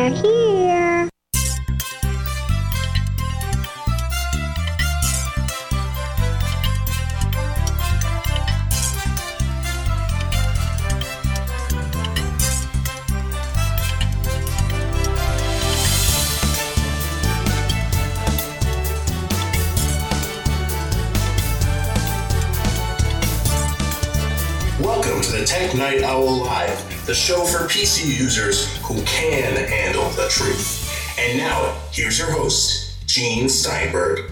They're here. PC users who can handle the truth. And now, here's your host, Gene Steinberg.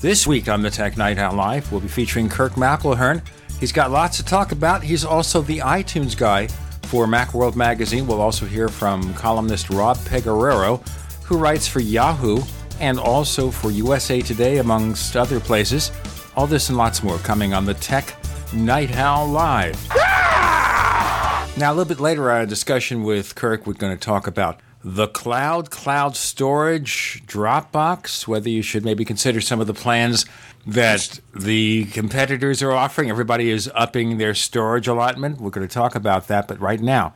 This week on the Tech Night Owl Live, we'll be featuring Kirk McElhearn. He's got lots to talk about. He's also the iTunes guy for Macworld Magazine. We'll also hear from columnist Rob Pegoraro, who writes for Yahoo and also for USA Today, amongst other places. All this and lots more coming on the Tech Night Owl Live. Ah! Now, a little bit later, our discussion with Kirk, we're going to talk about the cloud, cloud storage, Dropbox, whether you should maybe consider some of the plans that the competitors are offering. Everybody is upping their storage allotment. We're going to talk about that. But right now,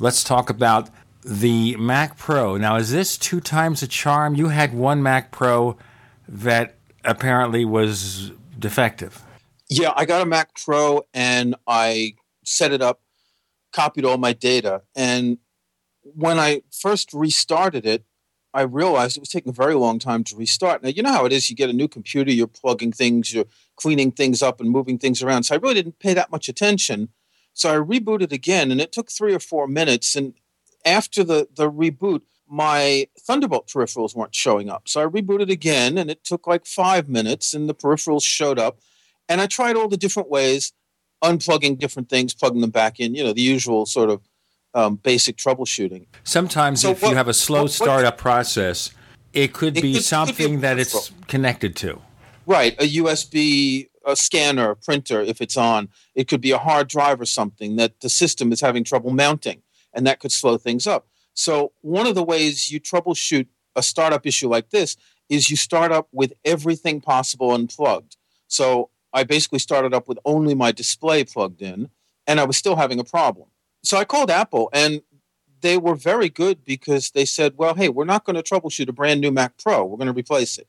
let's talk about the Mac Pro. Now, is this two times a charm? You had one Mac Pro that apparently was defective. Yeah, I got a Mac Pro and I set it up, copied all my data. And when I first restarted it, I realized it was taking a very long time to restart. Now, you know how it is you get a new computer, you're plugging things, you're cleaning things up and moving things around. So I really didn't pay that much attention. So I rebooted again and it took three or four minutes. And after the, the reboot, my Thunderbolt peripherals weren't showing up. So I rebooted again and it took like five minutes and the peripherals showed up. And I tried all the different ways, unplugging different things, plugging them back in, you know, the usual sort of um, basic troubleshooting. Sometimes, So if what- you have a slow what- what- startup process, it could It be could- could be something that it's connected to. Right, a USB a scanner, a printer, if it's on. It could be a hard drive or something that the system is having trouble mounting, and that could slow things up. So, one of the ways you troubleshoot a startup issue like this is you start up with everything possible unplugged. So, I basically started up with only my display plugged in, and I was still having a problem. So, I called Apple, and they were very good because they said, well, hey, we're not going to troubleshoot a brand new Mac Pro, we're going to replace it.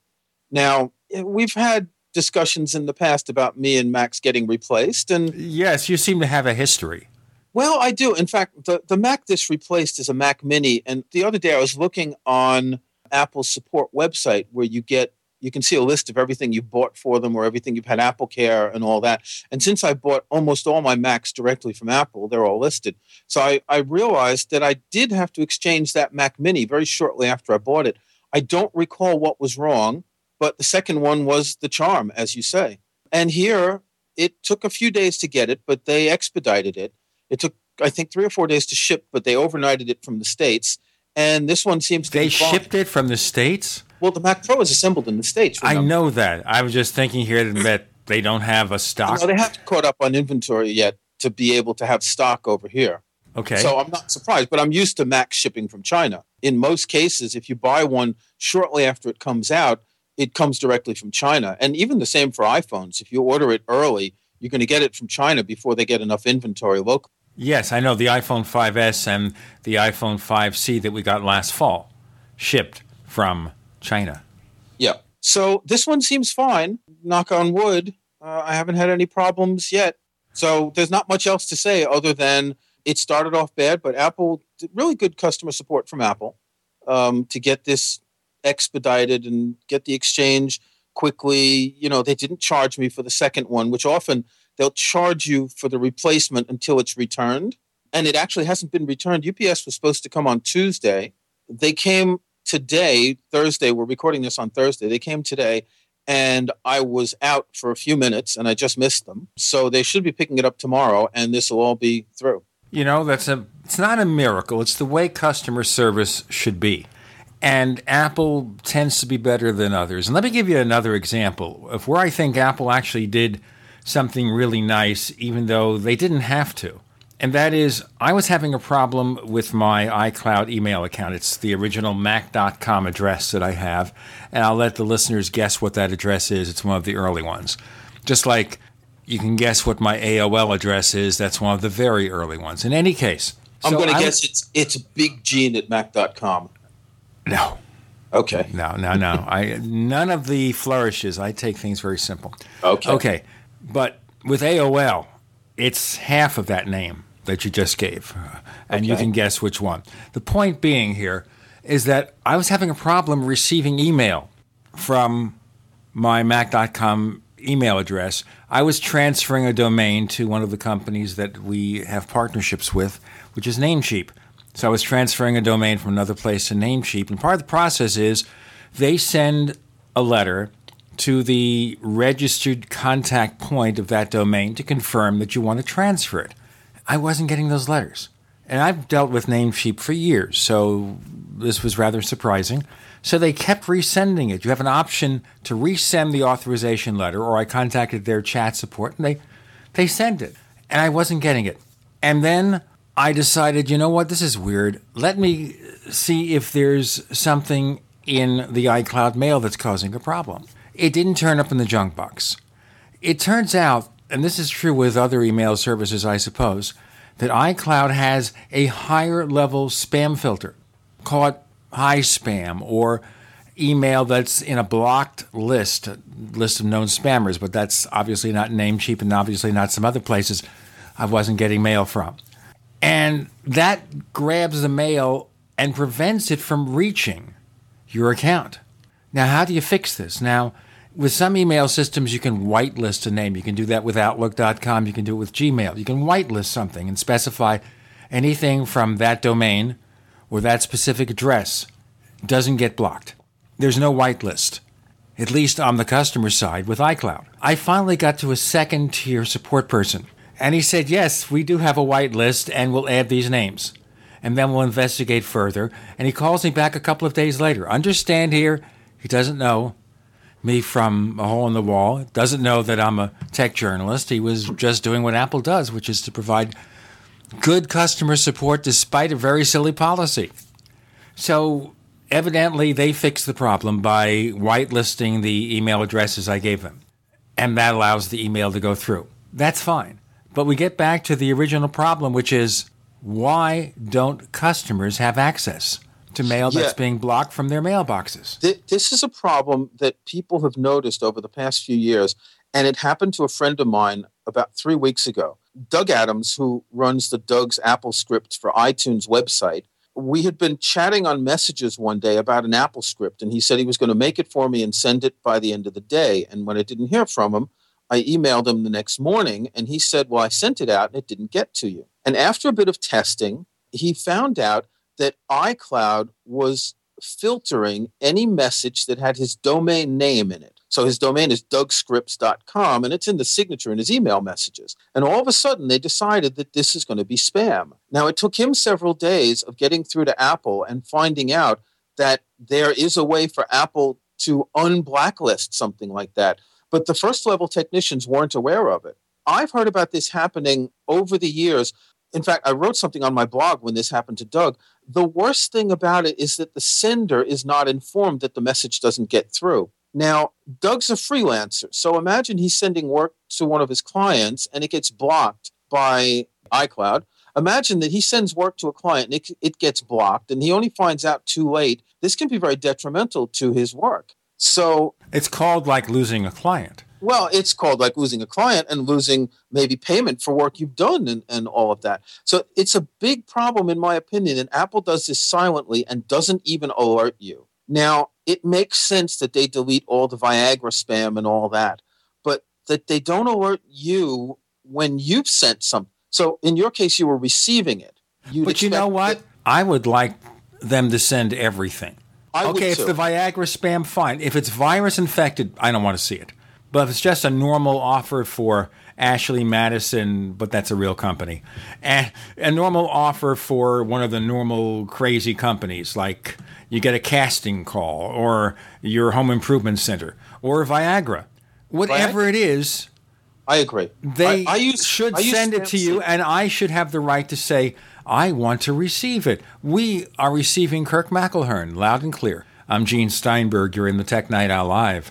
Now, eh, we've had discussions in the past about me and Macs getting replaced, and Yes, you seem to have a history. well, I do. In fact, the, the Mac this replaced is a Mac Mini, and the other day I was looking on Apple's support website where you get you can see a list of everything you bought for them or everything you've had Apple Care and all that. And since I bought almost all my Macs directly from Apple, they're all listed. So I, I realized that I did have to exchange that Mac Mini very shortly after I bought it. I don't recall what was wrong, but the second one was the charm, as you say. And here it took a few days to get it, but they expedited it. It took, I think, three or four days to ship, but they overnighted it from the States. And this one seems to They be shipped it from the States? Well, the Mac Pro is assembled in the States. I know that. I was just thinking here that they don't have a stock. No, they haven't caught up on inventory yet to be able to have stock over here. Okay. So I'm not surprised, but I'm used to Mac shipping from China. In most cases, if you buy one shortly after it comes out, it comes directly from China. And even the same for iPhones. If you order it early, you're going to get it from China before they get enough inventory locally. yes, I know the iPhone 5S and the iPhone 5C that we got last fall shipped from China. Yeah. So this one seems fine. Knock on wood. Uh, I haven't had any problems yet. So there's not much else to say other than it started off bad, but Apple did really good customer support from Apple um, to get this expedited and get the exchange quickly. You know, they didn't charge me for the second one, which often they'll charge you for the replacement until it's returned. And it actually hasn't been returned. UPS was supposed to come on Tuesday. They came today, Thursday. We're recording this on Thursday. They came today, and I was out for a few minutes and I just missed them. So they should be picking it up tomorrow, and this will all be through. You know, that's a it's not a miracle. It's the way customer service should be. And Apple tends to be better than others. And let me give you another example of where I think Apple actually did something really nice, even though they didn't have to. And that is, I was having a problem with my iCloud email account. It's the original Mac.com address that I have. And I'll let the listeners guess what that address is. It's one of the early ones. Just like you can guess what my AOL address is. That's one of the very early ones. In any case, I'm so going to guess it's it's Big Gene at Mac.com. no, Okay. no, no, no. I none of the flourishes. I take things very simple. Okay. Okay, but with AOL, it's half of that name that you just gave, uh, and you can guess which one. The point being here is that I was having a problem receiving email from my Mac.com email address. I was transferring a domain to one of the companies that we have partnerships with, which is Namecheap. So I was transferring a domain from another place to Namecheap, and part of the process is they send a letter to the registered contact point of that domain to confirm that you want to transfer it. I wasn't getting those letters. And I've dealt with Namecheap for years, so this was rather surprising. So they kept resending it. You have an option to resend the authorization letter, or I contacted their chat support and they, they sent it. And I wasn't getting it. And then I decided, you know what, this is weird. Let me see if there's something in the iCloud mail that's causing a problem. It didn't turn up in the junk box. It turns out, and this is true with other email services, I suppose, that iCloud has a higher level spam filter. Call it high spam or email that's in a blocked list, list of known spammers, but that's obviously not Namecheap and obviously not some other places I wasn't getting mail from. And that grabs the mail and prevents it from reaching your account. Now, how do you fix this? Now, with some email systems, you can whitelist a name. You can do that with Outlook.com. You can do it with Gmail. You can whitelist something and specify anything from that domain or that specific address doesn't get blocked. There's no whitelist, at least on the customer side with iCloud. I finally got to a second tier support person, and he said, Yes, we do have a whitelist, and we'll add these names. And then we'll investigate further. And he calls me back a couple of days later. Understand here, he doesn't know me from a hole in the wall, doesn't know that I'm a tech journalist. He was just doing what Apple does, which is to provide good customer support despite a very silly policy. So evidently, they fixed the problem by whitelisting the email addresses I gave them, and that allows the email to go through. That's fine. But we get back to the original problem, which is why don't customers have access to mail that's Yeah. being blocked from their mailboxes? Th- This is a problem that people have noticed over the past few years, and it happened to a friend of mine about three weeks ago. Doug Adams, who runs the Doug's AppleScript for iTunes website, we had been chatting on messages one day about an AppleScript, and he said he was going to make it for me and send it by the end of the day. And when I didn't hear from him, I emailed him the next morning, and he said, Well, I sent it out and it didn't get to you. And after a bit of testing, he found out that iCloud was filtering any message that had his domain name in it. So his domain is dougscripts.com and it's in the signature in his email messages. And all of a sudden they decided that this is going to be spam. Now it took him several days of getting through to Apple and finding out that there is a way for Apple to unblacklist something like that. But the first level technicians weren't aware of it. I've heard about this happening over the years. In fact, I wrote something on my blog when this happened to Doug. The worst thing about it is that the sender is not informed that the message doesn't get through. Now, Doug's a freelancer, so imagine he's sending work to one of his clients and it gets blocked by iCloud. Imagine that he sends work to a client and it, it gets blocked and he only finds out too late. This can be very detrimental to his work. So It's called like losing a client. Well, it's called like losing a client and losing maybe payment for work you've done and, and all of that. So it's a big problem, in my opinion. And Apple does this silently and doesn't even alert you. Now, it makes sense that they delete all the Viagra spam and all that, but that they don't alert you when you've sent some. So in your case, you were receiving it. You'd But you know what? that- I would like them to send everything. I would okay, if too. the Viagra spam, fine. If it's virus infected, I don't want to see it. But if it's just a normal offer for Ashley Madison, but that's a real company, and a normal offer for one of the normal crazy companies, like you get a casting call or your home improvement center or Viagra, whatever Viagra? it is, I agree. they I, I use, should I send it to you, and I should have the right to say, I want to receive it. We are receiving Kirk McElhearn loud and clear. I'm Gene Steinberg. You're in the Tech Night Owl Live.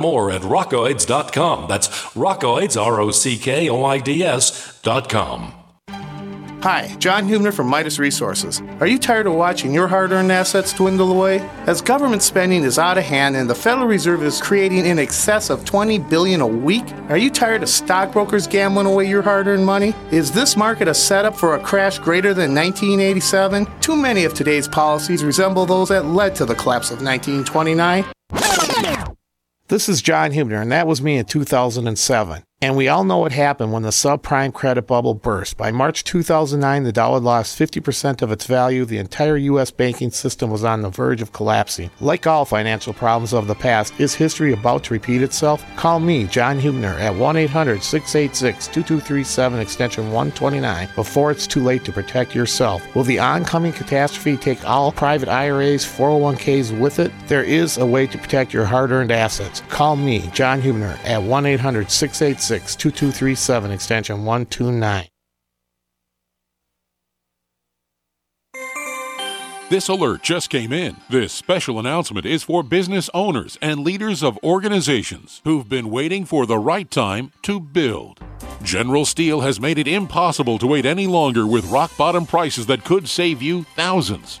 more at rockoids.com. That's rockoids, R O C K O I D S.com. Hi, John Hubner from Midas Resources. Are you tired of watching your hard earned assets dwindle away? As government spending is out of hand and the Federal Reserve is creating in excess of 20 billion a week, are you tired of stockbrokers gambling away your hard earned money? Is this market a setup for a crash greater than 1987? Too many of today's policies resemble those that led to the collapse of 1929. This is John Hubner, and that was me in 2007. And we all know what happened when the subprime credit bubble burst. By March 2009, the dollar lost 50% of its value. The entire U.S. banking system was on the verge of collapsing. Like all financial problems of the past, is history about to repeat itself? Call me, John Hubner, at 1 800 686 2237, extension 129, before it's too late to protect yourself. Will the oncoming catastrophe take all private IRAs, 401ks with it? There is a way to protect your hard earned assets. Call me, John Hubner, at 1 800 686 2237, extension 129. This alert just came in. This special announcement is for business owners and leaders of organizations who've been waiting for the right time to build. General Steel has made it impossible to wait any longer with rock bottom prices that could save you thousands.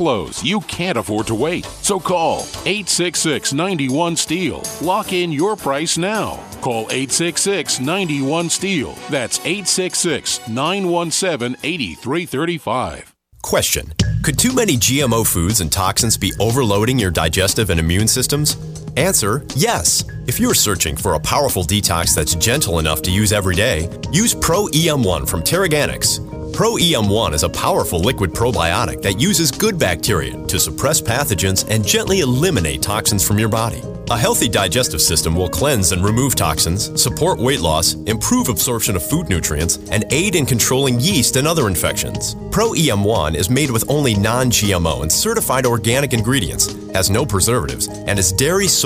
lows, you can't afford to wait. So call 866 91 Steel. Lock in your price now. Call 866 91 Steel. That's 866 917 8335. Question Could too many GMO foods and toxins be overloading your digestive and immune systems? Answer yes. If you're searching for a powerful detox that's gentle enough to use every day, use Pro EM1 from Teraganix. Pro EM1 is a powerful liquid probiotic that uses good bacteria to suppress pathogens and gently eliminate toxins from your body. A healthy digestive system will cleanse and remove toxins, support weight loss, improve absorption of food nutrients, and aid in controlling yeast and other infections. Pro EM1 is made with only non GMO and certified organic ingredients, has no preservatives, and is dairy, soy,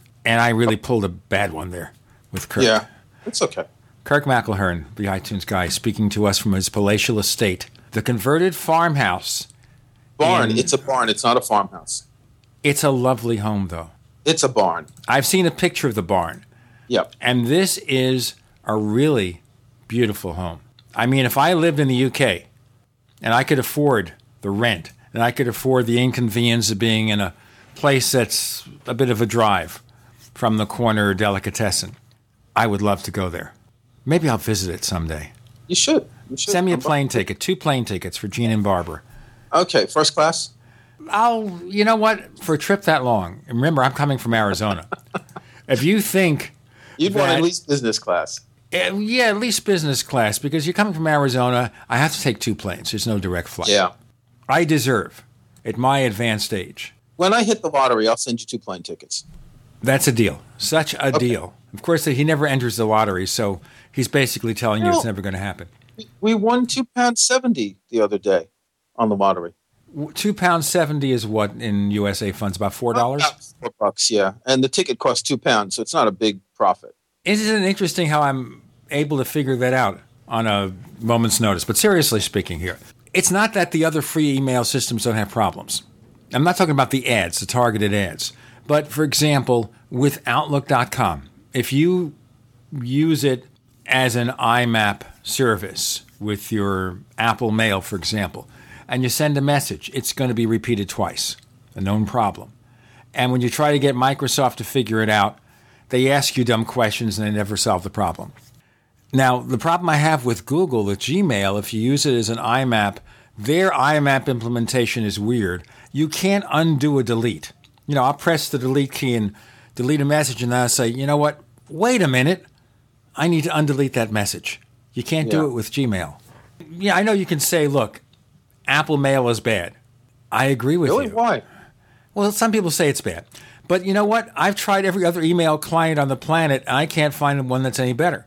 and I really pulled a bad one there with Kirk. Yeah, it's okay. Kirk McElhearn, the iTunes guy, speaking to us from his palatial estate, the converted farmhouse. Barn. in- It's a barn. It's not a farmhouse. It's a lovely home, though. It's a barn. I've seen a picture of the barn, Yep. and this is a really beautiful home. I mean, if I lived in the UK and I could afford the rent and I could afford the inconvenience of being in a place that's a bit of a drive from the corner delicatessen, I would love to go there. Maybe I'll visit it someday. You should. You should. Send me a plane ticket, two plane tickets for Gene and Barbara. Okay, first class. I'll, you know what, for a trip that long, and remember, I'm coming from Arizona. if you think, You'd want at least business class. eh, yeah, at least business class, because you're coming from Arizona, I have to take two planes. There's no direct flight. Yeah. I deserve, at my advanced age. When I hit the lottery, I'll send you two plane tickets. That's a deal. Such a deal. Of course, he never enters the lottery, so he's basically telling you it's never going to happen. We won two pounds seventy the other day on the lottery. Two pounds seventy is what in USA funds about four dollars. Four bucks, yeah. And the ticket costs two pounds, so it's not a big profit. Isn't it interesting how I'm able to figure that out on a moment's notice? But seriously speaking, here, it's not that the other free email systems don't have problems. I'm not talking about the ads, the targeted ads. But for example, with Outlook.com, if you use it as an IMAP service with your Apple Mail, for example, and you send a message, it's going to be repeated twice, a known problem. And when you try to get Microsoft to figure it out, they ask you dumb questions and they never solve the problem. Now, the problem I have with Google, with Gmail, if you use it as an IMAP, their IMAP implementation is weird. You can't undo a delete. You know, I'll press the delete key and delete a message, and then I'll say, you know what? Wait a minute. I need to undelete that message. You can't do it with Gmail. Yeah, I know you can say, look, Apple Mail is bad. I agree with Really? you. Why? Well, some people say it's bad. But you know what? I've tried every other email client on the planet, and I can't find one that's any better.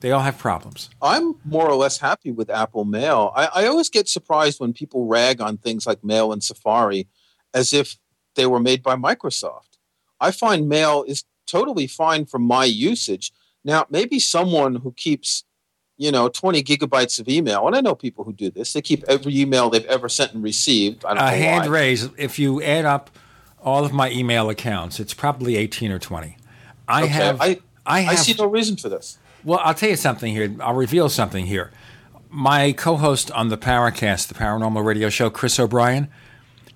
They all have problems. I'm more or less happy with Apple Mail. I, I always get surprised when people rag on things like Mail and Safari as if they were made by Microsoft. I find Mail is totally fine for my usage. Now, maybe someone who keeps, you know, 20 gigabytes of email, and I know people who do this, they keep every email they've ever sent and received. I don't A hand why. raise. If you add up all of my email accounts, it's probably 18 or 20. I Okay, have. I, I I see no reason for this. Well, I'll tell you something here. I'll reveal something here. My co host on the Paracast, the paranormal radio show, Chris O'Brien,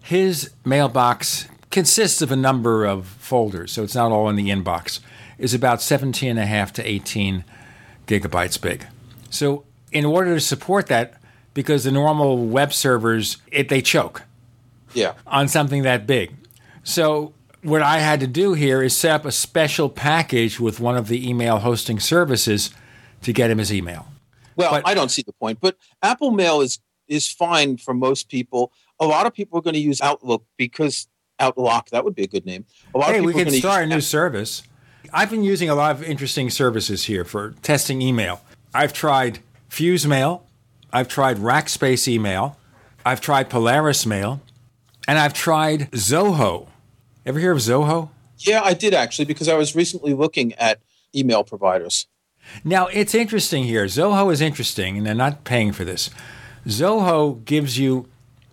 his mailbox consists of a number of folders, so it's not all in the inbox, is about 17 and a half to 18 gigabytes big. So, in order to support that, because the normal web servers, it, they choke Yeah. on something that big. So what I had to do here is set up a special package with one of the email hosting services to get him his email. Well, But- I don't see the point, but Apple Mail is is fine for most people. A lot of people are going to use Outlook because Outlook that would be a good name. A lot Hey, of we people are can start a new service. I've been using a lot of interesting services here for testing email. I've tried Fuse Mail, I've tried Rackspace Email, I've tried Polaris Mail, and I've tried Zoho. Ever hear of Zoho? Yeah, I did actually because I was recently looking at email providers. Now, it's interesting here. Zoho is interesting, and they're not paying for this. Zoho gives you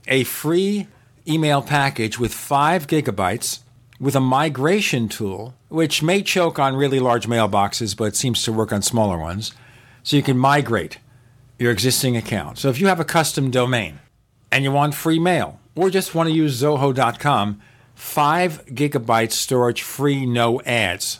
a free email package with five gigabytes with a migration tool, which may choke on really large mailboxes, but seems to work on smaller ones. So you can migrate your existing account. So if you have a custom domain and you want free mail, or just want to use Zoho.com, five gigabytes storage free, no ads.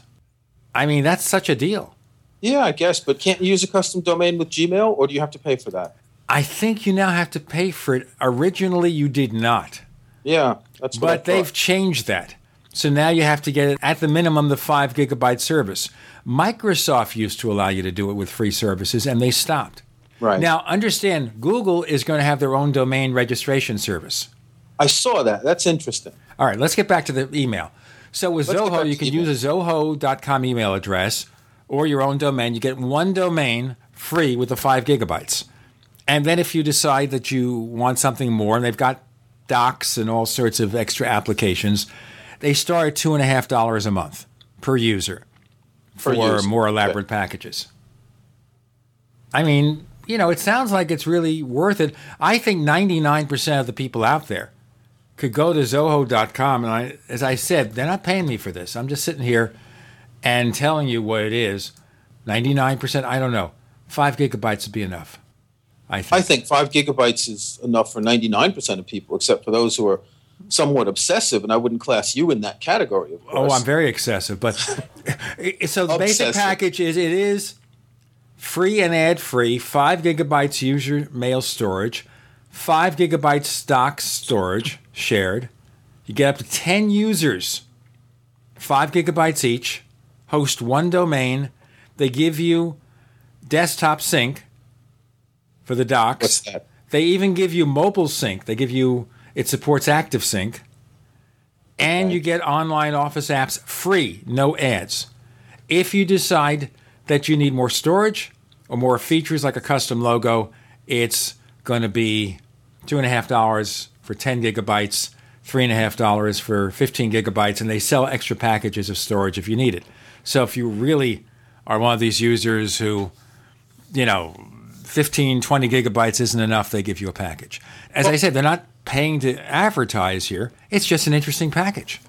I mean, that's such a deal. Yeah, I guess, but can't you use a custom domain with Gmail, or do you have to pay for that? I think you now have to pay for it. Originally, you did not, Yeah, that's but they've changed that. So now you have to get it at the minimum the five gigabyte service. Microsoft used to allow you to do it with free services, and they stopped. right Now, understand, Google is going to have their own domain registration service. I saw that. That's interesting. All right, let's get back to the email. So with Let's Zoho, you can email. use a Zoho.com email address or your own domain. You get one domain free with the five gigabytes. And then if you decide that you want something more, and they've got docs and all sorts of extra applications, they start at two and a half dollars a month per user Per for user. more Okay. elaborate packages. I mean, you know, it sounds like it's really worth it. I think 99% of the people out there could go to Zoho.com. And I, as I said, they're not paying me for this. I'm just sitting here and telling you what it is. 99%, I don't know. Five gigabytes would be enough. I think. I think five gigabytes is enough for 99% of people, except for those who are somewhat obsessive, and I wouldn't class you in that category. Oh, I'm very excessive, but so the basic package is it is free and ad free, five gigabytes user mail storage, five gigabytes stock storage shared. You get up to ten users, five gigabytes each. Host one domain. They give you desktop sync for the docs. What's that? They even give you mobile sync. They give you it supports active sync. And you get online office apps free, no ads. If you decide that you need more storage or more features like a custom logo, it's going to be two and a half dollars for 10 gigabytes, three and a half dollars for 15 gigabytes, and they sell extra packages of storage if you need it. So if you really are one of these users who, you know, 15, 20 gigabytes isn't enough, they give you a package. As I said, they're not paying to advertise here. It's just an interesting package.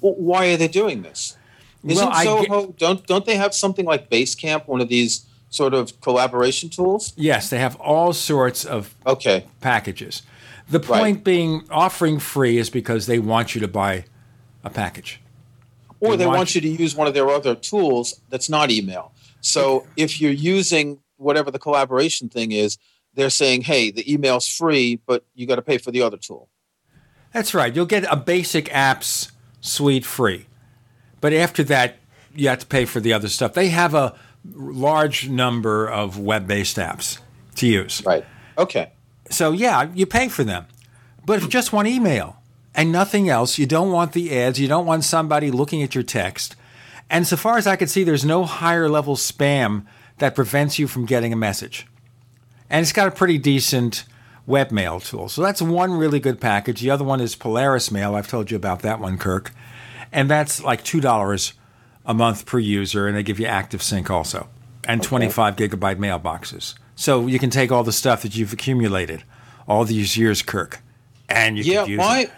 Well, why are they doing this? Isn't Well, Zoho don't don't they have something like Basecamp, one of these sort of collaboration tools? Yes, they have all sorts of Okay, packages. The point being, offering free is because they want you to buy a package. or They they want want you to use one of their other tools that's not email. So if you're using whatever the collaboration thing is, they're saying, "Hey, the email's free, but you got to pay for the other tool." That's right. You'll get a basic apps suite free. But after that, you have to pay for the other stuff. They have a large number of web based apps to use. Right. Okay. So, yeah, you pay for them. But if you just want email and nothing else, you don't want the ads, you don't want somebody looking at your text. And so far as I can see, there's no higher level spam that prevents you from getting a message. And it's got a pretty decent webmail tool. So that's one really good package. The other one is Polaris Mail. I've told you about that one, Kirk. And that's like $2 a month per user, and they give you active sync also, and 25 gigabyte mailboxes. So you can take all the stuff that you've accumulated all these years, Kirk, and you yeah, can use my it.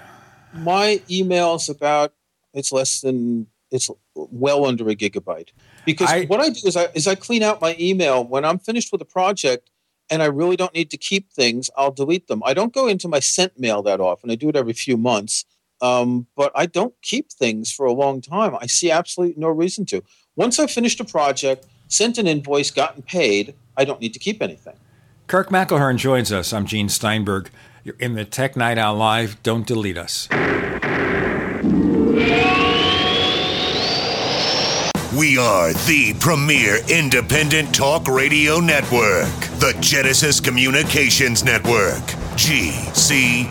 my email's about it's less than it's well under a gigabyte. Because I- what I do is I is I clean out my email when I'm finished with a project and I really don't need to keep things, I'll delete them. I don't go into my sent mail that often. I do it every few months. Um, but I don't keep things for a long time. I see absolutely no reason to. Once I've finished a project, sent an invoice, gotten paid, I don't need to keep anything. Kirk McElhearn joins us. I'm Gene Steinberg. You're in the Tech Night Owl Live. Don't delete us. We are the premier independent talk radio network, the Genesis Communications Network, GCN.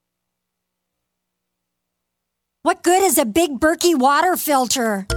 What good is a big Berkey water filter?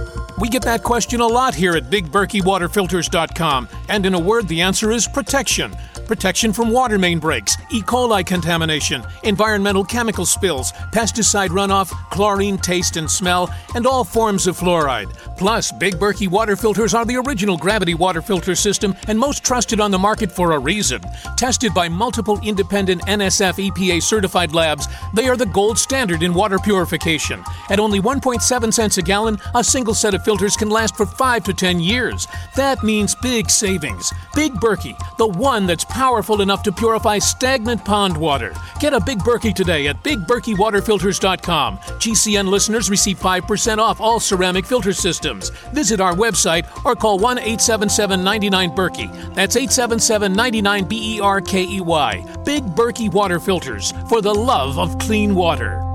We get that question a lot here at BigBerkeyWaterFilters.com, and in a word, the answer is protection. Protection from water main breaks, E. coli contamination, environmental chemical spills, pesticide runoff, chlorine taste and smell, and all forms of fluoride. Plus, Big Berkey water filters are the original gravity water filter system and most trusted on the market for a reason. Tested by multiple independent NSF EPA certified labs, they are the gold standard in water purification. At only 1.7 cents a gallon, a single set of filters can last for 5 to 10 years. That means big savings. Big Berkey, the one that's powerful enough to purify stagnant pond water. Get a Big Berkey today at BigBerkeyWaterFilters.com. GCN listeners receive 5% off all ceramic filter systems. Visit our website or call 1 877 99 Berkey. That's 877 99 B E R K E Y. Big Berkey Water Filters for the love of clean water.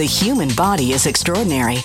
The human body is extraordinary.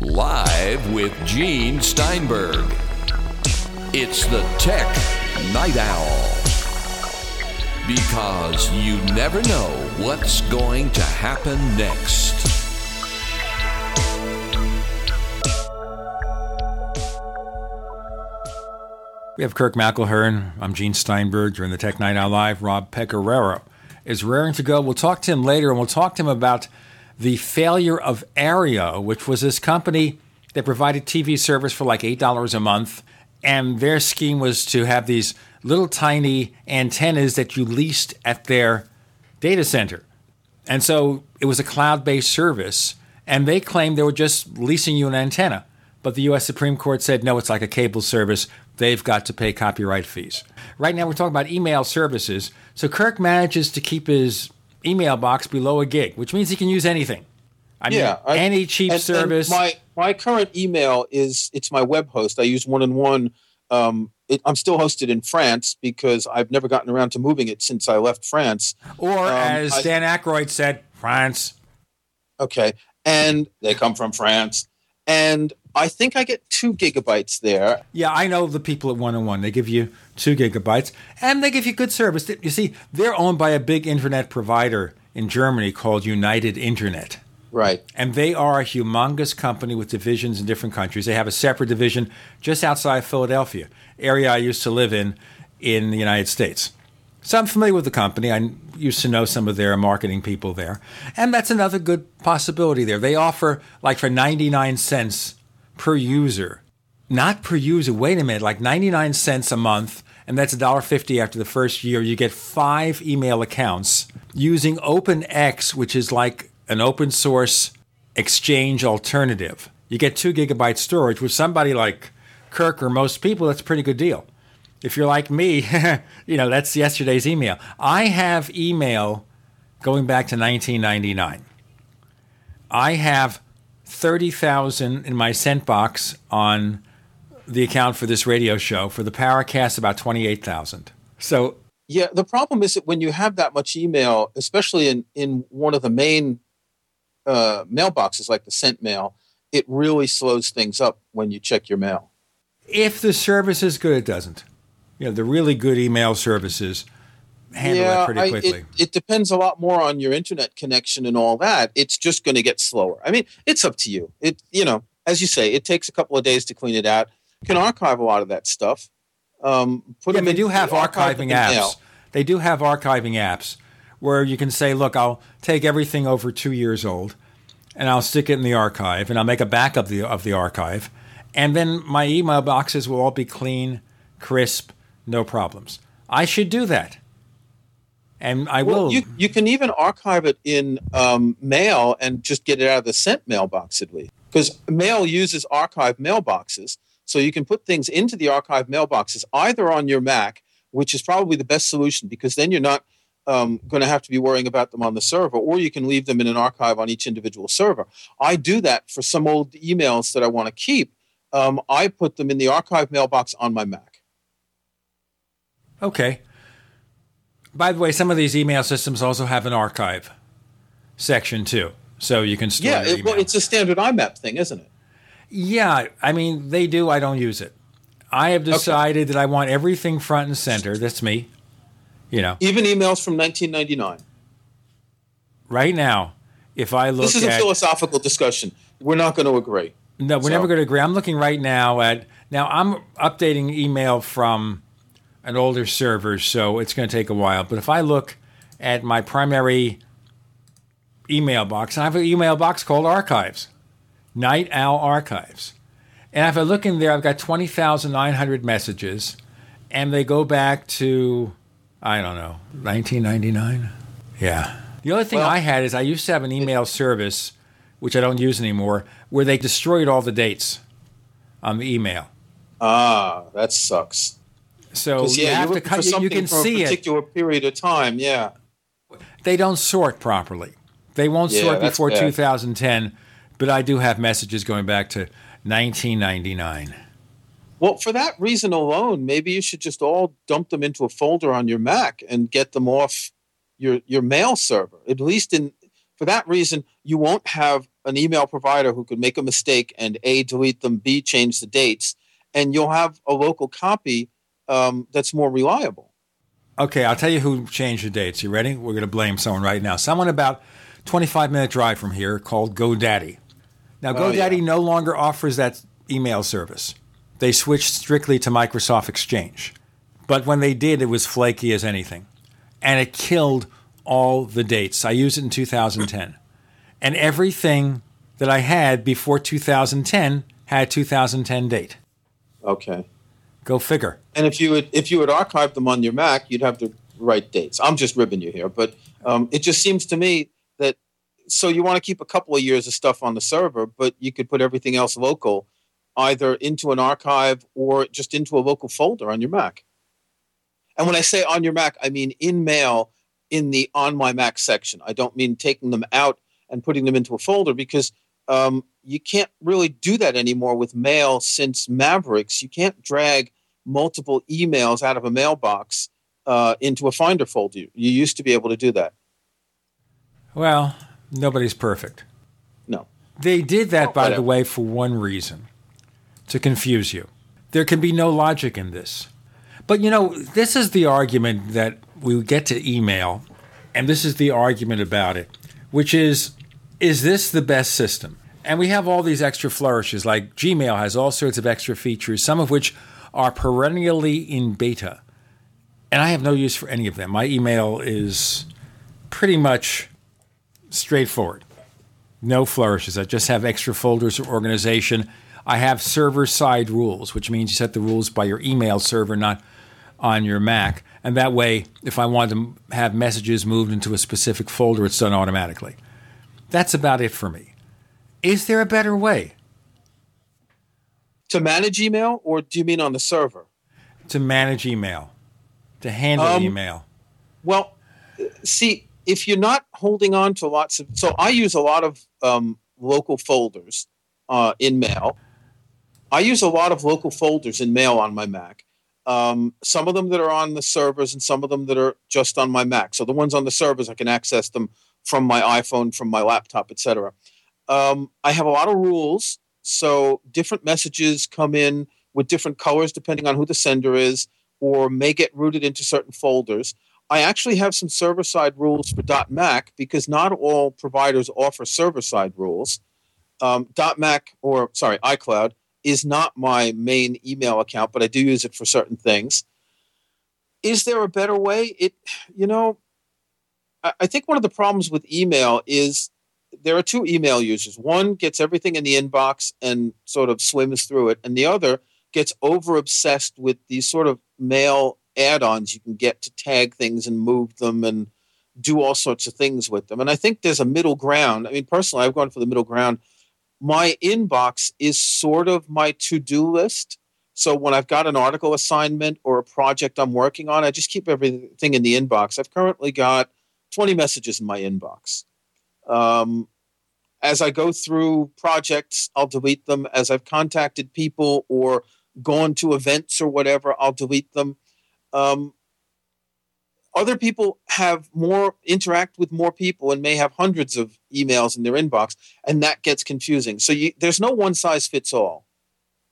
Live with Gene Steinberg. It's the Tech Night Owl. Because you never know what's going to happen next. We have Kirk McElhearn. I'm Gene Steinberg during the Tech Night Owl Live. Rob Pegoraro is raring to go. We'll talk to him later, and we'll talk to him about the failure of Aereo, which was this company that provided TV service for like $8 a month. And their scheme was to have these little tiny antennas that you leased at their data center. And so it was a cloud based service. And they claimed they were just leasing you an antenna. But the US Supreme Court said no, it's like a cable service. They've got to pay copyright fees. Right now, we're talking about email services. So Kirk manages to keep his email box below a gig, which means he can use anything. I mean, yeah, I- any cheap and- and service. my my current email is it's my web host. I use one and one. Um, it, I'm still hosted in France because I've never gotten around to moving it since I left France. or Um, as I- Dan Aykroyd said, France. Okay, and they come from France, and I think I get two gigabytes there. Yeah, I know the people at One and One. They give you two gigabytes, and they give you good service. You see, they're owned by a big internet provider in Germany called United Internet. Right. And they are a humongous company with divisions in different countries. They have a separate division just outside Philadelphia, area I used to live in in the United States. So I'm familiar with the company. I used to know some of their marketing people there. And that's another good possibility there. They offer, like, for 99 cents per user, not per user, wait a minute, like 99 cents a month, and that's $1.50 after the first year. You get five email accounts using OpenX, which is like an open source exchange alternative. You get two gigabyte storage with somebody like Kirk or most people, that's a pretty good deal. If you're like me, you know, that's yesterday's email. I have email going back to 1999. I have 30,000 in my sent box on the account for this radio show. For the Paracast, about 28,000. So Yeah, the problem is that when you have that much email, especially in in one of the main uh, mailboxes like the sent mail, it really slows things up when you check your mail. if the service is good, it doesn't. You know, the really good email services handle yeah, that pretty I- quickly. it, it depends a lot more on your internet connection and all that. It's just going to get slower. I mean, it's up to you. It, you know, as you say, it takes a couple of days to clean it out. You can archive a lot of that stuff. Um, put yeah, them they in- do have archiving apps. They do have archiving apps where you can say, "Look, I'll take everything over two years old, and I'll stick it in the archive, and I'll make a backup of the, of the archive, and then my email boxes will all be clean, crisp, no problems." I should do that, and I Well, will. you, you can even archive it in um, mail and just get it out of the sent mailbox at least. Because mail uses archive mailboxes. So you can put things into the archive mailboxes either on your Mac, which is probably the best solution because then you're not um, going to have to be worrying about them on the server, or you can leave them in an archive on each individual server. I do that for some old emails that I want to keep. Um, I put them in the archive mailbox on my Mac. Okay. By the way, some of these email systems also have an archive section too, so you can store Yeah, it, well, it's a standard IMAP thing, isn't it? Yeah, I mean, they do. I don't use it. I have decided that I want everything front and center. That's me. You know, Even emails from 1999. right now, if I look This is a at philosophical discussion. We're not going to agree. no, we're So- never going to agree. I'm looking right now at now. I'm updating email from an older server, so it's going to take a while. But if I look at my primary email box, and I have an email box called Archives, Night Owl Archives. And if I look in there, I've got 20,900 messages, and they go back to, I don't know, 1999? Yeah. The other thing I had is I used to have an email service, which I don't use anymore, where they destroyed all the dates on the email. Ah, that sucks. So you yeah, have you're to cut, you, you can for see a it. particular period of time. Yeah. They don't sort properly. They won't Yeah, sort before bad. 2010, but I do have messages going back to 1999. Well, for that reason alone, maybe you should just all dump them into a folder on your Mac and get them off your your mail server. At least in for that reason, you won't have an email provider who could make a mistake and a delete them, b change the dates, and you'll have a local copy um, that's more reliable. Okay, I'll tell you who changed the dates. You ready? We're going to blame someone right now. Someone about 25 minute drive from here called GoDaddy. Now, Oh, GoDaddy no longer offers that email service. They switched strictly to Microsoft Exchange. But when they did, it was flaky as anything. And it killed all the dates. I used it in 2010. And everything that I had before 2010 had 2010 date. Okay. Go figure. And if you would if you would archive them on your Mac, you'd have the right dates. I'm just ribbing you here, but um, it just seems to me so you want to keep a couple of years of stuff on the server, but you could put everything else local, either into an archive or just into a local folder on your Mac. And when I say on your Mac, I mean in Mail in the on my Mac section. I don't mean taking them out and putting them into a folder because um, you can't really do that anymore with mail since Mavericks. You can't drag multiple emails out of a mailbox uh, into a Finder folder. You used to be able to do that. Well, nobody's perfect. No. They did that, by whatever. the way, for one reason to confuse you. There can be no logic in this. But you know, this is the argument that we get to email, and this is the argument about it, which is is this the best system? And we have all these extra flourishes, like Gmail has all sorts of extra features, some of which are perennially in beta. And I have no use for any of them. My email is pretty much straightforward. No flourishes. I just have extra folders for organization. I have server side rules, which means you set the rules by your email server, not on your Mac. And that way, if I want to have messages moved into a specific folder, it's done automatically. That's about it for me. Is there a better way To manage email, or do you mean on the server? to manage email, to handle Um, email? Well, see, if you're not holding on to lots of, so I use a lot of um, local folders uh, in Mail. I use a lot of local folders in Mail on my Mac. Um, some of them that are on the servers, and some of them that are just on my Mac. So the ones on the servers, I can access them from my iPhone, from my laptop, etc. Um, I have a lot of rules, so different messages come in with different colors depending on who the sender is. or may get routed into certain folders. I actually have some server side rules for .Mac because not all providers offer server side rules. Um, .Mac or sorry iCloud is not my main email account, but I do use it for certain things. Is there a better way? It you know, I, I think one of the problems with email is there are two email users. One gets everything in the inbox and sort of swims through it, and the other gets over obsessed with these sort of mail add-ons you can get to tag things and move them and do all sorts of things with them. And I think there's a middle ground. I mean, personally, I've gone for the middle ground. My inbox is sort of my to-do list. So when I've got an article assignment or a project I'm working on, I just keep everything in the inbox. I've currently got 20 messages in my inbox. Um, as I go through projects, I'll delete them. As I've contacted people or gone to events or whatever, I'll delete them. Um, other people have more interact with more people and may have hundreds of emails in their inbox, and that gets confusing. So you, there's no one size fits all.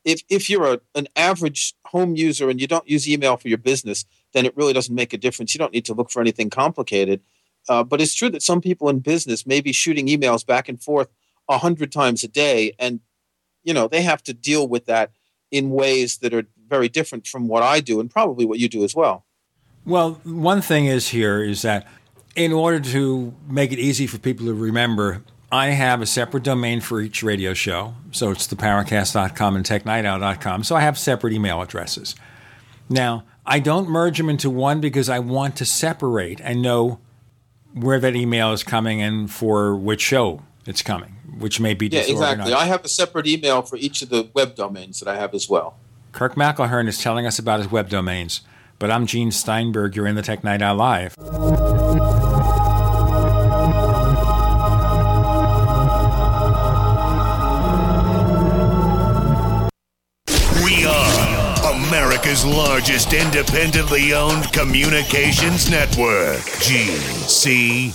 If if you're a, an average home user and you don't use email for your business, then it really doesn't make a difference. You don't need to look for anything complicated. Uh, but it's true that some people in business may be shooting emails back and forth a hundred times a day, and you know they have to deal with that in ways that are very different from what I do, and probably what you do as well. Well, one thing is here is that in order to make it easy for people to remember, I have a separate domain for each radio show. So it's theparacast.com and technightowl.com. So I have separate email addresses. Now, I don't merge them into one because I want to separate and know where that email is coming and for which show it's coming, which may be different. yeah, exactly. I have a separate email for each of the web domains that I have as well. Kirk McElhearn is telling us about his web domains, but I'm Gene Steinberg. You're in the Tech Night Owl Live. We are America's largest independently owned communications network, GCN.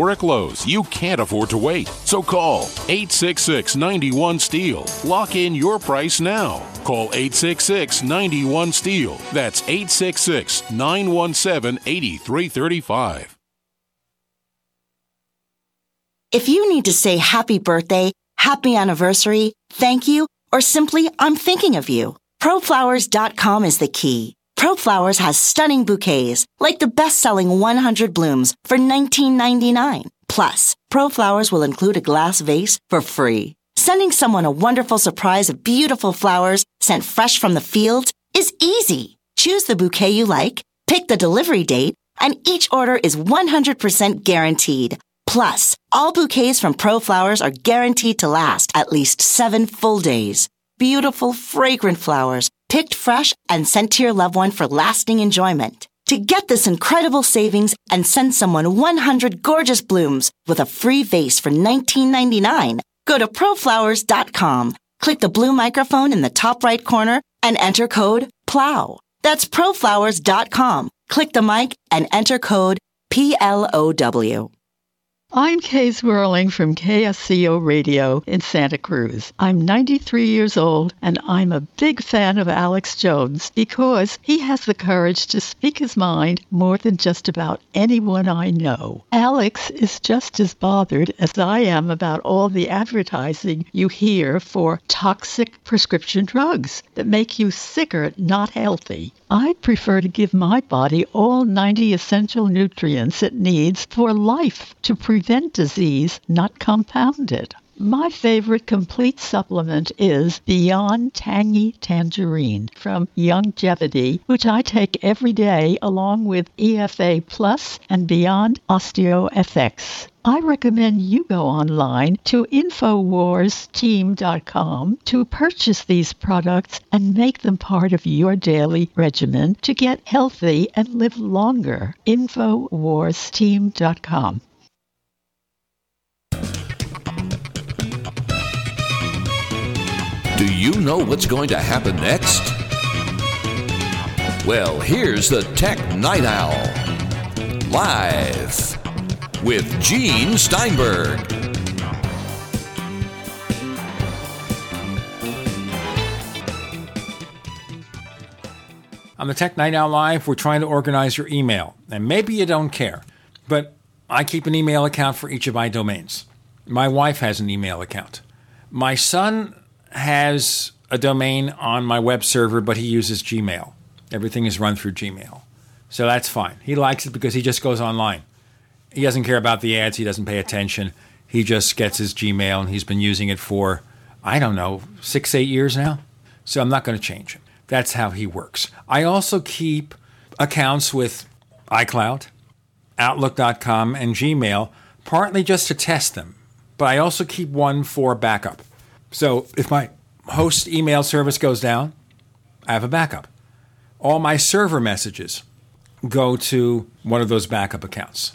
lows, you can't afford to wait. So call 866 91 Steel. Lock in your price now. Call 866 91 Steel. That's 866 917 8335. If you need to say happy birthday, happy anniversary, thank you, or simply I'm thinking of you, proflowers.com is the key. ProFlowers has stunning bouquets, like the best-selling 100 blooms for $19.99. Plus, ProFlowers will include a glass vase for free. Sending someone a wonderful surprise of beautiful flowers sent fresh from the fields is easy. Choose the bouquet you like, pick the delivery date, and each order is 100% guaranteed. Plus, all bouquets from ProFlowers are guaranteed to last at least seven full days. beautiful, fragrant flowers, picked fresh and sent to your loved one for lasting enjoyment. To get this incredible savings and send someone 100 gorgeous blooms with a free vase for $19.99, go to proflowers.com, click the blue microphone in the top right corner, and enter code PLOW. That's proflowers.com. Click the mic and enter code PLOW. I'm Kay Zwerling from KSCO Radio in Santa Cruz. I'm 93 years old and I'm a big fan of Alex Jones because he has the courage to speak his mind more than just about anyone I know. Alex is just as bothered as I am about all the advertising you hear for toxic prescription drugs that make you sicker, not healthy. I prefer to give my body all 90 essential nutrients it needs for life to prevent disease, not compound it. My favorite complete supplement is Beyond Tangy Tangerine from Youngevity, which I take every day along with EFA Plus and Beyond OsteoFX. I recommend you go online to InfoWarsTeam.com to purchase these products and make them part of your daily regimen to get healthy and live longer. InfoWarsTeam.com. Do you know what's going to happen next? Well, here's the Tech Night Owl. Live with Gene Steinberg. On the Tech Night Owl Live, we're trying to organize your email. And maybe you don't care, but I keep an email account for each of my domains. My wife has an email account. My son has a domain on my web server, but he uses Gmail. Everything is run through Gmail. So that's fine. He likes it because he just goes online. He doesn't care about the ads, he doesn't pay attention. He just gets his Gmail and he's been using it for, I don't know, six, eight years now. So I'm not going to change him. That's how he works. I also keep accounts with iCloud, Outlook.com, and Gmail, partly just to test them. But I also keep one for backup. So if my host email service goes down, I have a backup. All my server messages go to one of those backup accounts.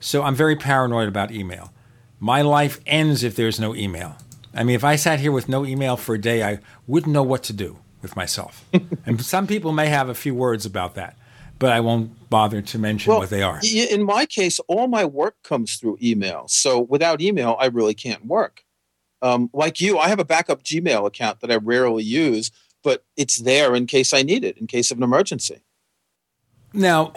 So I'm very paranoid about email. My life ends if there's no email. I mean, if I sat here with no email for a day, I wouldn't know what to do with myself. and some people may have a few words about that, but I won't bother to mention Well, what they are. In my case, all my work comes through email. So without email, I really can't work. Um, like you, I have a backup Gmail account that I rarely use, but it's there in case I need it, in case of an emergency. Now,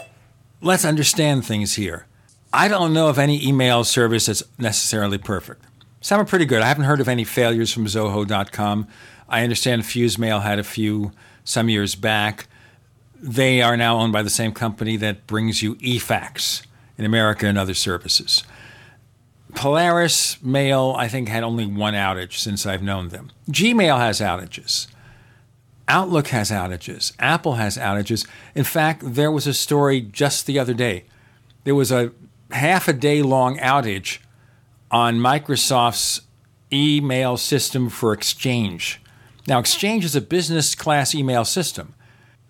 let's understand things here. I don't know of any email service that's necessarily perfect. Some are pretty good. I haven't heard of any failures from Zoho.com. I understand FuseMail had a few some years back. They are now owned by the same company that brings you eFax in America and other services. Polaris Mail, I think, had only one outage since I've known them. Gmail has outages. Outlook has outages. Apple has outages. In fact, there was a story just the other day. There was a half a day long outage on Microsoft's email system for Exchange. Now, Exchange is a business class email system,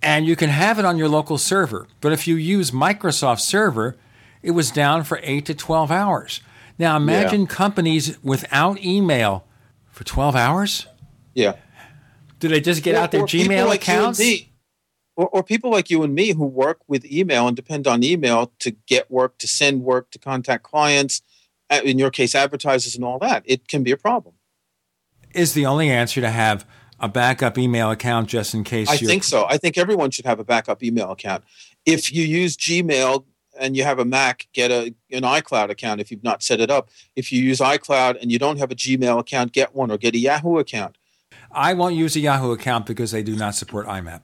and you can have it on your local server. But if you use Microsoft server, it was down for 8 to 12 hours. Now, imagine companies without email for 12 hours? Yeah. Do they just get Or- out their Gmail like accounts? or, or people like you and me who work with email and depend on email to get work, to send work, to contact clients, in your case, advertisers and all that. It can be a problem. Is the only answer to have a backup email account just in case I think so. I think everyone should have a backup email account. If you use Gmail and you have a Mac, get a an iCloud account if you've not set it up. If you use iCloud and you don't have a Gmail account, get one or get a Yahoo account. I won't use a Yahoo account because they do not support IMAP.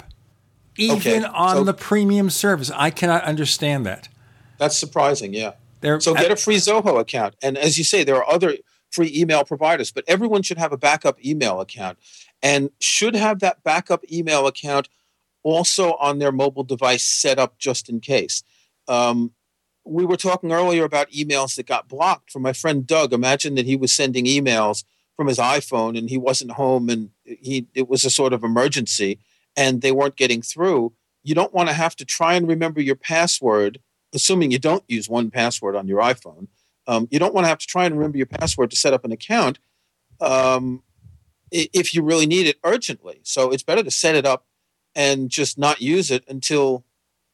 Even Okay, on so- the premium service, I cannot understand that. That's surprising, yeah. They're, so get a free Zoho account. And as you say, there are other free email providers, but everyone should have a backup email account and should have that backup email account also on their mobile device set up just in case. Um, we were talking earlier about emails that got blocked from my friend Doug. Imagine that he was sending emails from his iPhone and he wasn't home and he it was a sort of emergency and they weren't getting through, you don't want to have to try and remember your password, assuming you don't use one password on your iPhone. Um, you don't want to have to try and remember your password to set up an account um, if you really need it urgently. So it's better to set it up and just not use it until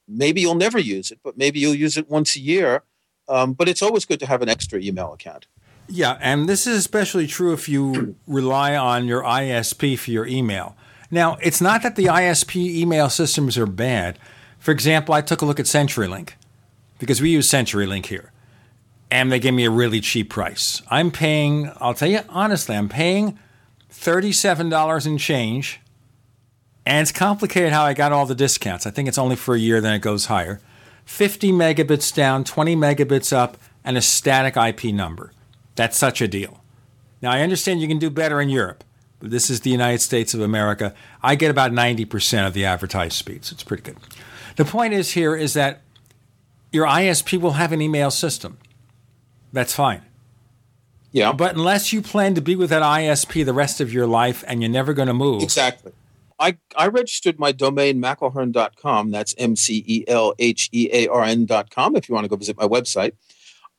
maybe you'll never use it, but maybe you'll use it once a year. Um, but it's always good to have an extra email account. Yeah, and this is especially true if you rely on your ISP for your email. Now, it's not that the ISP email systems are bad. For example, I took a look at CenturyLink because we use CenturyLink here, and they gave me a really cheap price. I'm paying, I'll tell you honestly, I'm paying $37 in change, and it's complicated how I got all the discounts. I think it's only for a year, then it goes higher. 50 megabits down, 20 megabits up, and a static IP number. That's such a deal. Now, I understand you can do better in Europe, but this is the United States of America. I get about 90% of the advertised speeds. It's pretty good. The point is here is that your ISP will have an email system. That's fine. Yeah. But unless you plan to be with that ISP the rest of your life and you're never going to move. Exactly. I, I registered my domain mcelhearn.com. That's M C E L H E A R N.com if you want to go visit my website.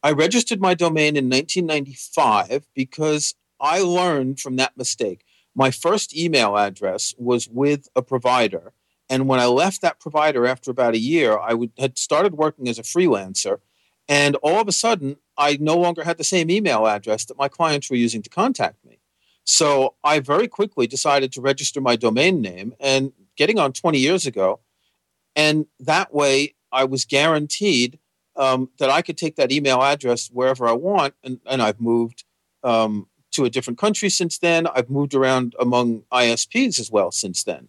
I registered my domain in 1995 because I learned from that mistake. My first email address was with a provider. And when I left that provider after about a year, I would, had started working as a freelancer. And all of a sudden, I no longer had the same email address that my clients were using to contact me. So I very quickly decided to register my domain name and getting on 20 years ago. And that way, I was guaranteed um, that I could take that email address wherever I want. And, and I've moved um, to a different country since then. I've moved around among ISPs as well since then.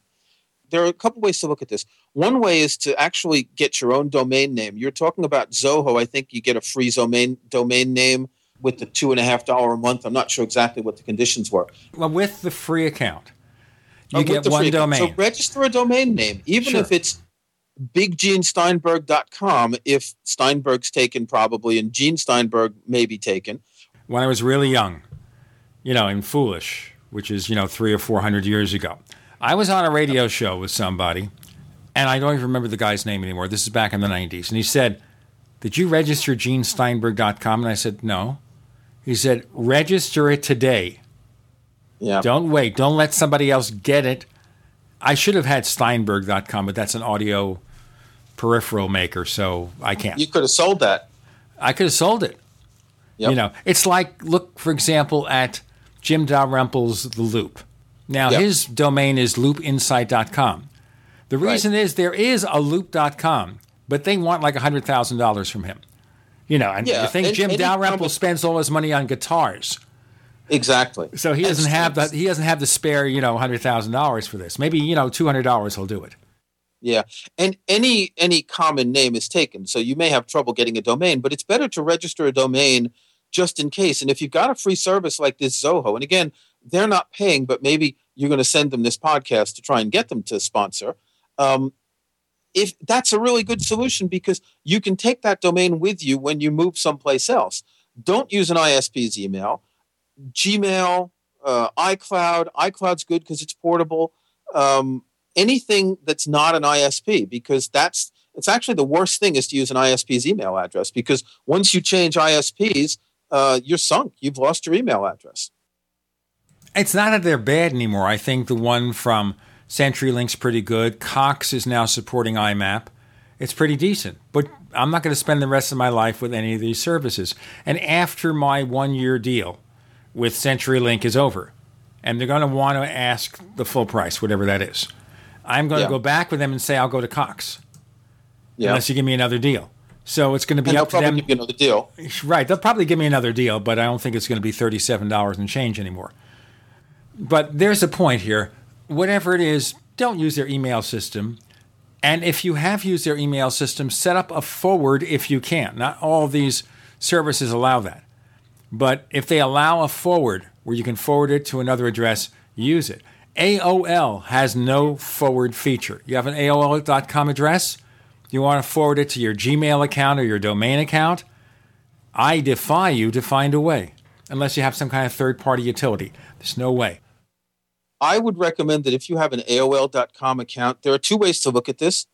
There are a couple ways to look at this. One way is to actually get your own domain name. You're talking about Zoho. I think you get a free domain domain name with the two and a half dollar a month. I'm not sure exactly what the conditions were. Well, with the free account, you Uh, get one free account. domain. So register a domain name, even Sure. if it's biggenesteinberg.com, if Steinberg's taken probably, and Gene Steinberg may be taken. when I was really young, you know, and foolish, which is, you know, three or four hundred years ago. I was on a radio show with somebody, and I don't even remember the guy's name anymore. This is back in the 90s. And he said, Did you register genesteinberg.com? And I said, No. He said, Register it today. Yeah. Don't wait. Don't let somebody else get it. I should have had steinberg.com, but that's an audio peripheral maker, so I can't. You could have sold that. I could have sold it. You know, it's like look, for example, at Jim Dalrymple's The Loop. Now Yep. his domain is loopinsight.com. The reason is there is a loop.com, but they want like hundred thousand dollars from him. You know, and Yeah, you think and- Jim Dalrymple spends all his money on guitars. Exactly. So he doesn't have the he doesn't have the spare, you know, hundred thousand dollars for this. Maybe, you know, two hundred dollars he'll do it. Yeah, and any any common name is taken, so you may have trouble getting a domain, but it's better to register a domain just in case. And if you've got a free service like this Zoho, and again, they're not paying, but maybe you're going to send them this podcast to try and get them to sponsor. Um, if that's a really good solution because you can take that domain with you when you move someplace else. Don't use an ISP's email. Gmail, uh, iCloud. iCloud's good because it's portable. Um, anything that's not an ISP because that's it's actually the worst thing is to use an ISP's email address because once you change ISPs, uh, you're sunk. You've lost your email address. It's not that they're bad anymore. I think the one from CenturyLink's pretty good. Cox is now supporting IMAP. It's pretty decent, but I'm not going to spend the rest of my life with any of these services. And after my one year deal with CenturyLink is over, and they're going to want to ask the full price, whatever that is, I'm going Yeah. to go back with them and say, I'll go to Cox. Yeah. Unless you give me another deal. So it's going to be And up to probably them. give you another deal. Right. They'll probably give me another deal, but I don't think it's going to be $37 and change anymore. But there's a point here. Whatever it is, don't use their email system. And if you have used their email system, set up a forward if you can. Not all these services allow that. But if they allow a forward where you can forward it to another address, use it. AOL has no forward feature. You have an AOL.com address, you want to forward it to your Gmail account or your domain account, I defy you to find a way, unless you have some kind of third party utility. There's no way. I would recommend that if you have an AOL.com account, there are two ways to look at this.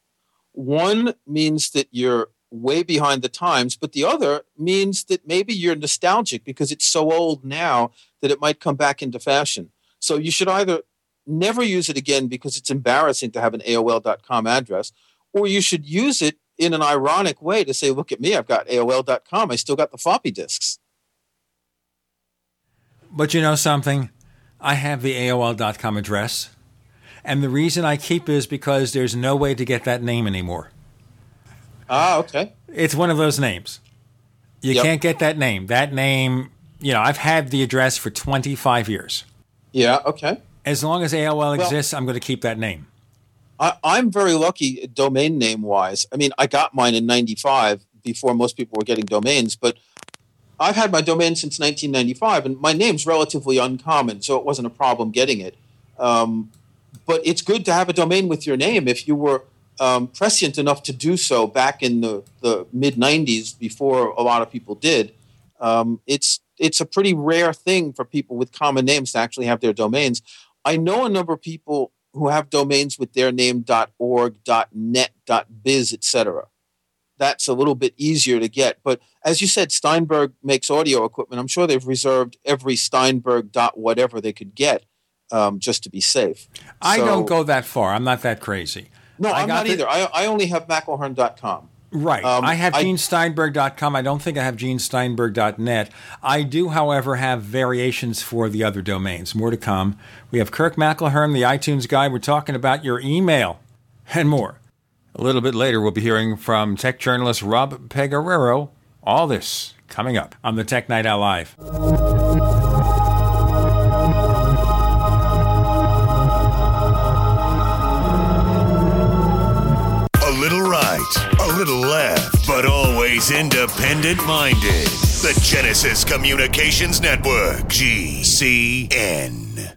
One means that you're way behind the times, but the other means that maybe you're nostalgic because it's so old now that it might come back into fashion. So you should either never use it again because it's embarrassing to have an AOL.com address, or you should use it in an ironic way to say, look at me, I've got AOL.com, I still got the floppy disks. But you know something? I have the AOL.com address. And the reason I keep it is because there's no way to get that name anymore. Ah, okay. It's one of those names. You Yep. can't get that name. That name, you know, I've had the address for 25 years. Yeah, okay. As long as AOL Well- exists, I'm going to keep that name. I, I'm very lucky domain name wise. I mean, I got mine in 95 before most people were getting domains, but I've had my domain since 1995, and my name's relatively uncommon, so it wasn't a problem getting it. Um, but it's good to have a domain with your name if you were um, prescient enough to do so back in the, the mid 90s before a lot of people did. Um, it's it's a pretty rare thing for people with common names to actually have their domains. I know a number of people who have domains with their name .org, .net, .biz, etc. That's a little bit easier to get. But as you said, Steinberg makes audio equipment. I'm sure they've reserved every Steinberg dot whatever they could get um, just to be safe. I So- don't go that far. I'm not that crazy. No, I I'm got not the- either. I, I only have McElhearn.com. Right. Um, I have GeneSteinberg.com. I don't think I have GeneSteinberg.net. I do, however, have variations for the other domains. More to come. We have Kirk McElhearn, the iTunes guy. We're talking about your email and more. A little bit later, we'll be hearing from tech journalist Rob Pegoraro. All this coming up on the Tech Night Owl Live. A little right, a little left, but always independent minded. The Genesis Communications Network, GCN.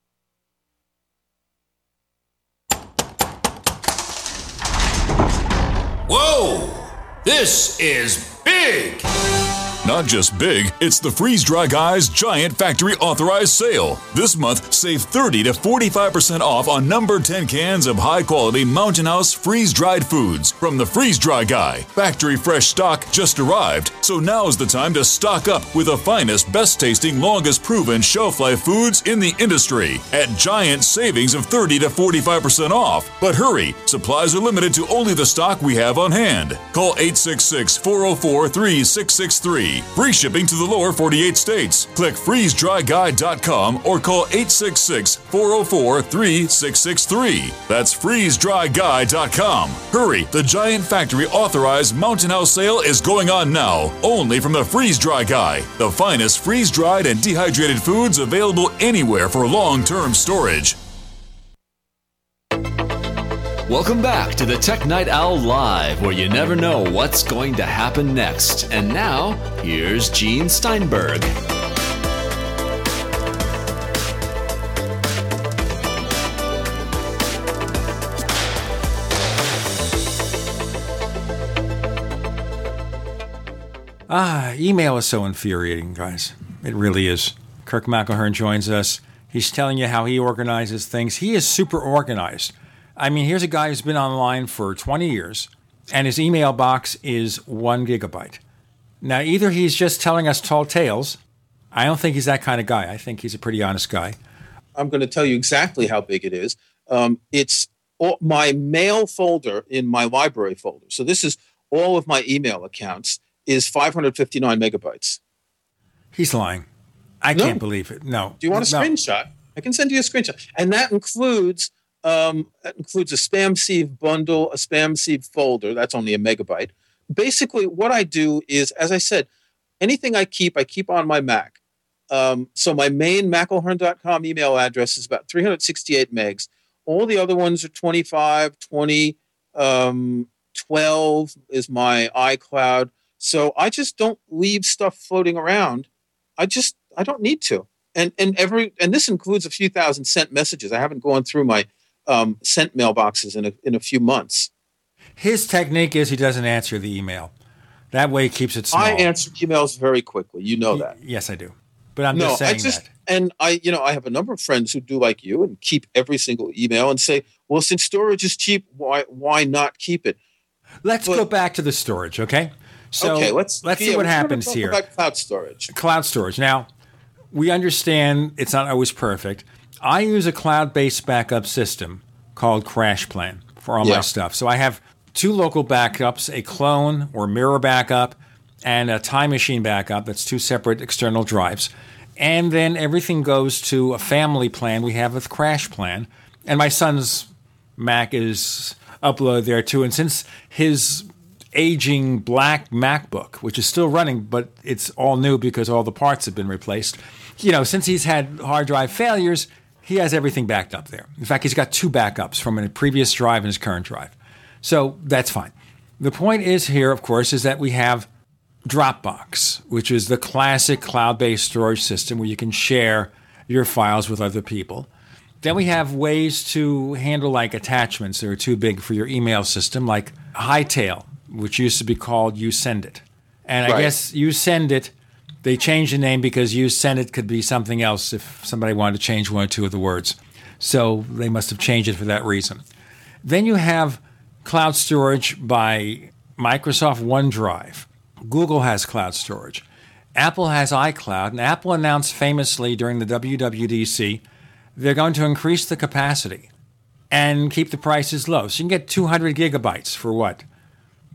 This is big! Not just big, it's the Freeze Dry Guys Giant Factory Authorized Sale. This month, save 30 to 45% off on number 10 cans of high quality Mountain House freeze dried foods from the Freeze Dry Guy. Factory fresh stock just arrived, so now's the time to stock up with the finest, best tasting, longest proven shelf life foods in the industry at giant savings of 30 to 45% off. But hurry, supplies are limited to only the stock we have on hand. Call 866 404 3663. Free shipping to the lower 48 states. Click freezedryguy.com or call 866 404 3663. That's freezedryguy.com. Hurry, the Giant Factory authorized Mountain House sale is going on now, only from the Freeze Dry Guy, the finest freeze dried and dehydrated foods available anywhere for long term storage. Welcome back to the Tech Night Owl Live, where you never know what's going to happen next. And now, here's Gene Steinberg. Ah, email is so infuriating, guys. It really is. Kirk McElhearn joins us. He's telling you how he organizes things. He is super organized. I mean, here's a guy who's been online for 20 years, and his email box is one gigabyte. Now, either he's just telling us tall tales. I don't think he's that kind of guy. I think he's a pretty honest guy. I'm going to tell you exactly how big it is. Um, it's all, my mail folder in my library folder. So this is all of my email accounts is 559 megabytes. He's lying. I No. can't believe it. No. Do you want a No. screenshot? I can send you a screenshot, and that includes um, that includes a spam sieve bundle, a spam sieve folder. That's only a megabyte. Basically, what I do is, as I said, anything I keep, I keep on my Mac. Um, so my main McElhearn.com email address is about 368 megs. All the other ones are 25, 20, um, 12 is my iCloud. So I just don't leave stuff floating around. I just I don't need to. And and every and this includes a few thousand sent messages. I haven't gone through my um, sent mailboxes in a in a few months. His technique is he doesn't answer the email. That way he keeps it small. I answer emails very quickly. You know that. Yes, I do. But I'm no, just saying I just that. and I you know I have a number of friends who do like you and keep every single email and say, well, since storage is cheap, why why not keep it? Let's go back to the storage, okay? So okay, let's let's yeah, see what happens here. About cloud storage. Cloud storage. Now, we understand it's not always perfect. I use a cloud-based backup system called CrashPlan for all Yeah. my stuff. So I have two local backups, a clone or mirror backup, and a time machine backup. That's two separate external drives. And then everything goes to a family plan we have with CrashPlan. And my son's Mac is uploaded there too. And since his aging black MacBook, which is still running, but it's all new because all the parts have been replaced, you know, since he's had hard drive failures, he has everything backed up there. In fact, he's got two backups from a previous drive and his current drive. So that's fine. The point is here, of course, is that we have Dropbox, which is the classic cloud based storage system where you can share your files with other people. Then we have ways to handle like attachments that are too big for your email system, like Hightail, which used to be called You Send It. And I guess You Send It, they changed the name because You Send It could be something else if somebody wanted to change one or two of the words. So they must have changed it for that reason. Then you have cloud storage by Microsoft OneDrive. Google has cloud storage. Apple has iCloud, and Apple announced famously during the WWDC they're going to increase the capacity and keep the prices low. So you can get 200 gigabytes for what?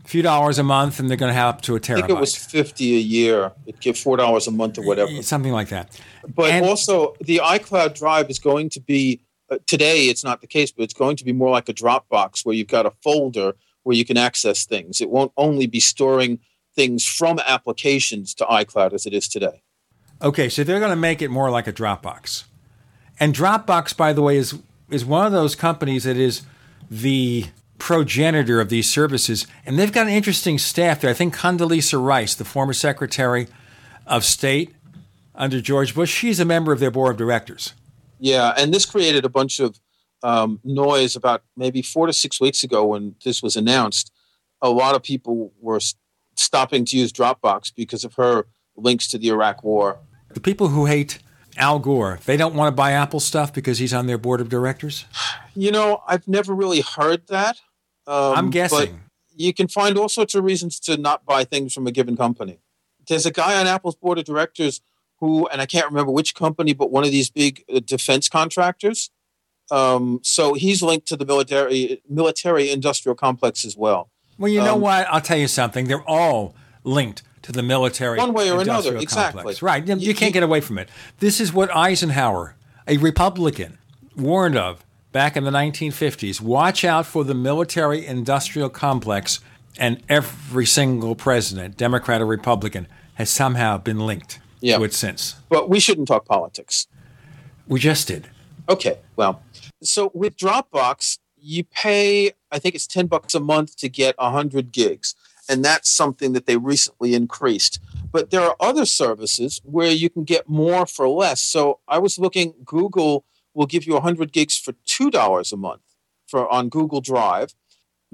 A few dollars a month, and they're going to have up to a terabyte. I think it was fifty a year. It give four dollars a month or whatever. Something like that. But also, the iCloud drive is going to be uh, today. It's not the case, but it's going to be more like a Dropbox, where you've got a folder where you can access things. It won't only be storing things from applications to iCloud as it is today. Okay, so they're going to make it more like a Dropbox. And Dropbox, by the way, is is one of those companies that is the progenitor of these services, and they've got an interesting staff there. I think Condoleezza Rice, the former Secretary of State under George Bush, she's a member of their board of directors. Yeah, and this created a bunch of um, noise about maybe four to six weeks ago when this was announced. A lot of people were s- stopping to use Dropbox because of her links to the Iraq War. The people who hate Al Gore, they don't want to buy Apple stuff because he's on their board of directors. You know, I've never really heard that. Um, I'm but guessing. You can find all sorts of reasons to not buy things from a given company. There's a guy on Apple's board of directors who, and I can't remember which company, but one of these big uh, defense contractors. Um, so he's linked to the military military industrial complex as well. Well, you know Um, what? I'll tell you something. They're all linked to the military One way or another, industrial exactly. complex. Right. You, you can't get away from it. This is what Eisenhower, a Republican, warned of back in the 1950s. Watch out for the military industrial complex, and every single president, Democrat or Republican, has somehow been linked to it since. But we shouldn't talk politics. We just did. Okay, well, so with Dropbox, you pay, I think it's 10 bucks a month to get 100 gigs. And that's something that they recently increased. But there are other services where you can get more for less. So I was looking, Google will give you 100 gigs for $2 a month for on Google Drive.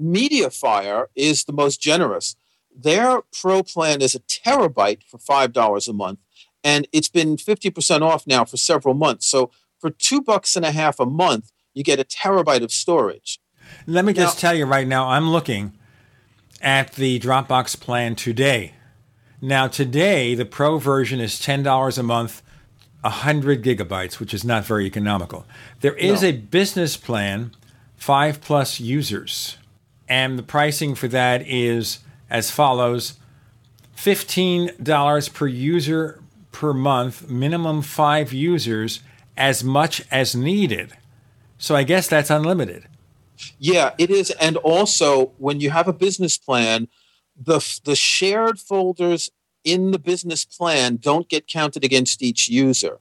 Mediafire is the most generous. Their pro plan is a terabyte for $5 a month. And it's been 50% off now for several months. So for two bucks and a half a month, you get a terabyte of storage. Let me just tell you right now, I'm looking at the Dropbox plan today. Now, today, the pro version is $10 a month, 100 gigabytes, which is not very economical. There is No. a business plan, five plus users, and the pricing for that is as follows $15 per user per month, minimum five users, as much as needed. So I guess that's unlimited. Yeah, it is. And also, when you have a business plan, the the shared folders in the business plan don't get counted against each user.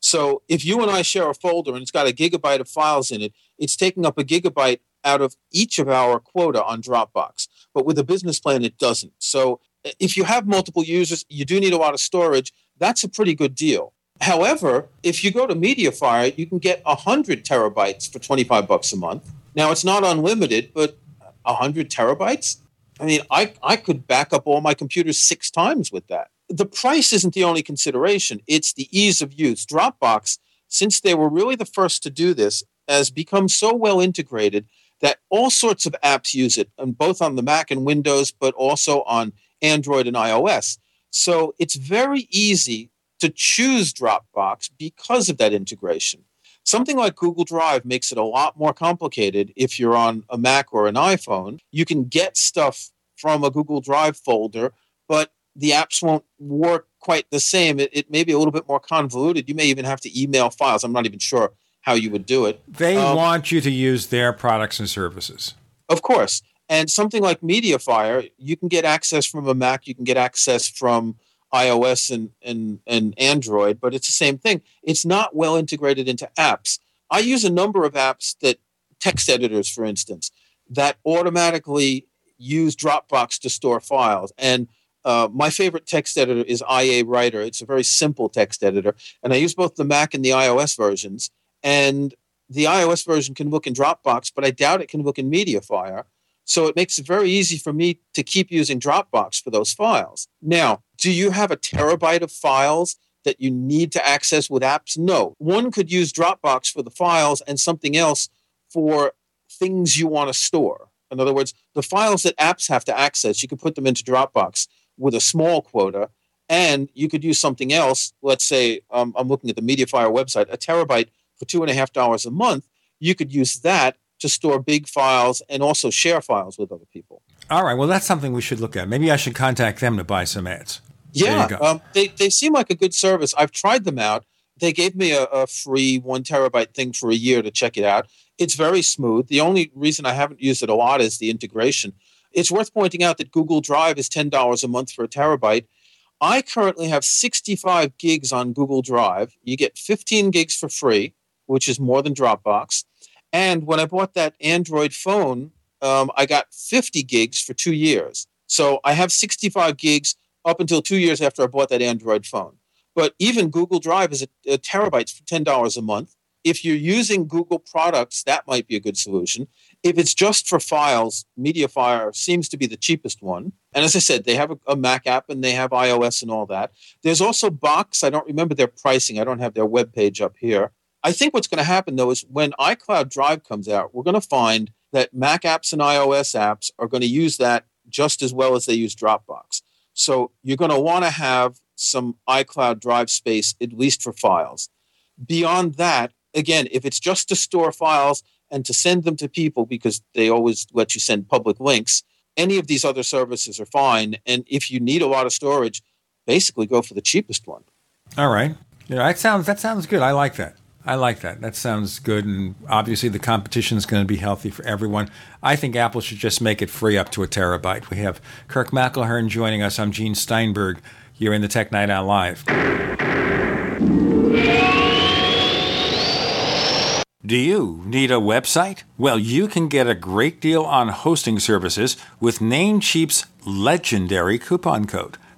So if you and I share a folder and it's got a gigabyte of files in it, it's taking up a gigabyte out of each of our quota on Dropbox. But with a business plan, it doesn't. So if you have multiple users, you do need a lot of storage. That's a pretty good deal. However, if you go to MediaFire, you can get 100 terabytes for 25 bucks a month. Now, it's not unlimited, but 100 terabytes? I mean, I, I could back up all my computers six times with that. The price isn't the only consideration, it's the ease of use. Dropbox, since they were really the first to do this, has become so well integrated that all sorts of apps use it, and both on the Mac and Windows, but also on Android and iOS. So it's very easy to choose Dropbox because of that integration. Something like Google Drive makes it a lot more complicated if you're on a Mac or an iPhone. You can get stuff from a Google Drive folder, but the apps won't work quite the same. It, it may be a little bit more convoluted. You may even have to email files. I'm not even sure how you would do it. They Um, want you to use their products and services. Of course. And something like MediaFire, you can get access from a Mac, you can get access from iOS and, and, and Android, but it's the same thing. It's not well integrated into apps. I use a number of apps that, text editors, for instance, that automatically use Dropbox to store files. And uh, my favorite text editor is IA Writer. It's a very simple text editor. And I use both the Mac and the iOS versions. And the iOS version can look in Dropbox, but I doubt it can look in MediaFire. So it makes it very easy for me to keep using Dropbox for those files. Now, do you have a terabyte of files that you need to access with apps? No. One could use Dropbox for the files and something else for things you want to store. In other words, the files that apps have to access, you can put them into Dropbox with a small quota, and you could use something else. Let's say um, I'm looking at the MediaFire website, a terabyte for two and a half dollars a month. You could use that to store big files and also share files with other people. All right, well, that's something we should look at. Maybe I should contact them to buy some ads. Yeah, um, they they seem like a good service. I've tried them out. They gave me a, a free one terabyte thing for a year to check it out. It's very smooth. The only reason I haven't used it a lot is the integration. It's worth pointing out that Google Drive is ten dollars a month for a terabyte. I currently have 65 gigs on Google Drive. You get 15 gigs for free, which is more than Dropbox. And when I bought that Android phone, um, I got 50 gigs for two years. So I have 65 gigs up until two years after I bought that Android phone. But even Google Drive is a, a terabytes for $10 a month. If you're using Google products, that might be a good solution. If it's just for files, MediaFire seems to be the cheapest one. And as I said, they have a, a Mac app and they have iOS and all that. There's also Box. I don't remember their pricing. I don't have their web page up here. I think what's going to happen though is when iCloud Drive comes out, we're going to find that Mac apps and iOS apps are going to use that just as well as they use Dropbox. So you're going to want to have some iCloud Drive space, at least for files. Beyond that, again, if it's just to store files and to send them to people because they always let you send public links, any of these other services are fine. And if you need a lot of storage, basically go for the cheapest one. All right. Yeah, that sounds that sounds good. I like that. I like that. That sounds good, and obviously the competition is going to be healthy for everyone. I think Apple should just make it free up to a terabyte. We have Kirk McElhearn joining us. I'm Gene Steinberg. You're in the Tech Night Owl Live. Do you need a website? Well, you can get a great deal on hosting services with Namecheap's legendary coupon code.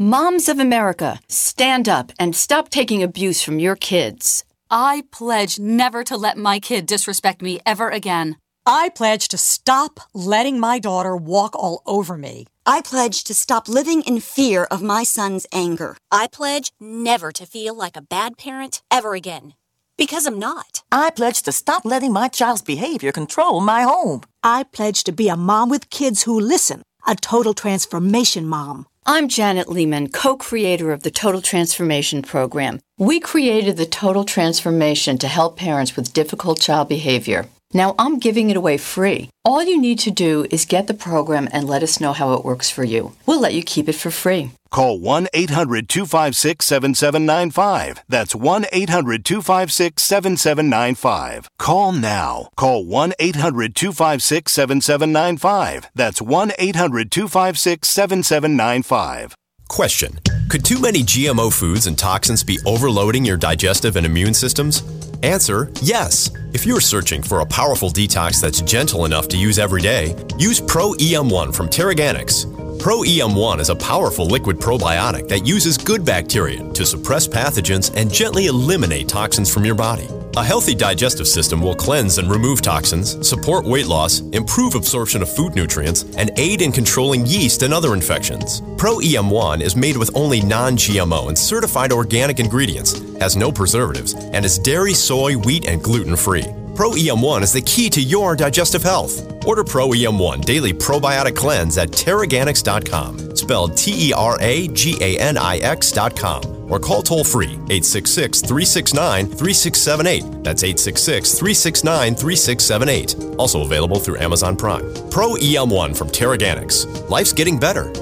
Moms of America, stand up and stop taking abuse from your kids. I pledge never to let my kid disrespect me ever again. I pledge to stop letting my daughter walk all over me. I pledge to stop living in fear of my son's anger. I pledge never to feel like a bad parent ever again. Because I'm not. I pledge to stop letting my child's behavior control my home. I pledge to be a mom with kids who listen, a total transformation mom. I'm Janet Lehman, co creator of the Total Transformation Program. We created the Total Transformation to help parents with difficult child behavior. Now I'm giving it away free. All you need to do is get the program and let us know how it works for you. We'll let you keep it for free. Call 1 800 256 7795. That's 1 800 256 7795. Call now. Call 1 800 256 7795. That's 1 800 256 7795. Question Could too many GMO foods and toxins be overloading your digestive and immune systems? Answer Yes. If you're searching for a powerful detox that's gentle enough to use every day, use Pro EM1 from Teraganix. Pro EM1 is a powerful liquid probiotic that uses good bacteria to suppress pathogens and gently eliminate toxins from your body. A healthy digestive system will cleanse and remove toxins, support weight loss, improve absorption of food nutrients, and aid in controlling yeast and other infections. Pro EM1 is made with only non GMO and certified organic ingredients, has no preservatives, and is dairy, soy, wheat, and gluten free. Pro EM1 is the key to your digestive health. Order Pro EM1 Daily Probiotic Cleanse at Teraganix.com, spelled T E R A G A N I X.com, or call toll free 866 369 3678. That's 866 369 3678. Also available through Amazon Prime. Pro EM1 from Teraganix. Life's getting better.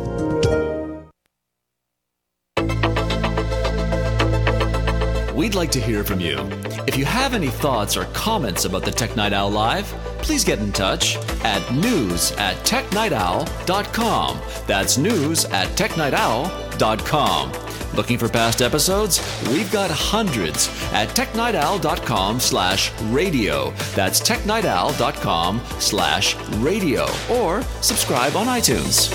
We'd like to hear from you. If you have any thoughts or comments about the Tech Night Owl Live, please get in touch at news at technightowl.com. That's news at technightowl.com. Looking for past episodes? We've got hundreds at technightowl.com slash radio. That's technightowl.com slash radio. Or subscribe on iTunes.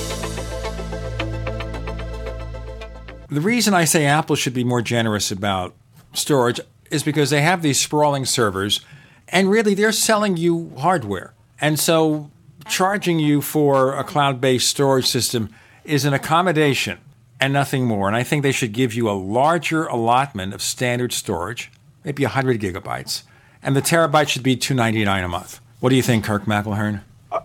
The reason I say Apple should be more generous about storage is because they have these sprawling servers and really they're selling you hardware. And so charging you for a cloud based storage system is an accommodation and nothing more. And I think they should give you a larger allotment of standard storage, maybe 100 gigabytes, and the terabyte should be 299 a month. What do you think, Kirk McElhearn?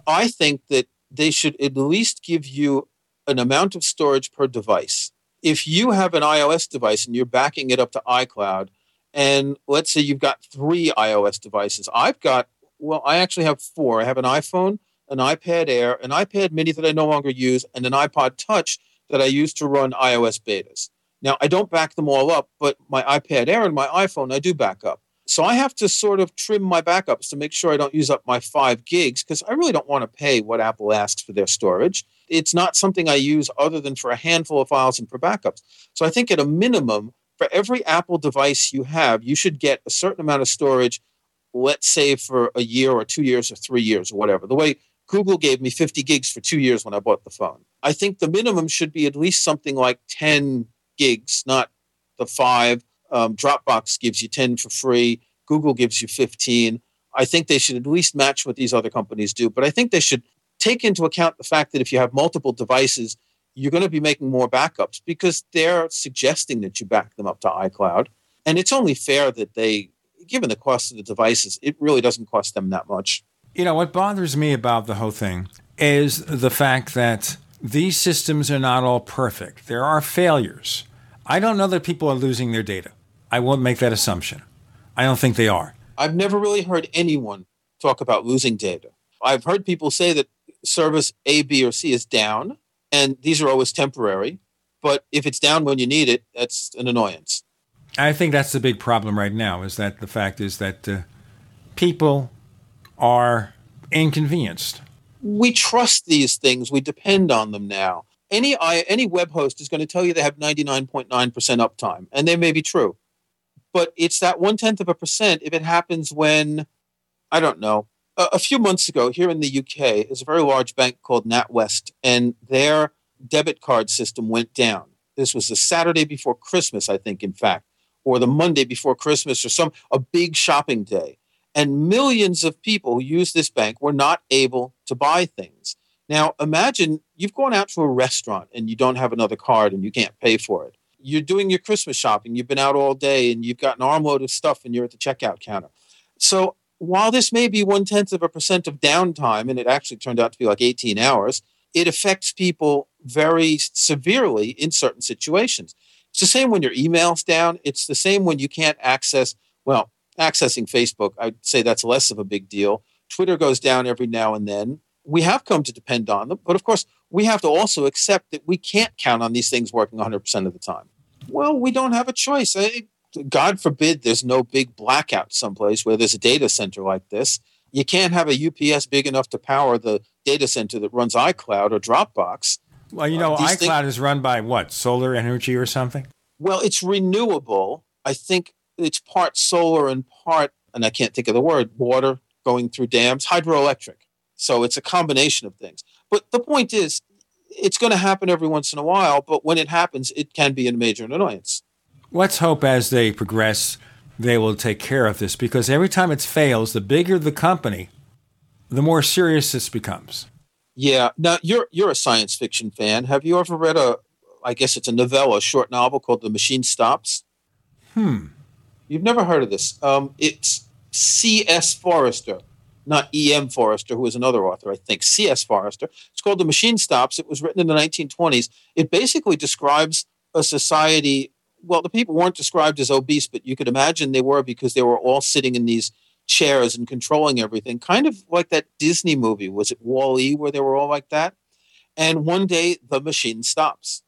I think that they should at least give you an amount of storage per device. If you have an iOS device and you're backing it up to iCloud, and let's say you've got three iOS devices, I've got, well, I actually have four. I have an iPhone, an iPad Air, an iPad mini that I no longer use, and an iPod Touch that I use to run iOS betas. Now, I don't back them all up, but my iPad Air and my iPhone, I do back up. So I have to sort of trim my backups to make sure I don't use up my five gigs because I really don't want to pay what Apple asks for their storage. It's not something I use other than for a handful of files and for backups. So I think at a minimum, for every Apple device you have, you should get a certain amount of storage, let's say for a year or two years or three years or whatever. The way Google gave me 50 gigs for two years when I bought the phone. I think the minimum should be at least something like 10 gigs, not the five um, Dropbox gives you 10 for free. Google gives you 15. I think they should at least match what these other companies do. But I think they should take into account the fact that if you have multiple devices, you're going to be making more backups because they're suggesting that you back them up to iCloud. And it's only fair that they, given the cost of the devices, it really doesn't cost them that much. You know, what bothers me about the whole thing is the fact that these systems are not all perfect. There are failures. I don't know that people are losing their data. I won't make that assumption. I don't think they are. I've never really heard anyone talk about losing data. I've heard people say that service A, B, or C is down, and these are always temporary. But if it's down when you need it, that's an annoyance. I think that's the big problem right now. Is that the fact is that uh, people are inconvenienced. We trust these things. We depend on them now. Any any web host is going to tell you they have 99.9% uptime, and they may be true but it's that one tenth of a percent if it happens when, I don't know, a, few months ago here in the UK, is a very large bank called NatWest, and their debit card system went down. This was the Saturday before Christmas, I think, in fact, or the Monday before Christmas, or some a big shopping day. And millions of people who use this bank were not able to buy things. Now, imagine you've gone out to a restaurant and you don't have another card and you can't pay for it you're doing your Christmas shopping, you've been out all day and you've got an armload of stuff and you're at the checkout counter. So while this may be one tenth of a percent of downtime, and it actually turned out to be like 18 hours, it affects people very severely in certain situations. It's the same when your email's down. It's the same when you can't access, well, accessing Facebook. I'd say that's less of a big deal. Twitter goes down every now and then. We have come to depend on them. But of course, we have to also accept that we can't count on these things working 100% of the time. Well, we don't have a choice. God forbid there's no big blackout someplace where there's a data center like this. You can't have a UPS big enough to power the data center that runs iCloud or Dropbox. Well, you know, uh, iCloud things, is run by what? Solar energy or something? Well, it's renewable. I think it's part solar and part, and I can't think of the word, water going through dams, hydroelectric. So it's a combination of things. But the point is, it's going to happen every once in a while, but when it happens, it can be a major annoyance. Let's hope as they progress, they will take care of this because every time it fails, the bigger the company, the more serious this becomes. Yeah. Now you're you're a science fiction fan. Have you ever read a I guess it's a novella, a short novel called The Machine Stops? Hmm. You've never heard of this. Um, it's C.S. Forester not E.M. Forester, who is another author, I think, C.S. Forester. It's called The Machine Stops. It was written in the 1920s. It basically describes a society. Well, the people weren't described as obese, but you could imagine they were because they were all sitting in these chairs and controlling everything, kind of like that Disney movie. Was it Wall E, where they were all like that? And one day the machine stops.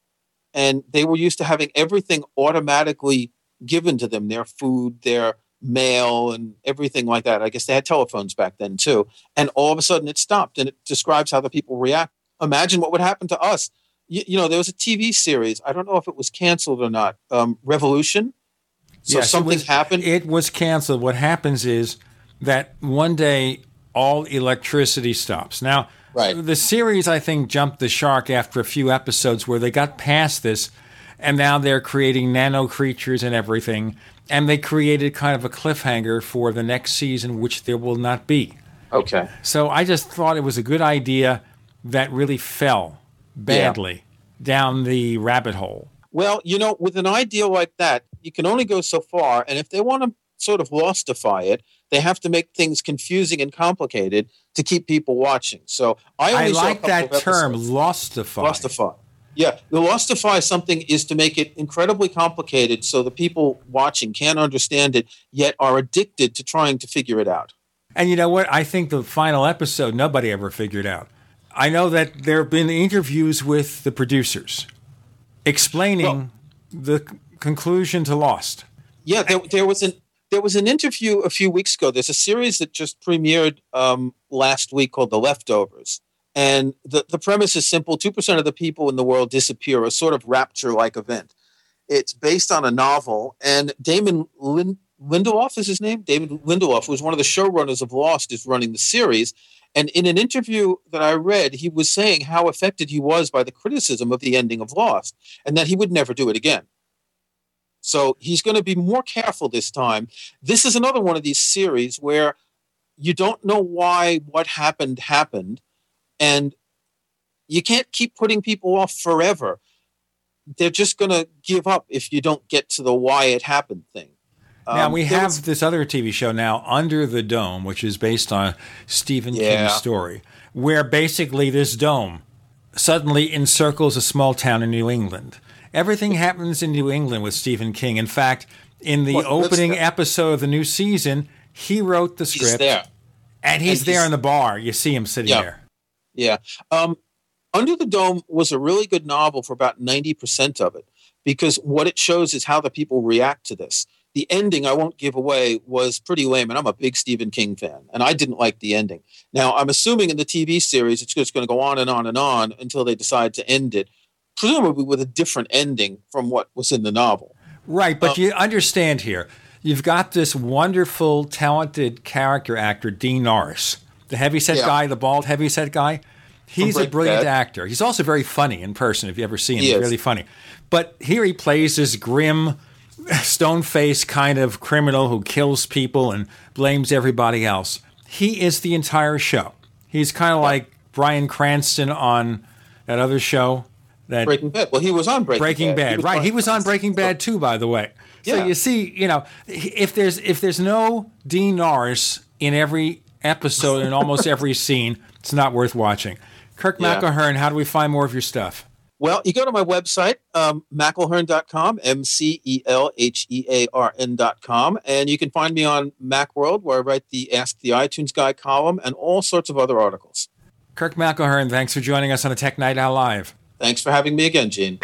And they were used to having everything automatically given to them their food, their mail and everything like that. I guess they had telephones back then too. And all of a sudden it stopped and it describes how the people react. Imagine what would happen to us. You, you know, there was a TV series. I don't know if it was canceled or not. Um, Revolution. So yes, something it was, happened. It was canceled. What happens is that one day all electricity stops. Now, right. the series I think jumped the shark after a few episodes where they got past this and now they're creating nano creatures and everything and they created kind of a cliffhanger for the next season, which there will not be. Okay. So I just thought it was a good idea that really fell badly yeah. down the rabbit hole. Well, you know, with an idea like that, you can only go so far. And if they want to sort of lostify it, they have to make things confusing and complicated to keep people watching. So I, I like that term, lostify. Lostify. Yeah, the lostify something is to make it incredibly complicated so the people watching can't understand it, yet are addicted to trying to figure it out. And you know what? I think the final episode, nobody ever figured out. I know that there have been interviews with the producers explaining well, the c- conclusion to Lost. Yeah, there, there was an there was an interview a few weeks ago. There's a series that just premiered um, last week called The Leftovers. And the, the premise is simple 2% of the people in the world disappear, a sort of rapture like event. It's based on a novel, and Damon Lind- Lindelof is his name? David Lindelof, who was one of the showrunners of Lost, is running the series. And in an interview that I read, he was saying how affected he was by the criticism of the ending of Lost and that he would never do it again. So he's going to be more careful this time. This is another one of these series where you don't know why what happened happened, and you can't keep putting people off forever. They're just going to give up if you don't get to the why it happened thing. Now Um, we have was- this other TV show now, Under the Dome, which is based on Stephen Yeah. King's story, where basically this dome suddenly encircles a small town in New England. Everything happens in New England with Stephen King. In fact, in the lives opening episode of the new season, he wrote the He's script, there. and he's And there he's- in the bar. You see him sitting Yeah. there. Yeah. Um, Under the Dome was a really good novel for about 90% of it because what it shows is how the people react to this. The ending, I won't give away, was pretty lame, and I'm a big Stephen King fan, and I didn't like the ending. Now, I'm assuming in the TV series, it's just going to go on and on and on until they decide to end it, presumably with a different ending from what was in the novel. Right, but Um, you understand here. You've got this wonderful, talented character actor, Dean Norris, the heavyset Yeah. guy, the bald heavyset guy. He's a brilliant actor. He's also very funny in person. If you ever see him, He he's is. really funny. But here he plays this grim, stone faced kind of criminal who kills people and blames everybody else. He is the entire show. He's kind of like Bryan Cranston on that other show. That Breaking Bad. Well, he was on Breaking, Breaking Bad, He right? He was on Breaking Bad too, by the way. So Yeah. you see, you know, if there's if there's no Dean Norris in every episode and almost every scene, it's not worth watching. Kirk Yeah. McElhearn, how do we find more of your stuff? Well, you go to my website, um, McElhearn.com, M C E L H E A R N.com, and you can find me on Macworld, where I write the Ask the iTunes Guy column and all sorts of other articles. Kirk McElhearn, thanks for joining us on a Tech Night Owl Live. Thanks for having me again, Gene.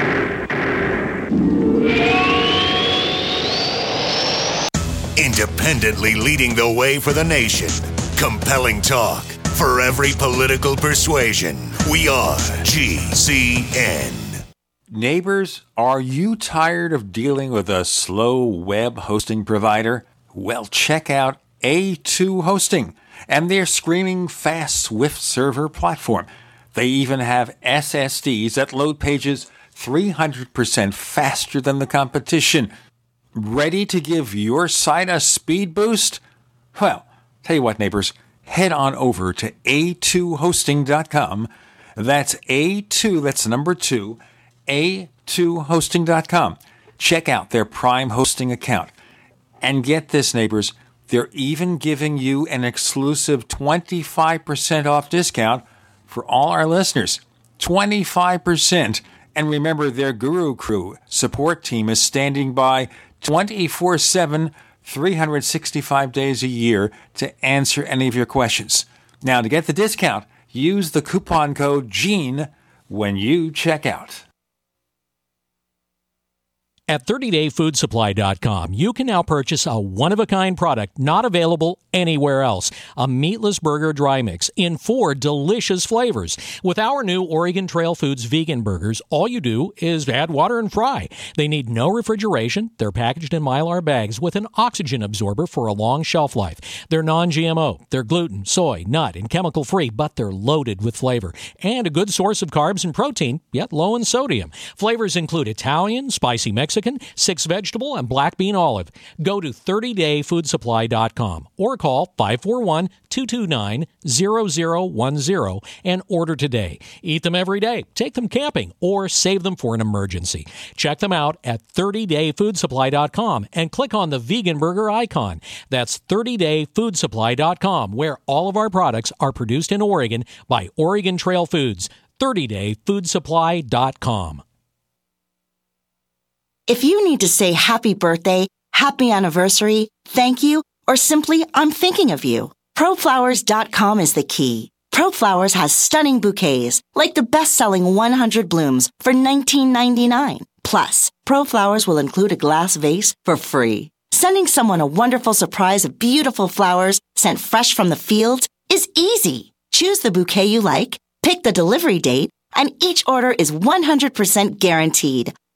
Independently leading the way for the nation. Compelling talk for every political persuasion. We are GCN. Neighbors, are you tired of dealing with a slow web hosting provider? Well, check out A2 Hosting and their screaming fast Swift server platform. They even have SSDs that load pages 300% faster than the competition. Ready to give your site a speed boost? Well, tell you what, neighbors, head on over to a2hosting.com. That's A2, that's number two, a2hosting.com. Check out their Prime hosting account. And get this, neighbors, they're even giving you an exclusive 25% off discount for all our listeners. 25%. And remember, their Guru Crew support team is standing by 24 7, 365 days a year to answer any of your questions. Now, to get the discount, use the coupon code GENE when you check out. At 30dayfoodsupply.com, you can now purchase a one of a kind product not available anywhere else a meatless burger dry mix in four delicious flavors. With our new Oregon Trail Foods vegan burgers, all you do is add water and fry. They need no refrigeration. They're packaged in mylar bags with an oxygen absorber for a long shelf life. They're non GMO, they're gluten, soy, nut, and chemical free, but they're loaded with flavor and a good source of carbs and protein, yet low in sodium. Flavors include Italian, spicy Mexican, six vegetable, and black bean olive. Go to 30dayfoodsupply.com or call 541 229 0010 and order today. Eat them every day, take them camping, or save them for an emergency. Check them out at 30dayfoodsupply.com and click on the vegan burger icon. That's 30dayfoodsupply.com, where all of our products are produced in Oregon by Oregon Trail Foods. 30dayfoodsupply.com. If you need to say happy birthday, happy anniversary, thank you, or simply I'm thinking of you, proflowers.com is the key. ProFlowers has stunning bouquets, like the best-selling 100 blooms for $19.99. Plus, ProFlowers will include a glass vase for free. Sending someone a wonderful surprise of beautiful flowers sent fresh from the fields is easy. Choose the bouquet you like, pick the delivery date, and each order is 100% guaranteed.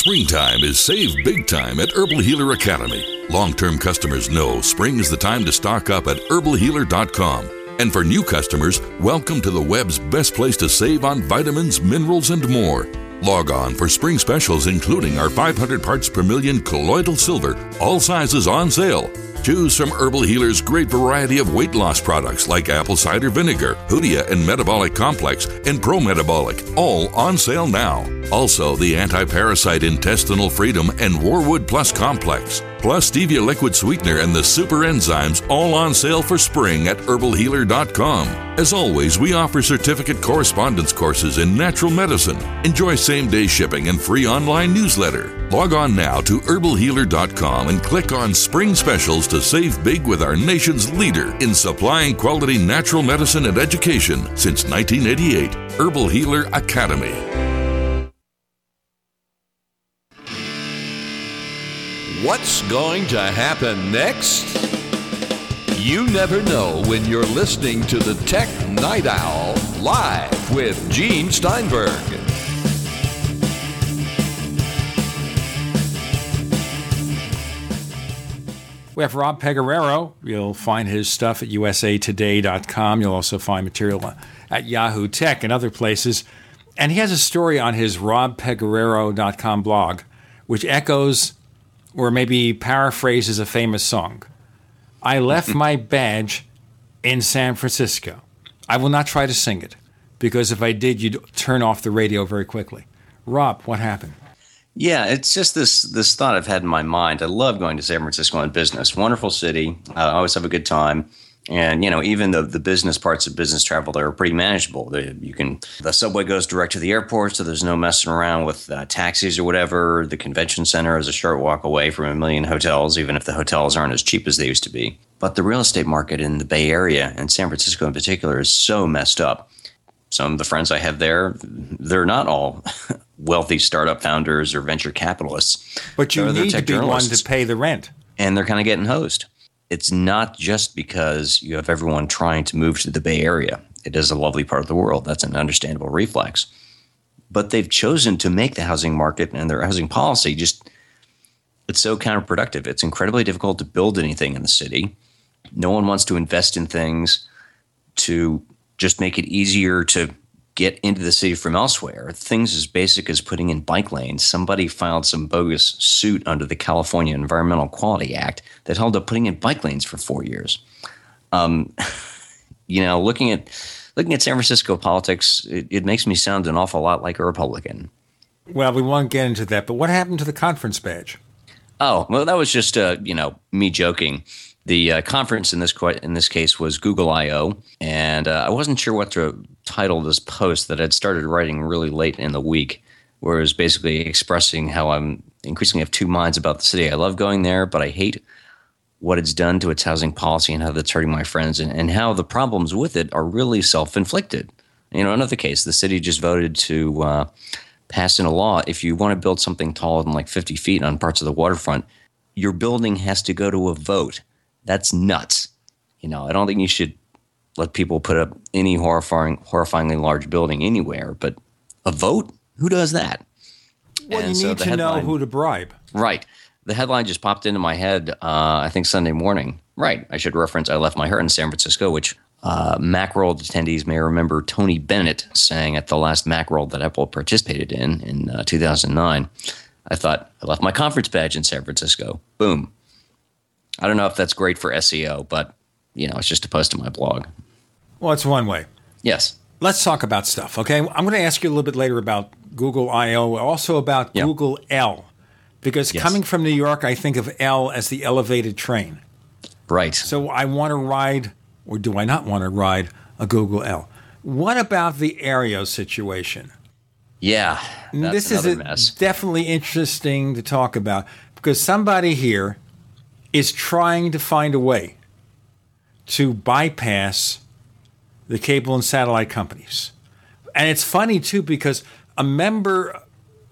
Springtime is save big time at Herbal Healer Academy. Long term customers know spring is the time to stock up at herbalhealer.com. And for new customers, welcome to the web's best place to save on vitamins, minerals, and more. Log on for spring specials, including our 500 parts per million colloidal silver, all sizes on sale. Choose from Herbal Healer's great variety of weight loss products like apple cider vinegar, Hoodia and Metabolic Complex, and Pro Metabolic, all on sale now. Also, the anti parasite intestinal freedom and Wormwood Plus Complex, plus stevia liquid sweetener and the super enzymes, all on sale for spring at herbalhealer.com. As always, we offer certificate correspondence courses in natural medicine. Enjoy same day shipping and free online newsletter. Log on now to herbalhealer.com and click on Spring Specials to save big with our nation's leader in supplying quality natural medicine and education since 1988, Herbal Healer Academy. What's going to happen next? You never know when you're listening to the Tech Night Owl live with Gene Steinberg. We have Rob Pegoraro. You'll find his stuff at usatoday.com. You'll also find material at Yahoo Tech and other places. And he has a story on his robpegoraro.com blog, which echoes or maybe paraphrases a famous song. I left my badge in San Francisco. I will not try to sing it because if I did, you'd turn off the radio very quickly. Rob, what happened? Yeah, it's just this this thought I've had in my mind. I love going to San Francisco on business. Wonderful city. Uh, I always have a good time. And you know, even the the business parts of business travel there are pretty manageable. They, you can the subway goes direct to the airport, so there's no messing around with uh, taxis or whatever. The convention center is a short walk away from a million hotels, even if the hotels aren't as cheap as they used to be. But the real estate market in the Bay Area and San Francisco in particular is so messed up. Some of the friends I have there, they're not all wealthy startup founders or venture capitalists. But you need to be one to pay the rent. and they're kind of getting hosed. It's not just because you have everyone trying to move to the Bay Area. It is a lovely part of the world. That's an understandable reflex. But they've chosen to make the housing market and their housing policy just it's so counterproductive. It's incredibly difficult to build anything in the city. No one wants to invest in things to just make it easier to get into the city from elsewhere. Things as basic as putting in bike lanes. Somebody filed some bogus suit under the California Environmental Quality Act that held up putting in bike lanes for four years. Um, you know, looking at looking at San Francisco politics, it, it makes me sound an awful lot like a Republican. Well, we won't get into that. But what happened to the conference badge? Oh, well, that was just uh, you know me joking. The uh, conference in this in this case was Google I/O, and uh, I wasn't sure what to title this post that I'd started writing really late in the week, where it was basically expressing how I'm increasingly have two minds about the city. I love going there, but I hate what it's done to its housing policy and how that's hurting my friends, and, and how the problems with it are really self inflicted. You know, another case, the city just voted to uh, pass in a law if you want to build something taller than like 50 feet on parts of the waterfront, your building has to go to a vote. That's nuts. You know, I don't think you should let people put up any horrifying, horrifyingly large building anywhere, but a vote? Who does that? Well, And you so need to know who to bribe. Right. The headline just popped into my head, uh, I think Sunday morning. Right. I should reference I left my heart in San Francisco, which uh, Macworld attendees may remember Tony Bennett saying at the last Macworld that Apple participated in in uh, 2009. I thought, I left my conference badge in San Francisco. Boom. I don't know if that's great for SEO, but, you know, it's just a post to my blog. Well, it's one way. Yes. Let's talk about stuff, okay? I'm going to ask you a little bit later about Google I/O, also about Google L, Because Yes. coming from New York, I think of L as the elevated train. Right. So I want to ride, or do I not want to ride a Google L? What about the Aereo situation? Yeah. This is a- definitely interesting to talk about because somebody here is trying to find a way to bypass the cable and satellite companies. And it's funny too because a member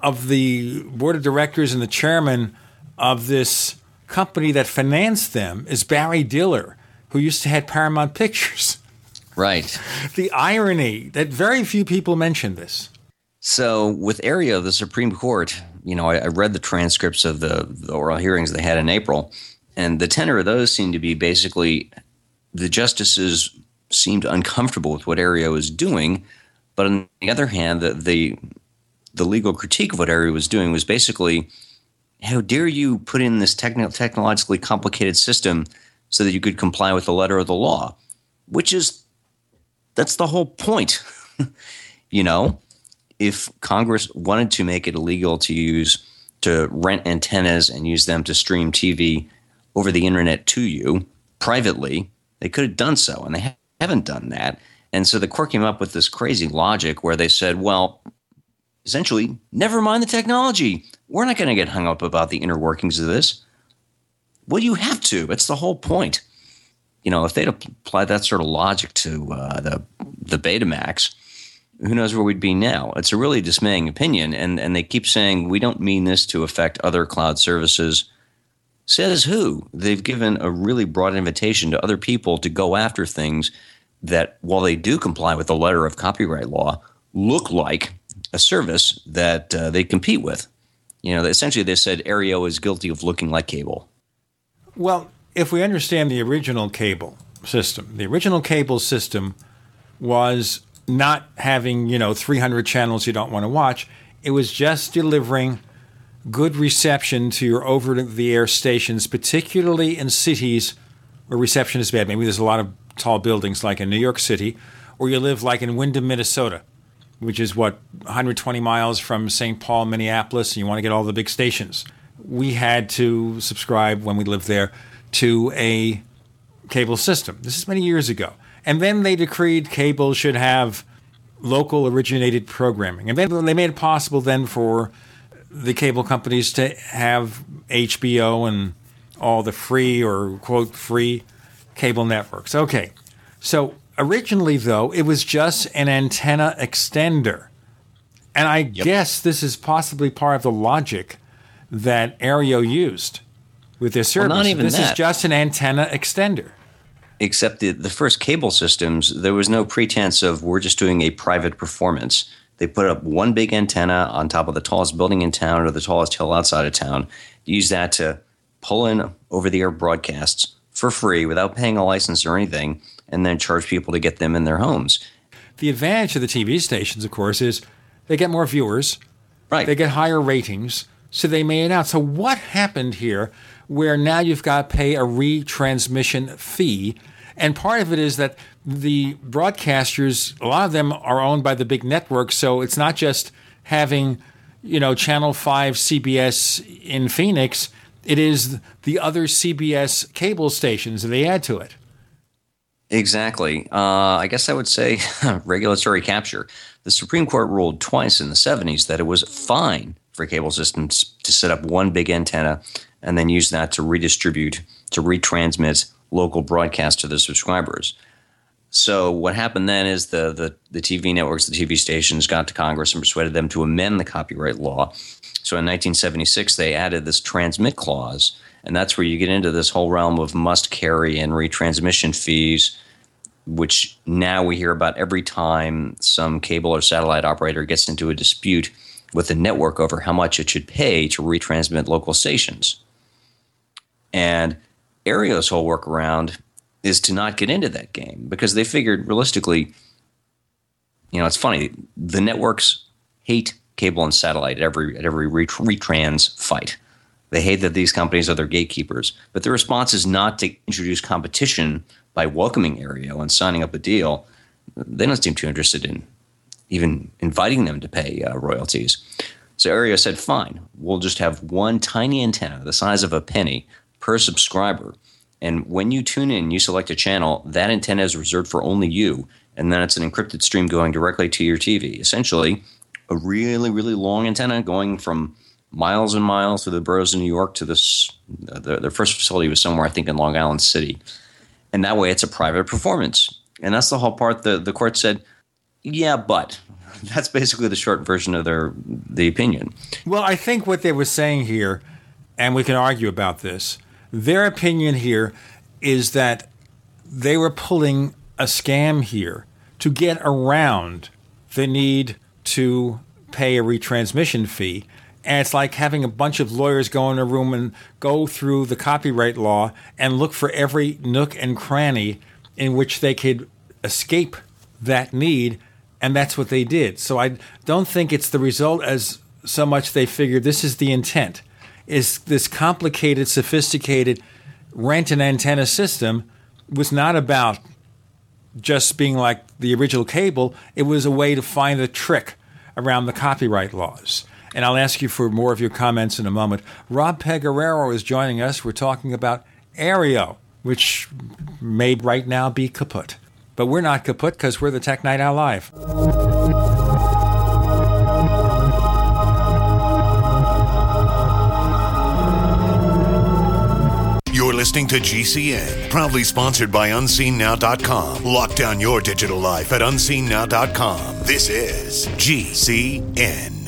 of the board of directors and the chairman of this company that financed them is Barry Diller, who used to head Paramount Pictures. Right. The irony that very few people mention this. So with Aereo, the Supreme Court, you know, I, I read the transcripts of the, the oral hearings they had in April, and the tenor of those seemed to be basically the justices seemed uncomfortable with what Aereo was doing, but on the other hand, the the, the legal critique of what Aereo was doing was basically, how dare you put in this techno- technologically complicated system so that you could comply with the letter of the law, which is that's the whole point, you know if Congress wanted to make it illegal to use to rent antennas and use them to stream TV over the internet to you privately, they could have done so, and they haven't done that. And so the court came up with this crazy logic where they said, well, essentially, never mind the technology. We're not going to get hung up about the inner workings of this. Well, you have to. It's the whole point. You know, if they'd applied that sort of logic to uh, the the Betamax, who knows where we'd be now? It's a really dismaying opinion, and and they keep saying we don't mean this to affect other cloud services. Says who? They've given a really broad invitation to other people to go after things that, while they do comply with the letter of copyright law, look like a service that uh, they compete with. You know, essentially they said Aereo is guilty of looking like cable. Well, if we understand the original cable system, the original cable system was not having, you know, 300 channels you don't want to watch. It was just delivering good reception to your over the air stations, particularly in cities where reception is bad. Maybe there's a lot of tall buildings like in New York City, or you live like in Windom, Minnesota, which is what 120 miles from St. Paul, Minneapolis, and you want to get all the big stations. We had to subscribe when we lived there to a cable system. This is many years ago. And then they decreed cable should have local originated programming. And then they made it possible then for the cable companies to have HBO and all the free or quote free cable networks. Okay. So originally, though, it was just an antenna extender. And I guess this is possibly part of the logic that Aereo used with their service. Well, not even this is just an antenna extender. except the, the first cable systems, there was no pretense of we're just doing a private performance. They put up one big antenna on top of the tallest building in town or the tallest hill outside of town, use that to pull in over the air broadcasts for free without paying a license or anything, and then charge people to get them in their homes. The advantage of the TV stations, of course, is they get more viewers. Right. They get higher ratings, so they may out. So what happened here where now you've got to pay a retransmission fee? And part of it is that the broadcasters, a lot of them are owned by the big networks, so it's not just having, you know, Channel 5 CBS in Phoenix, it is the other CBS cable stations that they add to it. Exactly. Uh, I guess I would say regulatory capture. The Supreme Court ruled twice in the 70s that it was fine for cable systems to set up one big antenna and then use that to redistribute, to retransmit local broadcasts to the subscribers. So what happened then is the, the, the TV networks, the TV stations got to Congress and persuaded them to amend the copyright law. So in 1976, they added this transmit clause, and that's where you get into this whole realm of must carry and retransmission fees, which now we hear about every time some cable or satellite operator gets into a dispute with the network over how much it should pay to retransmit local stations. And Aereo's whole workaround is to not get into that game because they figured realistically, you know, it's funny. The networks hate cable and satellite at every at every ret- retrans fight. They hate that these companies are their gatekeepers, but the response is not to introduce competition by welcoming Aereo and signing up a deal. They don't seem too interested in even inviting them to pay uh, royalties. So Aereo said, fine, we'll just have one tiny antenna the size of a penny per subscriber. And when you tune in, you select a channel, that antenna is reserved for only you. And then it's an encrypted stream going directly to your TV. Essentially, a really, really long antenna going from miles and miles through the boroughs of New York to this. Uh, their, their first facility was somewhere, I think, in Long Island City. And that way it's a private performance. And that's the whole part the, the court said, yeah, but. That's basically the short version of their the opinion. Well, I think what they were saying here, and we can argue about this, their opinion here is that they were pulling a scam here to get around the need to pay a retransmission fee. And it's like having a bunch of lawyers go in a room and go through the copyright law and look for every nook and cranny in which they could escape that need. And that's what they did. So I don't think it's the result as so much they figured this is the intent. Is this complicated, sophisticated rent an antenna system was not about just being like the original cable. It was a way to find a trick around the copyright laws. And I'll ask you for more of your comments in a moment. Rob Pegoraro is joining us. We're talking about Aereo, which may right now be kaput. But we're not kaput because we're the Tech Night Owl Live. Listening to GCN, proudly sponsored by UnseenNow.com. Lock down your digital life at UnseenNow.com. This is GCN.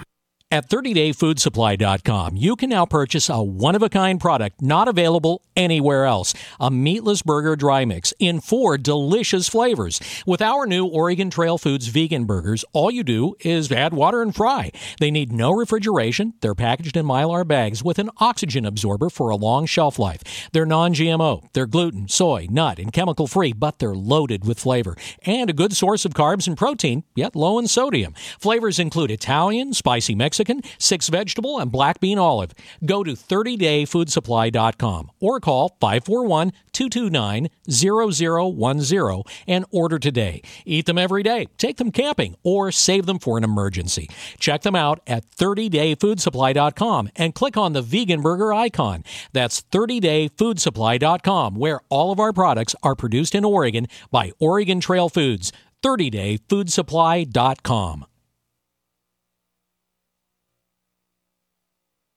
At 30dayfoodsupply.com, you can now purchase a one of a kind product not available anywhere else a meatless burger dry mix in four delicious flavors. With our new Oregon Trail Foods vegan burgers, all you do is add water and fry. They need no refrigeration. They're packaged in mylar bags with an oxygen absorber for a long shelf life. They're non GMO. They're gluten, soy, nut, and chemical free, but they're loaded with flavor and a good source of carbs and protein, yet low in sodium. Flavors include Italian, spicy Mexican, six vegetable, and black bean olive. Go to 30dayfoodsupply.com or call 541 229 0010 and order today. Eat them every day, take them camping, or save them for an emergency. Check them out at 30dayfoodsupply.com and click on the vegan burger icon. That's 30dayfoodsupply.com, where all of our products are produced in Oregon by Oregon Trail Foods. 30dayfoodsupply.com.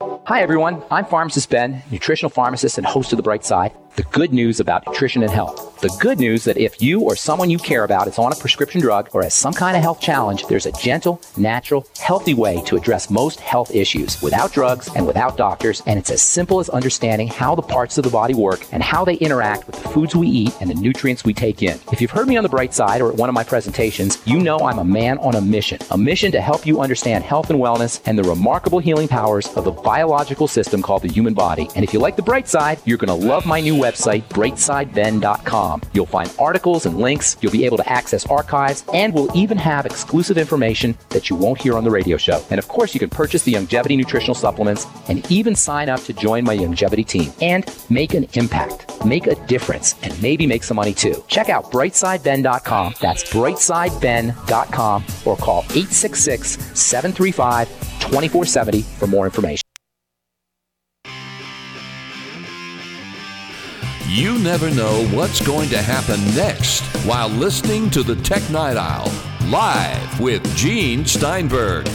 Hi, everyone. I'm Pharmacist Ben, nutritional pharmacist and host of The Bright Side. The good news about nutrition and health. The good news that if you or someone you care about is on a prescription drug or has some kind of health challenge, there's a gentle, natural, healthy way to address most health issues without drugs and without doctors. And it's as simple as understanding how the parts of the body work and how they interact with the foods we eat and the nutrients we take in. If you've heard me on The Bright Side or at one of my presentations, you know I'm a man on a mission. A mission to help you understand health and wellness and the remarkable healing powers of the biological system called the human body. And if you like The Bright Side, you're going to love my new website, brightsideben.com. You'll find articles and links, you'll be able to access archives, and we'll even have exclusive information that you won't hear on the radio show. And of course, you can purchase the Longevity nutritional supplements and even sign up to join my Longevity team and make an impact, make a difference, and maybe make some money too. Check out brightsideben.com. That's brightsideben.com or call 866 735 2470 for more information. You never know what's going to happen next while listening to the Tech Night Owl live with Gene Steinberg.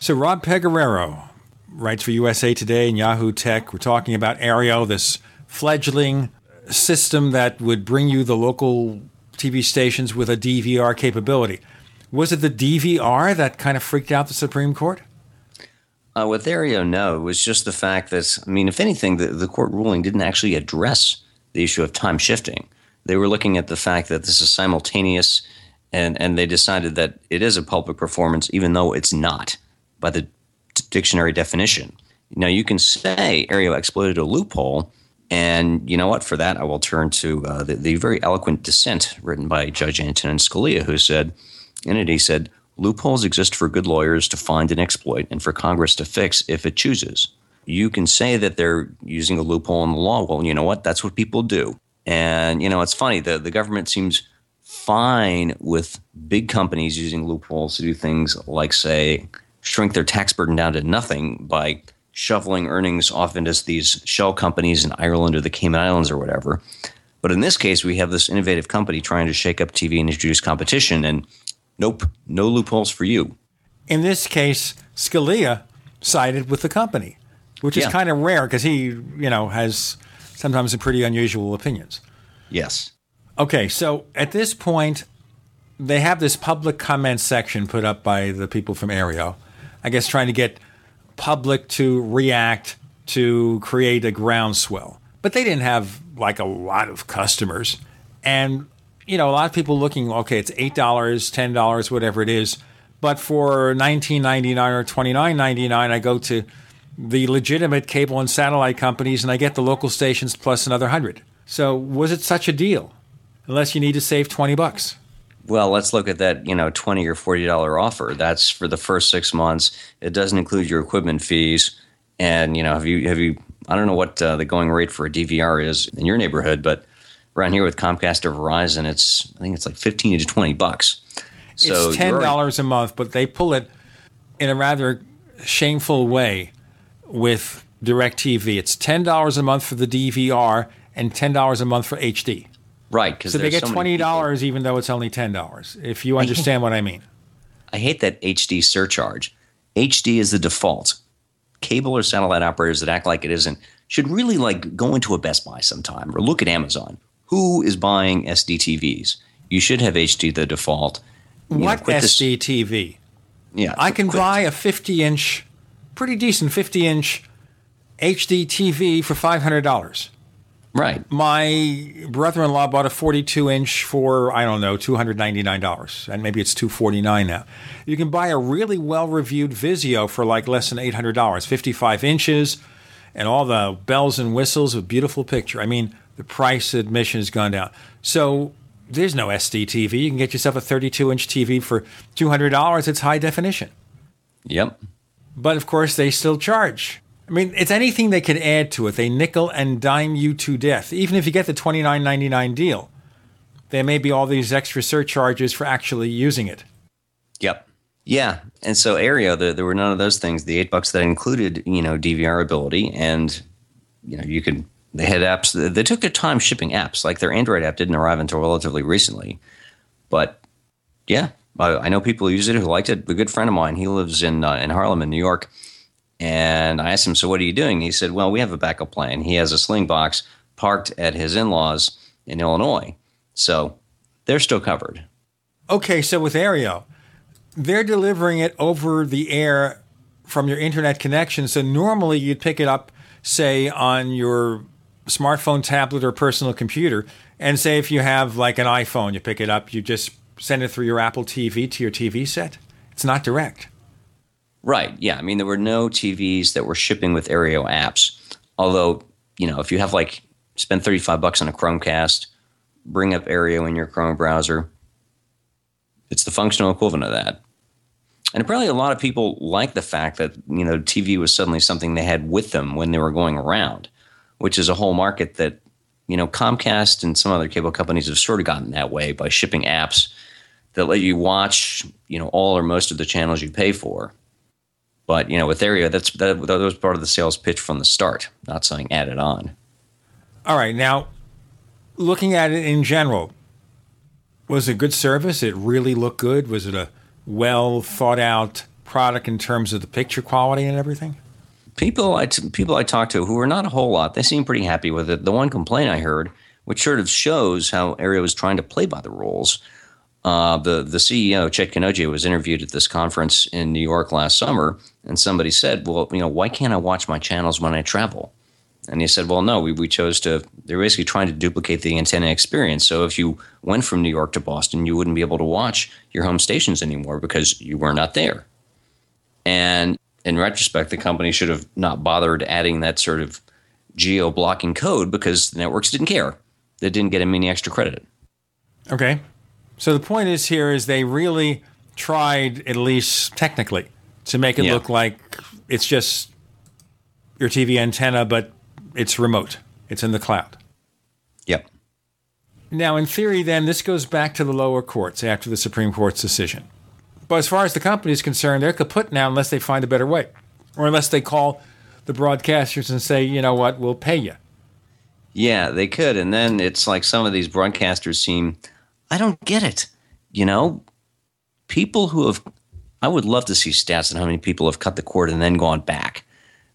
So Rob Pegoraro writes for USA Today and Yahoo Tech. We're talking about Aereo, this fledgling system that would bring you the local TV stations with a DVR capability. Was it the DVR that kind of freaked out the Supreme Court? Uh, with Aereo, no. It was just the fact that, I mean, if anything, the, the court ruling didn't actually address the issue of time shifting. They were looking at the fact that this is simultaneous, and, and they decided that it is a public performance, even though it's not by the dictionary definition. Now, you can say Aereo exploited a loophole, and you know what? For that, I will turn to uh, the, the very eloquent dissent written by Judge Antonin Scalia, who said, he said, loopholes exist for good lawyers to find and exploit and for Congress to fix if it chooses. You can say that they're using a loophole in the law. Well, you know what? That's what people do. And, you know, it's funny. The, the government seems fine with big companies using loopholes to do things like, say, shrink their tax burden down to nothing by shoveling earnings off into these shell companies in Ireland or the Cayman Islands or whatever. But in this case, we have this innovative company trying to shake up TV and introduce competition. And Nope, no loopholes for you. In this case, Scalia sided with the company, which is Yeah. kind of rare because he, you know, has sometimes pretty unusual opinions. Yes. Okay, so at this point, they have this public comment section put up by the people from Aereo, I guess trying to get public to react to create a groundswell. But they didn't have like a lot of customers. And, you know, a lot of people looking, okay, it's $8, $10, whatever it is. But for $19.99 or $29.99, I go to the legitimate cable and satellite companies and I get the local stations plus another 100. So was it such a deal? Unless you need to save 20 bucks. Well, let's look at that, you know, twenty or forty dollar offer. That's for the first six months. It doesn't include your equipment fees. And you know, have you have you? I don't know what uh, the going rate for a DVR is in your neighborhood, but around here with Comcast or Verizon, it's I think it's like fifteen to twenty bucks. So it's ten dollars a month, but they pull it in a rather shameful way with DirecTV. It's ten dollars a month for the DVR and ten dollars a month for HD. right because So they get twenty dollars even though it's only ten dollars. If you understand what I mean. I hate that HD surcharge. HD is the default. Cable or satellite operators that act like it isn't should really like go into a Best Buy sometime or look at Amazon. Who is buying SD TVs? You should have HD the default. You know, what quit this- SD TV? Yeah, I can buy a fifty inch, pretty decent fifty inch HD TV for five hundred dollars. Right. My brother-in-law bought a 42 inch for I don't know 299 dollars, and maybe it's 249 now. You can buy a really well-reviewed Vizio for like less than 800 dollars, 55 inches, and all the bells and whistles, a beautiful picture. I mean, the price admission has gone down. So there's no SD TV. You can get yourself a 32 inch TV for 200 dollars. It's high definition. Yep. But of course, they still charge. I mean, it's anything they can add to it. They nickel and dime you to death. Even if you get the twenty nine ninety nine deal, there may be all these extra surcharges for actually using it. Yep. Yeah, and so Aereo, there, there were none of those things. The eight bucks that included, you know, DVR ability, and you know, you could they had apps. They took their time shipping apps. Like their Android app didn't arrive until relatively recently. But yeah, I, I know people who use it who liked it. A good friend of mine, he lives in uh, in Harlem, in New York. And I asked him, "So what are you doing?" He said, "Well, we have a backup plan. He has a sling box parked at his in-laws in Illinois, so they're still covered." Okay, so with Aereo, they're delivering it over the air from your internet connection. So normally you'd pick it up, say, on your smartphone, tablet, or personal computer. And say if you have like an iPhone, you pick it up, you just send it through your Apple TV to your TV set. It's not direct. Right. Yeah. I mean, there were no TVs that were shipping with Aereo apps. Although, you know, if you have like spend 35 bucks on a Chromecast, bring up Aereo in your Chrome browser, it's the functional equivalent of that. And apparently, a lot of people like the fact that you know TV was suddenly something they had with them when they were going around, which is a whole market that you know Comcast and some other cable companies have sort of gotten that way by shipping apps that let you watch you know all or most of the channels you pay for. But you know with Aereo, that's that, that was part of the sales pitch from the start, not something added on. All right, now looking at it in general, was it good service? It really looked good. Was it a well thought out product in terms of the picture quality and everything? People I t- people I talked to who were not a whole lot, they seemed pretty happy with it. The one complaint I heard, which sort of shows how Aereo is trying to play by the rules. Uh, the the CEO Chet Kanojia was interviewed at this conference in New York last summer, and somebody said, "Well, you know, why can't I watch my channels when I travel?" And he said, well, no, we, we chose to, they're basically trying to duplicate the antenna experience. So if you went from New York to Boston, you wouldn't be able to watch your home stations anymore because you were not there. And in retrospect, the company should have not bothered adding that sort of geo blocking code because the networks didn't care. They didn't get him any extra credit. Okay. So the point is here is they really tried, at least technically, to make it yeah. look like it's just your TV antenna, but it's remote. It's in the cloud. Yep. Now, in theory, then, this goes back to the lower courts after the Supreme Court's decision. But as far as the company is concerned, they're kaput now unless they find a better way, or unless they call the broadcasters and say, you know what, we'll pay you. Yeah, they could. And then it's like some of these broadcasters seem, I don't get it. You know, people who have, I would love to see stats on how many people have cut the cord and then gone back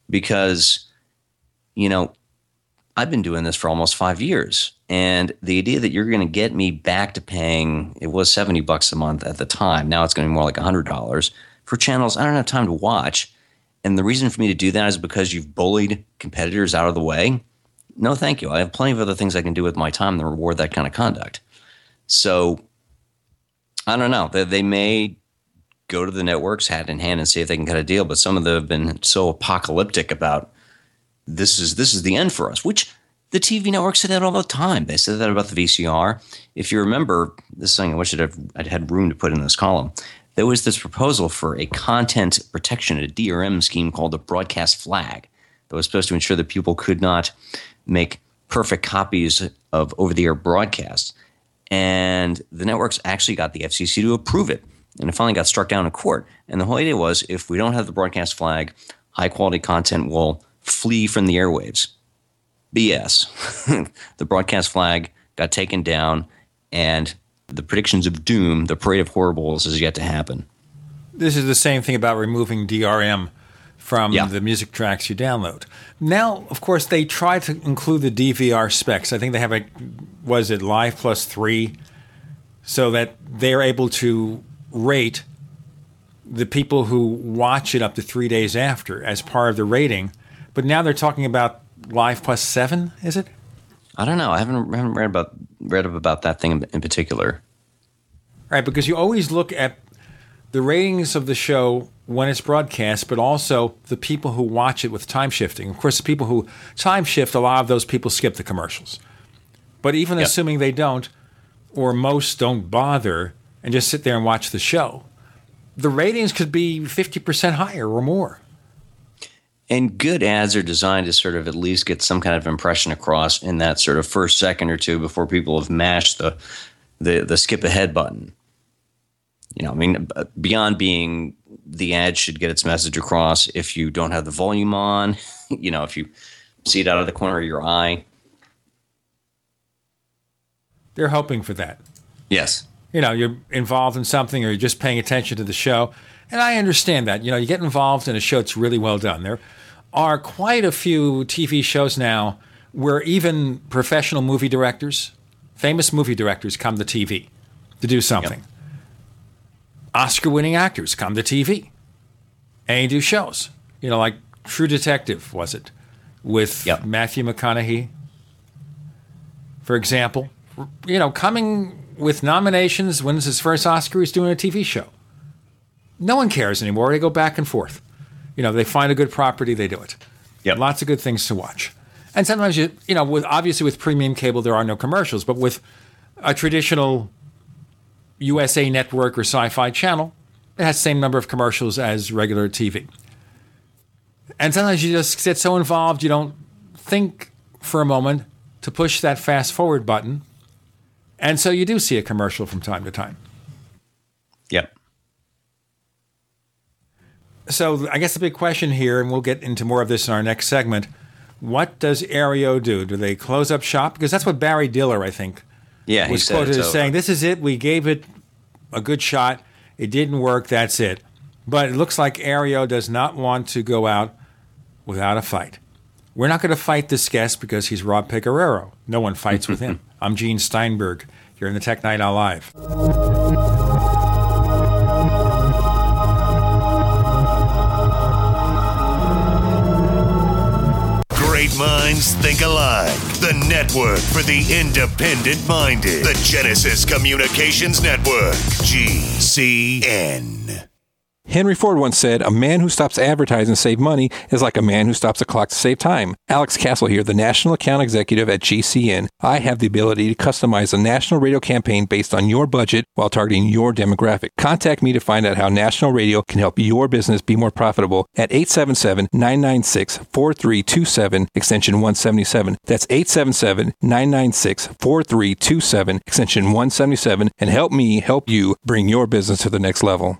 because you know, I've been doing this for almost five years. And the idea that you're going to get me back to paying, it was 70 bucks a month at the time. Now it's going to be more like $100 for channels I don't have time to watch. And the reason for me to do that is because you've bullied competitors out of the way. No, thank you. I have plenty of other things I can do with my time to reward that kind of conduct. So I don't know. They, they may go to the networks hat in hand and see if they can cut a deal, but some of them have been so apocalyptic about this is this is the end for us, which the TV networks said that all the time. They said that about the VCR. If you remember, this thing, I wish I'd, have, I'd had room to put in this column. There was this proposal for a content protection, a DRM scheme called the broadcast flag that was supposed to ensure that people could not make perfect copies of over the air broadcasts. And the networks actually got the FCC to approve it. And it finally got struck down in court. And the whole idea was if we don't have the broadcast flag, high quality content will flee from the airwaves. BS. the broadcast flag got taken down, and the predictions of doom, the parade of horribles, is yet to happen. This is the same thing about removing DRM from yeah. the music tracks you download. Now, of course, they try to include the DVR specs. I think they have a, was it Live Plus 3, so that they're able to rate the people who watch it up to three days after as part of the rating but now they're talking about Live Plus Seven. Is it? I don't know. I haven't, haven't read about read about that thing in, in particular. Right, because you always look at the ratings of the show when it's broadcast, but also the people who watch it with time shifting. Of course, the people who time shift, a lot of those people skip the commercials. But even yep. assuming they don't, or most don't bother and just sit there and watch the show, the ratings could be 50% higher or more. And good ads are designed to sort of at least get some kind of impression across in that sort of first second or two before people have mashed the the, the skip ahead button. You know, I mean, beyond being the ad should get its message across if you don't have the volume on, you know, if you see it out of the corner of your eye. They're hoping for that. Yes. You know, you're involved in something or you're just paying attention to the show. And I understand that. You know, you get involved in a show that's really well done. There are quite a few TV shows now where even professional movie directors, famous movie directors, come to TV to do something. Yep. Oscar winning actors come to TV and do shows. You know, like True Detective, was it? With yep. Matthew McConaughey, for example. You know, coming with nominations, wins his first Oscar, he's doing a TV show. No one cares anymore. They go back and forth. You know, they find a good property, they do it. Yep. Lots of good things to watch. And sometimes you, you know, with obviously with premium cable there are no commercials, but with a traditional USA network or sci-fi channel, it has the same number of commercials as regular TV. And sometimes you just get so involved you don't think for a moment to push that fast forward button. And so you do see a commercial from time to time. Yep. So I guess the big question here, and we'll get into more of this in our next segment. What does Aereo do? Do they close up shop? Because that's what Barry Diller, I think, yeah, was quoted as saying, "This is it. We gave it a good shot. It didn't work. That's it." But it looks like Aereo does not want to go out without a fight. We're not going to fight this guest because he's Rob Pegoraro. No one fights with him. I'm Gene Steinberg. You're in the Tech Night Owl Live. Minds think alike. The network for the independent minded. The Genesis Communications Network. GCN. Henry Ford once said, A man who stops advertising to save money is like a man who stops a clock to save time. Alex Castle here, the National Account Executive at GCN. I have the ability to customize a national radio campaign based on your budget while targeting your demographic. Contact me to find out how national radio can help your business be more profitable at 877 996 4327, extension 177. That's 877 996 4327, extension 177, and help me help you bring your business to the next level.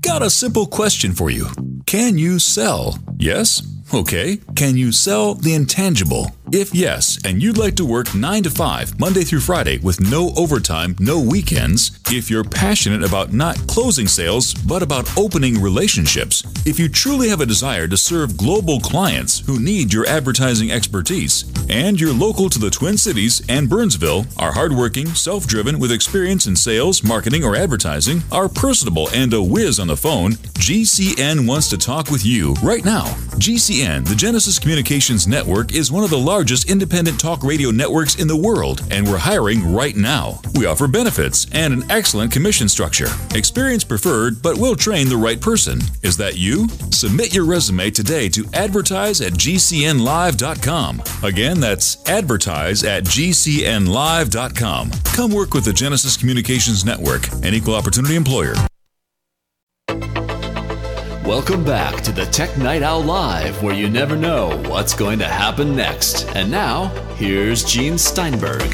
Got a simple question for you. Can you sell? Yes? Okay. Can you sell the intangible? If yes, and you'd like to work 9 to 5, Monday through Friday, with no overtime, no weekends, if you're passionate about not closing sales, but about opening relationships, if you truly have a desire to serve global clients who need your advertising expertise, and you're local to the Twin Cities and Burnsville, are hardworking, self driven, with experience in sales, marketing, or advertising, are personable, and a whiz on the phone, GCN wants to talk with you right now. GCN, the Genesis Communications Network, is one of the largest largest independent talk radio networks in the world, and we're hiring right now. We offer benefits and an excellent commission structure. Experience preferred, but we'll train the right person. Is that you? Submit your resume today to advertise at gcnlive.com. Again, that's advertise at gcnlive.com. Come work with the Genesis Communications Network, an equal opportunity employer. Welcome back to the Tech Night Owl Live, where you never know what's going to happen next. And now, here's Gene Steinberg.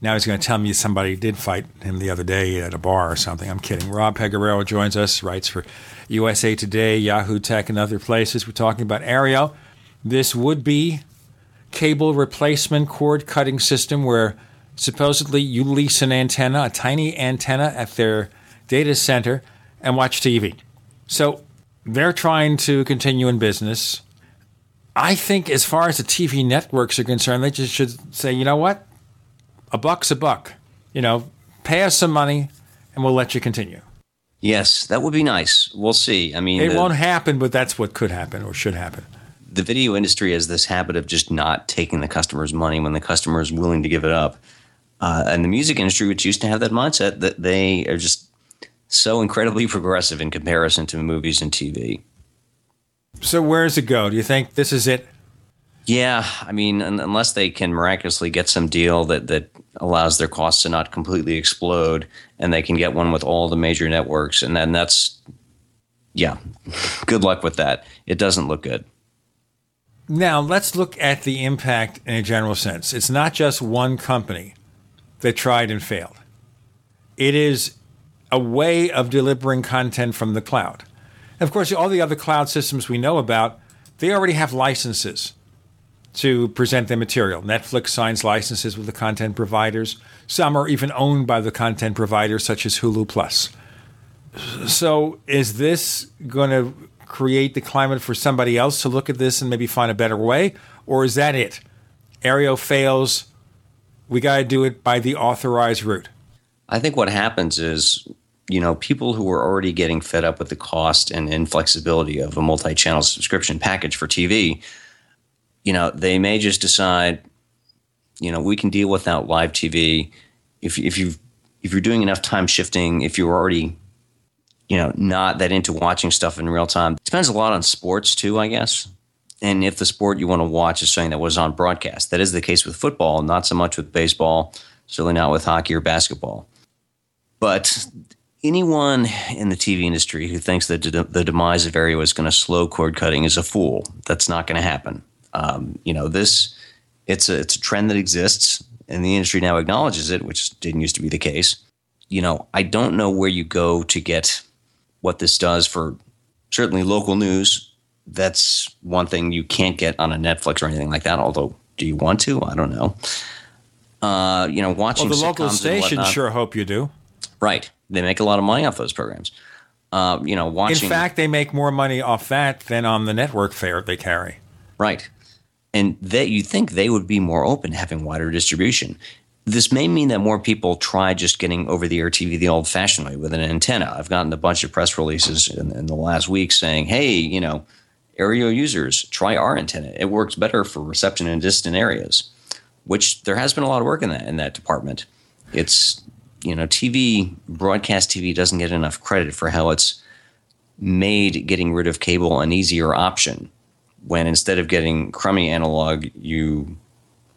Now he's going to tell me somebody did fight him the other day at a bar or something. I'm kidding. Rob Pegoraro joins us, writes for USA Today, Yahoo Tech, and other places. We're talking about Aereo. This would be cable replacement cord cutting system where supposedly you lease an antenna, a tiny antenna at their data center, and watch TV. So they're trying to continue in business. I think, as far as the TV networks are concerned, they just should say, you know what? a buck's a buck. You know, pay us some money and we'll let you continue. Yes, that would be nice. We'll see. I mean, it the, won't happen, but that's what could happen or should happen. the video industry has this habit of just not taking the customer's money when the customer is willing to give it up. Uh, and the music industry, which used to have that mindset, that they are just so incredibly progressive in comparison to movies and TV. So where does it go? Do you think this is it? Yeah, I mean, unless they can miraculously get some deal that that allows their costs to not completely explode, and they can get one with all the major networks, and then that's yeah, good luck with that. It doesn't look good. Now let's look at the impact in a general sense. It's not just one company that tried and failed. It is a way of delivering content from the cloud. of course, all the other cloud systems we know about, they already have licenses to present their material. Netflix signs licenses with the content providers. Some are even owned by the content providers, such as Hulu Plus. So, is this going to create the climate for somebody else to look at this and maybe find a better way? Or is that it? Aereo fails. We got to do it by the authorized route. I think what happens is, you know, people who are already getting fed up with the cost and inflexibility of a multi channel subscription package for TV you know, they may just decide, you know, we can deal without live TV. If if you if you're doing enough time shifting, if you're already, you know, not that into watching stuff in real time, it depends a lot on sports too, I guess. And if the sport you want to watch is something that was on broadcast, that is the case with football, not so much with baseball, certainly not with hockey or basketball. But anyone in the TV industry who thinks that the demise of Aereo is going to slow cord cutting is a fool. That's not going to happen. Um, you know, this it's a it's a trend that exists, and the industry now acknowledges it, which didn't used to be the case. You know, I don't know where you go to get what this does for certainly local news. That's one thing you can't get on a Netflix or anything like that. Although, do you want to? I don't know. Uh, you know, watching well, the local stations sure hope you do. Right, they make a lot of money off those programs. Uh, you know, watching. In fact, they make more money off that than on the network fare they carry. Right and that you think they would be more open having wider distribution. This may mean that more people try just getting over the air TV the old fashioned way with an antenna. I've gotten a bunch of press releases in, in the last week saying, hey, you know, Aereo users, try our antenna. It works better for reception in distant areas, which there has been a lot of work in that in that department. It's you know, TV broadcast TV doesn't get enough credit for how it's made getting rid of cable an easier option when instead of getting crummy analog, you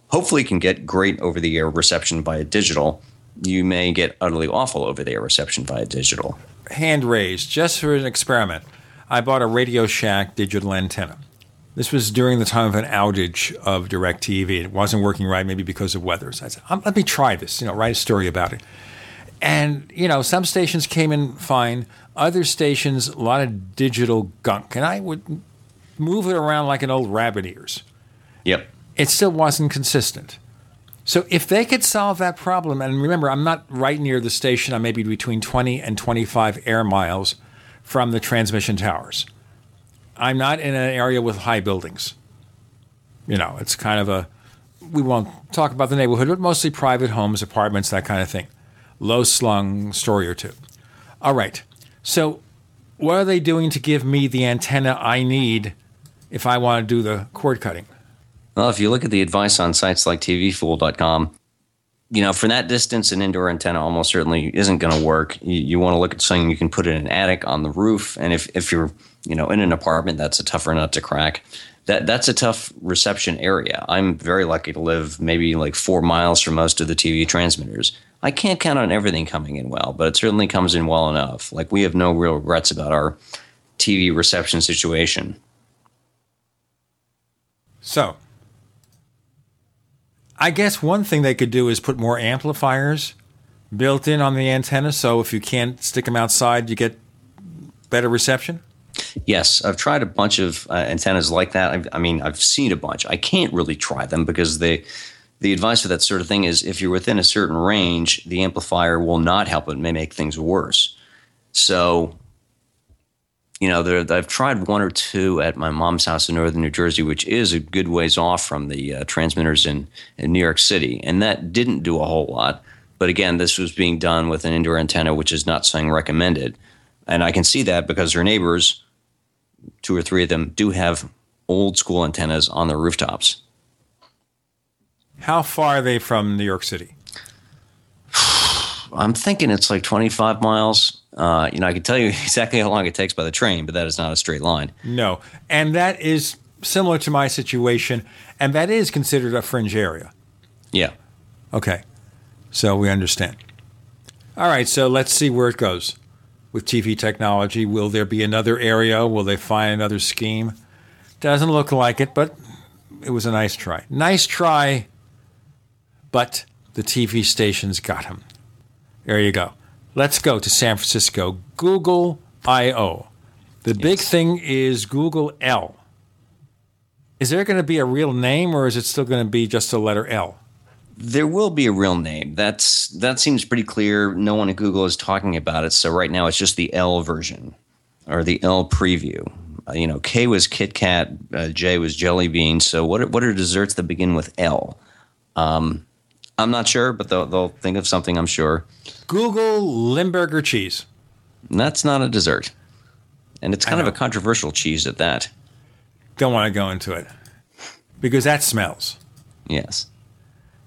hopefully can get great over the air reception via digital. You may get utterly awful over the air reception via digital. Hand raised, just for an experiment. I bought a Radio Shack digital antenna. This was during the time of an outage of DirecTV. It wasn't working right, maybe because of weather. So I said, um, let me try this, you know, write a story about it. And, you know, some stations came in fine, other stations, a lot of digital gunk. And I would move it around like an old rabbit ears. Yep. It still wasn't consistent. So if they could solve that problem, and remember, I'm not right near the station, I'm maybe between 20 and 25 air miles from the transmission towers. I'm not in an area with high buildings. You know, it's kind of a, we won't talk about the neighborhood, but mostly private homes, apartments, that kind of thing. Low slung story or two. All right. So, what are they doing to give me the antenna I need if I want to do the cord cutting. Well, if you look at the advice on sites like tvfool.com, you know, for that distance, an indoor antenna almost certainly isn't going to work. You, you want to look at something you can put in an attic on the roof, and if if you're you know in an apartment, that's a tougher nut to crack. That that's a tough reception area. I'm very lucky to live maybe like four miles from most of the TV transmitters. I can't count on everything coming in well, but it certainly comes in well enough. Like we have no real regrets about our TV reception situation. So, I guess one thing they could do is put more amplifiers built in on the antenna. So if you can't stick them outside, you get better reception. Yes, I've tried a bunch of uh, antennas like that. I've, i mean, I've seen a bunch. I can't really try them because they, the advice for that sort of thing is if you're within a certain range, the amplifier will not help. It may make things worse. So you know, I've tried one or two at my mom's house in northern New Jersey, which is a good ways off from the uh, transmitters in, in New York City. And that didn't do a whole lot. But again, this was being done with an indoor antenna, which is not saying recommended. And I can see that because her neighbors, two or three of them, do have old school antennas on their rooftops. How far are they from New York City? I'm thinking it's like 25 miles. Uh, you know, I can tell you exactly how long it takes by the train, but that is not a straight line. No. And that is similar to my situation, and that is considered a fringe area. Yeah. Okay. So we understand. All right, so let's see where it goes with TV technology. Will there be another area? Will they find another scheme? Doesn't look like it, but it was a nice try. Nice try, but the TV stations got him. There you go. Let's go to San Francisco. Google I/O. The big thing is Google L. Is there going to be a real name, or is it still going to be just a letter L? There will be a real name. That's that seems pretty clear. No one at Google is talking about it. So right now it's just the L version or the L preview. Uh, you know, K was Kit Kat, uh, J was Jelly Bean. So what are, what are desserts that begin with L? Um, I'm not sure, but they'll, they'll think of something. I'm sure. Google Limburger cheese. That's not a dessert, and it's kind of a controversial cheese at that. Don't want to go into it because that smells. Yes.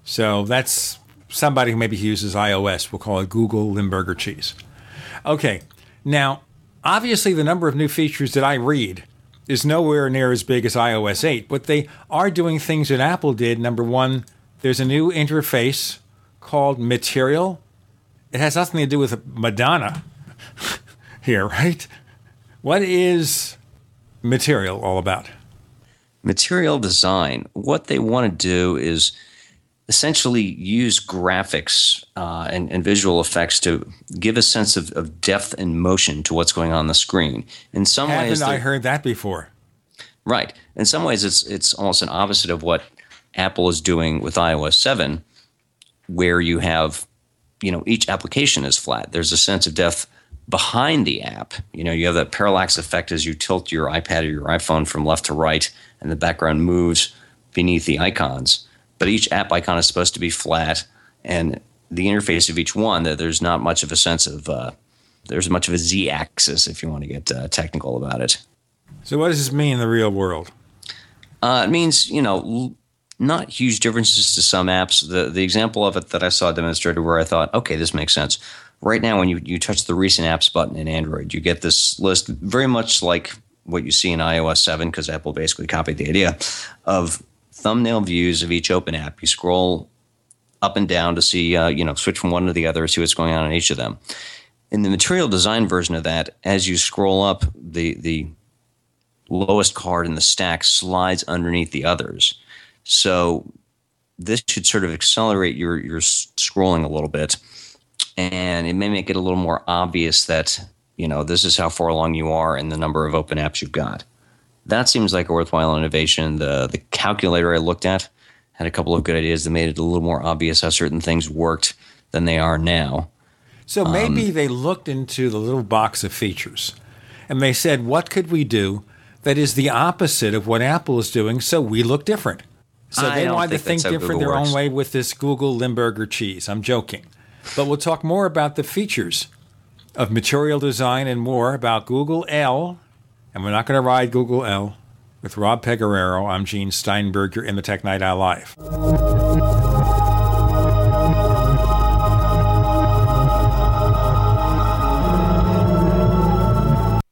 So that's somebody who maybe uses iOS. We'll call it Google Limburger cheese. Okay. Now, obviously, the number of new features that I read is nowhere near as big as iOS 8, but they are doing things that Apple did. Number one, there's a new interface called Material. It has nothing to do with Madonna here, right? What is Material all about? Material design. What they want to do is essentially use graphics uh, and, and, visual effects to give a sense of, of, depth and motion to what's going on the screen. In some Haven't ways, I heard that before? Right. In some ways, it's it's almost an opposite of what Apple is doing with iOS seven, where you have, you know, each application is flat. There's a sense of depth behind the app. You know, you have that parallax effect as you tilt your iPad or your iPhone from left to right, and the background moves beneath the icons but each app icon is supposed to be flat, and the interface of each one that there's not much of a sense of uh, there's much of a z-axis if you want to get uh, technical about it. So, what does this mean in the real world? Uh, it means you know not huge differences to some apps. The the example of it that I saw demonstrated where I thought, okay, this makes sense. Right now, when you, you touch the recent apps button in Android, you get this list very much like what you see in iOS 7, because Apple basically copied the idea of thumbnail views of each open app. You scroll up and down to see, uh, you know, switch from one to the other, see what's going on in each of them. In the material design version of that, as you scroll up, the the lowest card in the stack slides underneath the others. So this should sort of accelerate your your scrolling a little bit, and it may make it a little more obvious that you know this is how far along you are in the number of open apps you've got that seems like a worthwhile innovation. The the calculator I looked at had a couple of good ideas that made it a little more obvious how certain things worked than they are now. So maybe um, they looked into the little box of features and they said, what could we do that is the opposite of what Apple is doing so we look different? So I they wanted to think different their works. own way with this Google Limburger cheese. I'm joking. But we'll talk more about the features of material design and more about Google L and we're not going to ride Google L. With Rob Pegoraro, I'm Gene Steinberg. You're in the Tech Night Owl Live.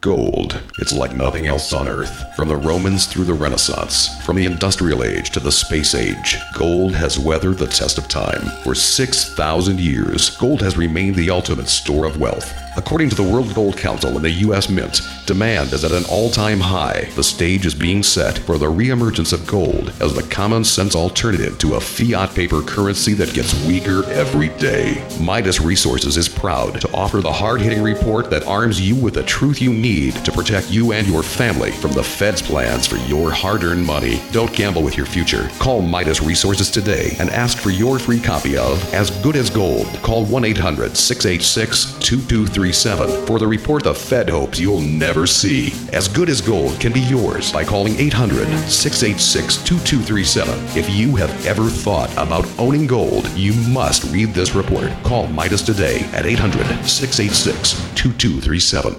Gold. It's like nothing else on Earth. From the Romans through the Renaissance, from the Industrial Age to the Space Age, gold has weathered the test of time. For 6,000 years, gold has remained the ultimate store of wealth. According to the World Gold Council and the U.S. Mint, demand is at an all time high. The stage is being set for the reemergence of gold as the common sense alternative to a fiat paper currency that gets weaker every day. Midas Resources is proud to offer the hard hitting report that arms you with the truth you need to protect you and your family from the Fed's plans for your hard earned money. Don't gamble with your future. Call Midas Resources today and ask for your free copy of As Good as Gold. Call 1 800 686 2237 for the report the Fed hopes you'll never see. As Good as Gold can be yours by calling 800 686 2237. If you have ever thought about owning gold, you must read this report. Call Midas today at 800 686 2237.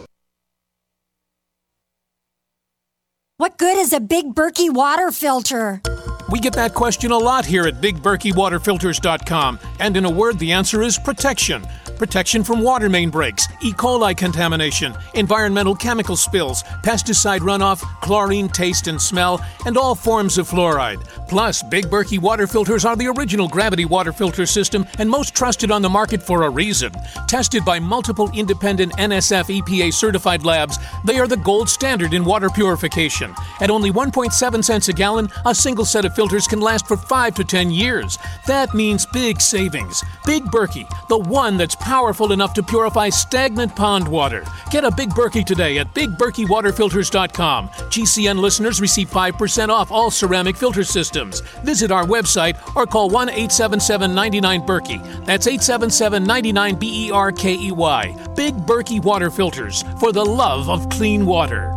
What good is a Big Berkey water filter? We get that question a lot here at BigBerkeyWaterFilters.com, and in a word, the answer is protection. Protection from water main breaks, E. coli contamination, environmental chemical spills, pesticide runoff, chlorine taste and smell, and all forms of fluoride. Plus, Big Berkey water filters are the original gravity water filter system and most trusted on the market for a reason. Tested by multiple independent NSF EPA certified labs, they are the gold standard in water purification. At only 1.7 cents a gallon, a single set of filters can last for 5 to 10 years. That means big savings. Big Berkey, the one that's powerful enough to purify stagnant pond water. Get a Big Berkey today at BigBerkeyWaterFilters.com. GCN listeners receive 5% off all ceramic filter systems. Visit our website or call 1 877 99 Berkey. That's 877 99 B E R K E Y. Big Berkey Water Filters for the love of clean water.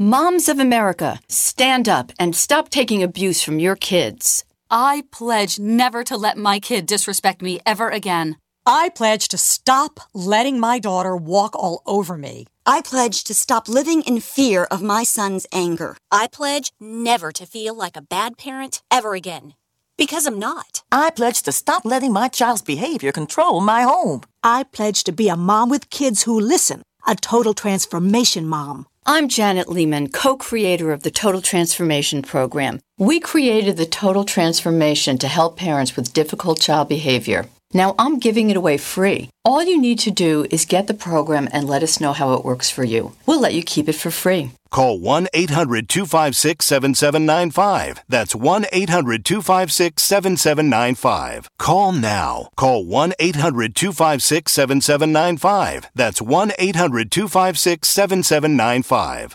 Moms of America, stand up and stop taking abuse from your kids. I pledge never to let my kid disrespect me ever again. I pledge to stop letting my daughter walk all over me. I pledge to stop living in fear of my son's anger. I pledge never to feel like a bad parent ever again. Because I'm not. I pledge to stop letting my child's behavior control my home. I pledge to be a mom with kids who listen, a total transformation mom. I'm Janet Lehman, co creator of the Total Transformation Program. We created the Total Transformation to help parents with difficult child behavior. Now I'm giving it away free. All you need to do is get the program and let us know how it works for you. We'll let you keep it for free. Call 1 800 256 7795. That's 1 800 256 7795. Call now. Call 1 800 256 7795. That's 1 800 256 7795.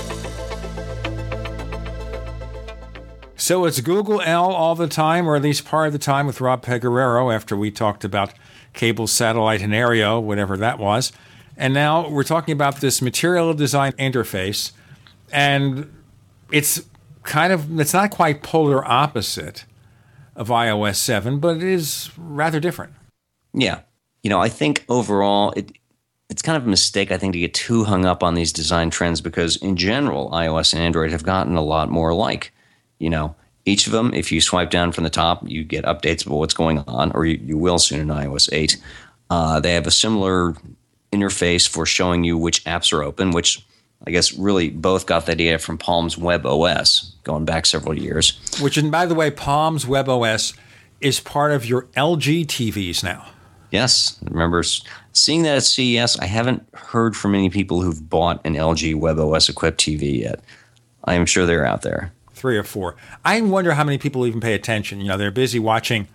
So it's Google L all the time, or at least part of the time with Rob Pegoraro after we talked about cable, satellite, and Aereo, whatever that was. And now we're talking about this material design interface. And it's kind of, it's not quite polar opposite of iOS 7, but it is rather different. Yeah. You know, I think overall it it's kind of a mistake, I think, to get too hung up on these design trends because in general, iOS and Android have gotten a lot more alike. You know, each of them, if you swipe down from the top, you get updates about what's going on, or you, you will soon in iOS 8. Uh, they have a similar interface for showing you which apps are open, which I guess really both got the idea from Palm's Web OS going back several years. Which, and by the way, Palm's Web OS is part of your LG TVs now. Yes, I remember seeing that at CES. I haven't heard from many people who've bought an LG Web OS equipped TV yet. I am sure they're out there. Three or four. I wonder how many people even pay attention. You know, they're busy watching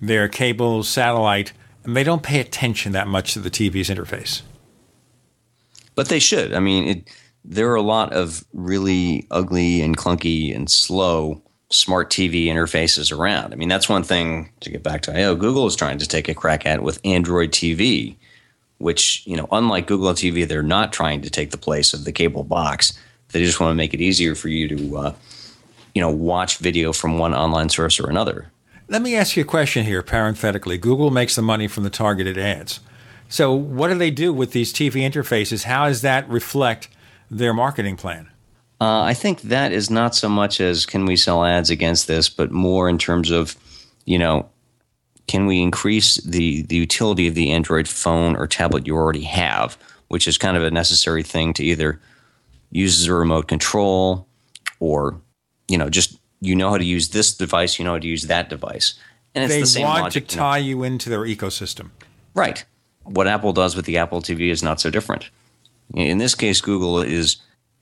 their cable, satellite, and they don't pay attention that much to the TV's interface. But they should. I mean, it, there are a lot of really ugly and clunky and slow smart TV interfaces around. I mean, that's one thing to get back to I/O. Google is trying to take a crack at with Android TV, which you know, unlike Google TV, they're not trying to take the place of the cable box. They just want to make it easier for you to, uh, you know, watch video from one online source or another. Let me ask you a question here, parenthetically. Google makes the money from the targeted ads. So, what do they do with these TV interfaces? How does that reflect their marketing plan? Uh, I think that is not so much as can we sell ads against this, but more in terms of, you know, can we increase the, the utility of the Android phone or tablet you already have, which is kind of a necessary thing to either use as a remote control or, you know, just you know how to use this device, you know how to use that device. And it's they the same want logic, to tie you into their ecosystem. Right. What Apple does with the Apple TV is not so different. In this case, Google is,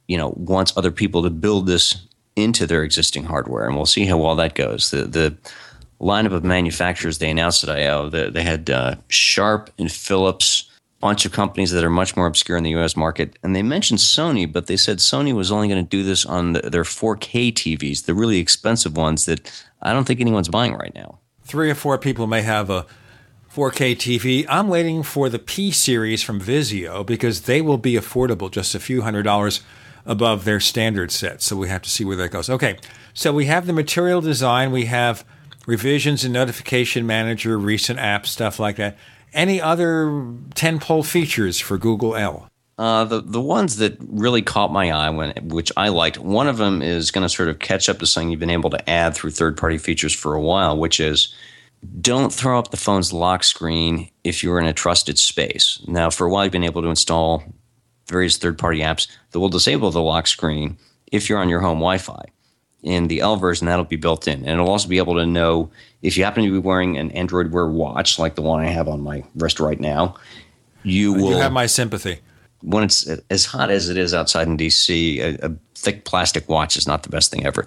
you know, wants other people to build this into their existing hardware, and we'll see how well that goes. The the lineup of manufacturers they announced at I/O, the, they had uh, Sharp and Philips, bunch of companies that are much more obscure in the U.S. market, and they mentioned Sony, but they said Sony was only going to do this on the, their 4K TVs, the really expensive ones that I don't think anyone's buying right now. Three or four people may have a 4K TV. I'm waiting for the P series from Vizio because they will be affordable, just a few hundred dollars above their standard set. So we have to see where that goes. Okay, so we have the material design, we have revisions and notification manager, recent apps, stuff like that. Any other 10-pole features for Google L? Uh, the the ones that really caught my eye, when which I liked, one of them is going to sort of catch up to something you've been able to add through third party features for a while, which is don't throw up the phone's lock screen if you're in a trusted space. Now, for a while, you've been able to install various third party apps that will disable the lock screen if you're on your home Wi Fi. In the L version, that'll be built in. And it'll also be able to know if you happen to be wearing an Android Wear watch, like the one I have on my wrist right now, you will. You have my sympathy. when it's as hot as it is outside in DC, a, a thick plastic watch is not the best thing ever.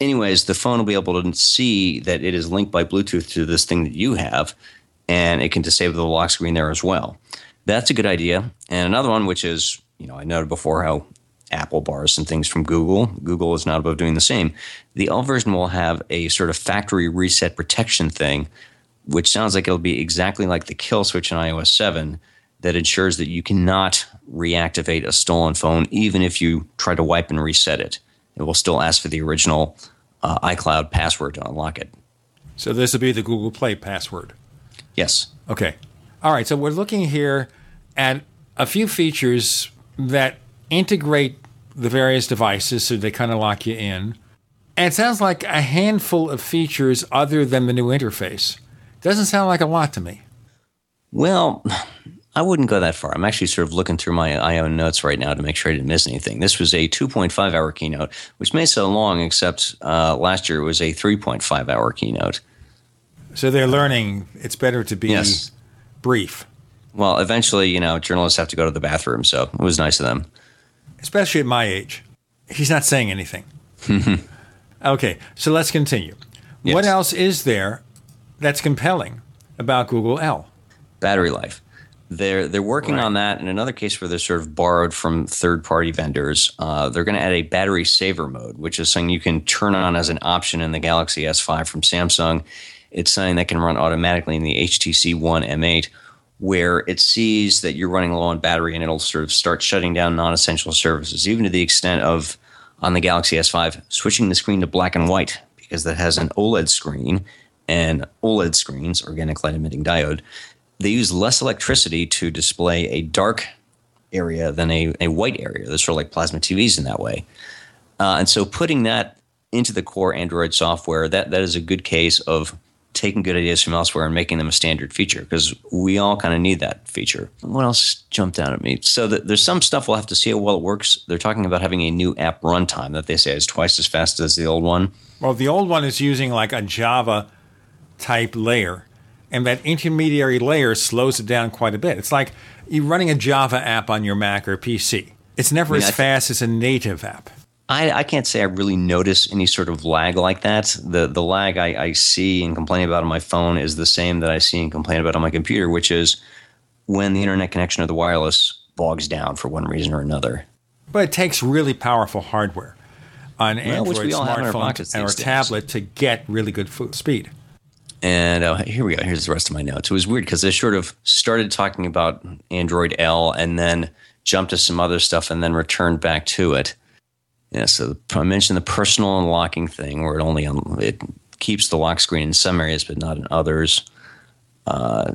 Anyways, the phone will be able to see that it is linked by Bluetooth to this thing that you have, and it can disable the lock screen there as well. That's a good idea. And another one, which is, you know, I noted before how Apple bars and things from Google. Google is not above doing the same. The L version will have a sort of factory reset protection thing, which sounds like it'll be exactly like the kill switch in iOS 7 that ensures that you cannot reactivate a stolen phone even if you try to wipe and reset it. It will still ask for the original uh, iCloud password to unlock it. So this will be the Google Play password. Yes. Okay. All right. So we're looking here at a few features that integrate the various devices so they kind of lock you in. And it sounds like a handful of features other than the new interface. Doesn't sound like a lot to me. Well, I wouldn't go that far. I'm actually sort of looking through my IO notes right now to make sure I didn't miss anything. This was a 2.5 hour keynote, which may sound long, except uh, last year it was a 3.5 hour keynote. So they're learning it's better to be Yes. brief, Well, eventually, you know, journalists have to go to the bathroom, so it was nice of them. Especially at my age. He's not saying anything. Okay, so let's continue. What else is there that's compelling about Google L? battery life. They're they're working on that. In another case where they're sort of borrowed from third party vendors, uh, they're going to add a battery saver mode, which is something you can turn on as an option in the Galaxy S5 from Samsung. It's something that can run automatically in the HTC One M8, where it sees that you're running low on battery and it'll sort of start shutting down non-essential services, even to the extent of on the Galaxy S5 switching the screen to black and white because that has an OLED screen and OLED screens, organic light emitting diode, they use less electricity to display a dark area than a, a white area. They're sort of like plasma TVs in that way. Uh, and so putting that into the core Android software, that, that is a good case of taking good ideas from elsewhere and making them a standard feature because we all kind of need that feature. What else jumped out at me? So th- there's some stuff we'll have to see how well it works. They're talking about having a new app runtime that they say is twice as fast as the old one. Well, the old one is using like a Java type layer, and that intermediary layer slows it down quite a bit. It's like you're running a Java app on your Mac or PC. It's never I mean, as fast as a native app. I, I can't say I really notice any sort of lag like that. The the lag I, I see and complain about on my phone is the same that I see and complain about on my computer, which is when the internet connection or the wireless bogs down for one reason or another. But it takes really powerful hardware on Well, which Android we all have in our smartphone pockets or days. tablet to get really good speed. And uh, here we go. Here's the rest of my notes. It was weird because they sort of started talking about Android L and then jumped to some other stuff and then returned back to it. Yeah, so I mentioned the personal unlocking thing, where it only it keeps the lock screen in some areas, but not in others. Uh,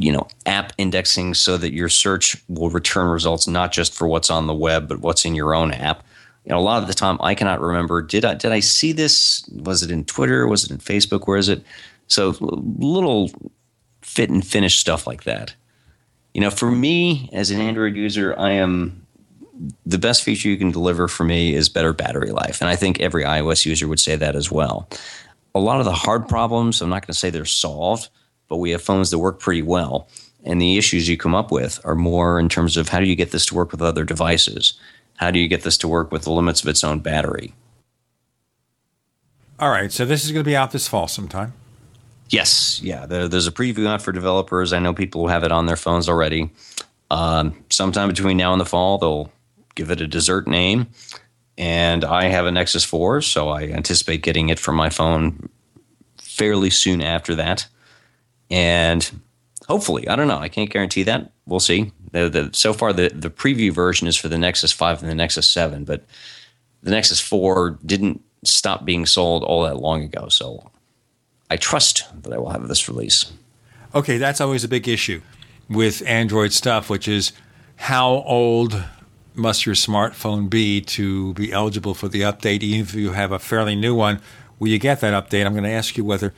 you know, app indexing so that your search will return results not just for what's on the web, but what's in your own app. You know, a lot of the time I cannot remember. Did I did I see this? Was it in Twitter? Was it in Facebook? Where is it? So little fit and finish stuff like that. You know, for me as an Android user, I am the best feature you can deliver for me is better battery life. And I think every iOS user would say that as well. A lot of the hard problems, I'm not going to say they're solved, but we have phones that work pretty well. And the issues you come up with are more in terms of how do you get this to work with other devices? How do you get this to work with the limits of its own battery? All right, so this is going to be out this fall sometime. Yes, yeah. There, there's a preview out for developers. I know people who have it on their phones already. Um, sometime between now and the fall, they'll give it a dessert name. And I have a Nexus 4, so I anticipate getting it from my phone fairly soon after that. And hopefully, I don't know, I can't guarantee that. We'll see. The, the, so far, the, the preview version is for the Nexus 5 and the Nexus 7, but the Nexus 4 didn't stop being sold all that long ago. So I trust that I will have this release. Okay, that's always a big issue with Android stuff, which is how old must your smartphone be to be eligible for the update? Even if you have a fairly new one, will you get that update? I'm going to ask you whether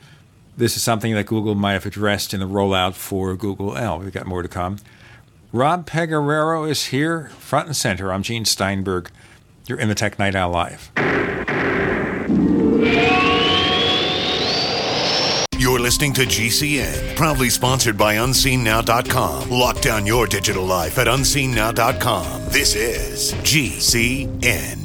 this is something that Google might have addressed in the rollout for Google L. We've got more to come. Rob Pegoraro is here, front and center. I'm Gene Steinberg. You're in the Tech Night Owl Live. Listening to GCN, proudly sponsored by UnseenNow.com. Lock down your digital life at UnseenNow.com. This is GCN.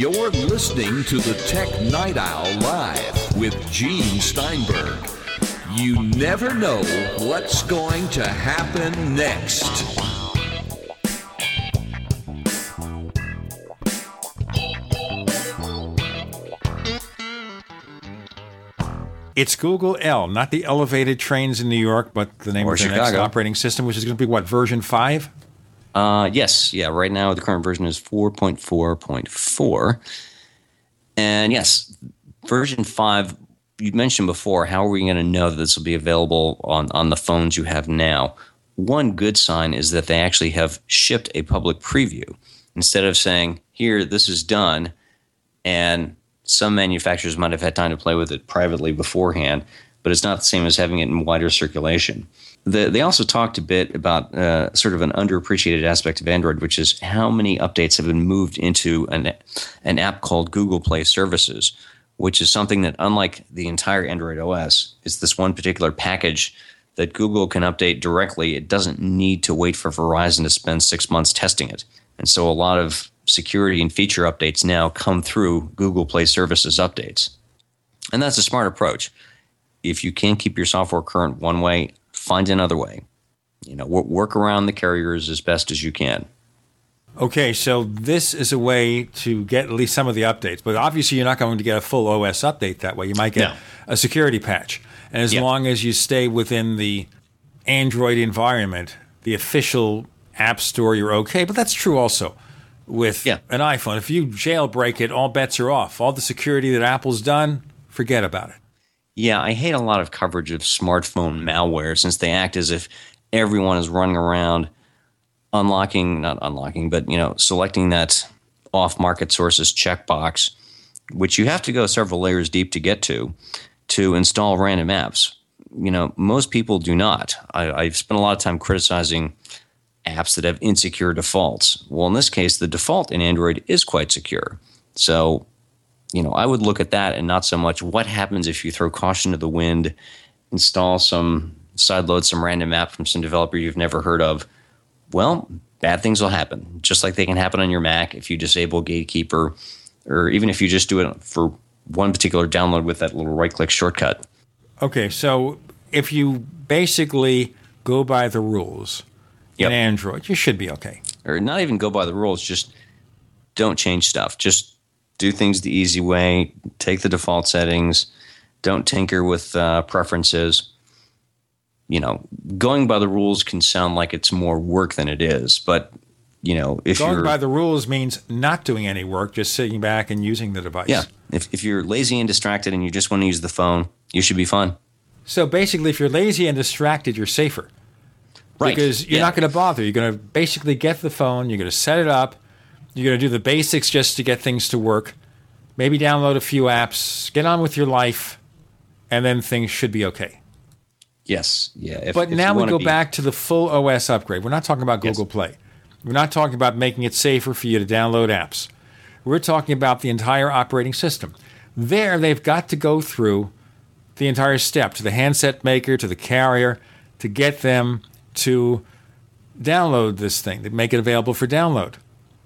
You're listening to the Tech Night Owl Live with Gene Steinberg. You never know what's going to happen next. It's Google L, not the elevated trains in New York, but the name Or of the next operating system, which is going to be what version five. Uh, yes, yeah. Right now, the current version is 4.4.4, and yes, version five. You mentioned before. How are we going to know that this will be available on on the phones you have now? One good sign is that they actually have shipped a public preview instead of saying, "Here, this is done," and some manufacturers might have had time to play with it privately beforehand, but it's not the same as having it in wider circulation. The, they also talked a bit about uh, sort of an underappreciated aspect of Android, which is how many updates have been moved into an, an app called Google Play Services, which is something that, unlike the entire Android OS, is this one particular package that Google can update directly. It doesn't need to wait for Verizon to spend six months testing it. And so a lot of security and feature updates now come through Google Play Services updates. And that's a smart approach. If you can't keep your software current one way, find another way. You know, wo- work around the carriers as best as you can. Okay, so this is a way to get at least some of the updates, but obviously you're not going to get a full OS update that way. You might get No. a security patch, and as Yep. long as you stay within the Android environment, the official app store, you're okay. But that's true also with an iPhone. If you jailbreak it, all bets are off. All the security that Apple's done, forget about it. Yeah, I hate a lot of coverage of smartphone malware since they act as if everyone is running around unlocking, not unlocking, but you know, selecting that off-market sources checkbox, which you have to go several layers deep to get to, to install random apps. You know, most people do not. I, I've spent a lot of time criticizing apps that have insecure defaults. Well, in this case, the default in Android is quite secure. So, you know, I would look at that and not so much what happens if you throw caution to the wind, install some sideload some random app from some developer you've never heard of. Well, bad things will happen, just like they can happen on your Mac if you disable Gatekeeper, or even if you just do it for one particular download with that little right click shortcut. Okay, so if you basically go by the rules in Android, you should be okay. Or not even go by the rules, just don't change stuff. Just do things the easy way, take the default settings, don't tinker with uh, preferences. You know, going by the rules can sound like it's more work than it is, but you know, if Going you're by the rules means not doing any work, just sitting back and using the device. yeah, if if you're lazy and distracted and you just want to use the phone, you should be fine. So basically, if you're lazy and distracted, you're safer. Right, Because you're yeah. not going to bother. You're going to basically get the phone, you're going to set it up, you're going to do the basics just to get things to work, maybe download a few apps, get on with your life, and then things should be okay. Yes, yeah. If, but if now we go be- back to the full OS upgrade. We're not talking about Google Play. We're not talking about making it safer for you to download apps. We're talking about the entire operating system. There, they've got to go through the entire step to the handset maker, to the carrier, to get them to download this thing, to make it available for download.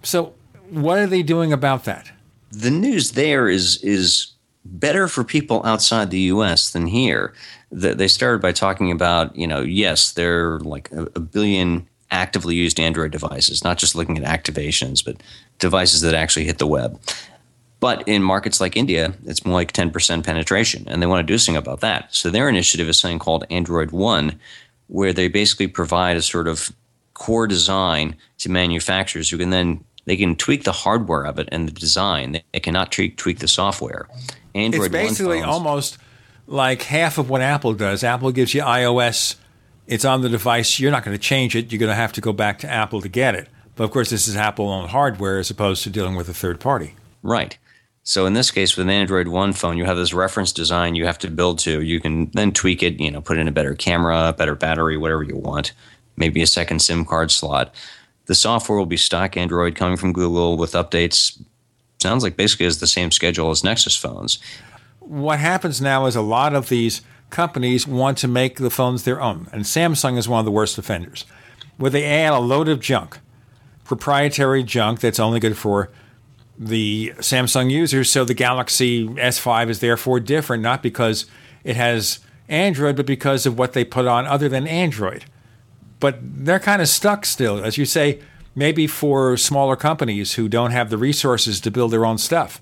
So, what are they doing about that? The news there is is better for people outside the U.S. than here. They started by talking about, you know, yes, there are like a, a billion actively used Android devices, not just looking at activations, but devices that actually hit the web. But in markets like India, it's more like 10% penetration, and they want to do something about that. So their initiative is something called Android One, where they basically provide a sort of core design to manufacturers who can then they can tweak the hardware of it and the design. They cannot tweak tweak the software. Android One. it's basically phones, almost like half of what Apple does. Apple gives you iOS. It's on the device. You're not going to change it. You're going to have to go back to Apple to get it. But of course, this is Apple owned hardware as opposed to dealing with a third party. Right. So in this case, with an Android One phone, you have this reference design you have to build to. You can then tweak it, you know, put in a better camera, better battery, whatever you want, maybe a second SIM card slot. The software will be stock Android coming from Google with updates. Sounds like basically is the same schedule as Nexus phones. What happens now is a lot of these companies want to make the phones their own, and Samsung is one of the worst offenders, where they add a load of junk, proprietary junk that's only good for the Samsung users. So the Galaxy S5 is therefore different, not because it has Android, but because of what they put on other than Android. But they're kind of stuck still, as you say, maybe for smaller companies who don't have the resources to build their own stuff.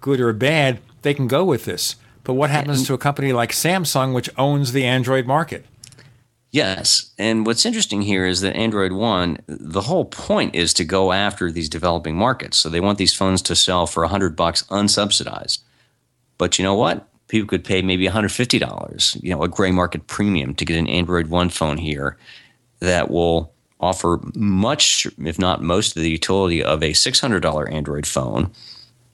Good or bad, they can go with this. But what happens to a company like Samsung, which owns the Android market? Yes. And what's interesting here is that Android One, the whole point is to go after these developing markets. So they want these phones to sell for 100 bucks unsubsidized. But you know what? People could pay maybe $150, you know, a gray market premium to get an Android One phone here that will offer much, if not most, of the utility of a $600 Android phone.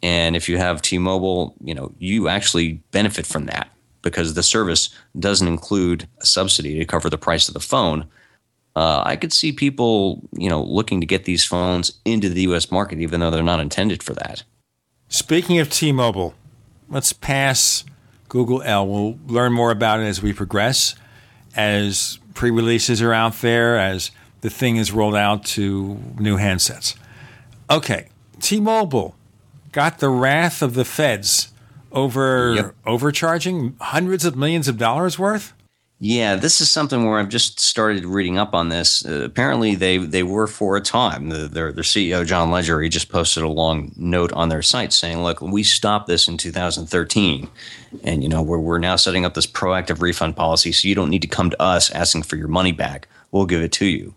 And if you have T-Mobile, you know, you actually benefit from that because the service doesn't include a subsidy to cover the price of the phone. Uh, I could see people, you know, looking to get these phones into the U.S. market, even though they're not intended for that. Speaking of T-Mobile, let's pass Google L. We'll learn more about it as we progress, as pre-releases are out there, as the thing is rolled out to new handsets. Okay, T-Mobile got the wrath of the feds over yep. overcharging hundreds of millions of dollars worth? Yeah, this is something where I've just started reading up on this. Uh, apparently, they they were for a time. The, their their CEO John Legere he just posted a long note on their site saying, "Look, we stopped this in 2013, and you know we're we're now setting up this proactive refund policy, so you don't need to come to us asking for your money back. We'll give it to you."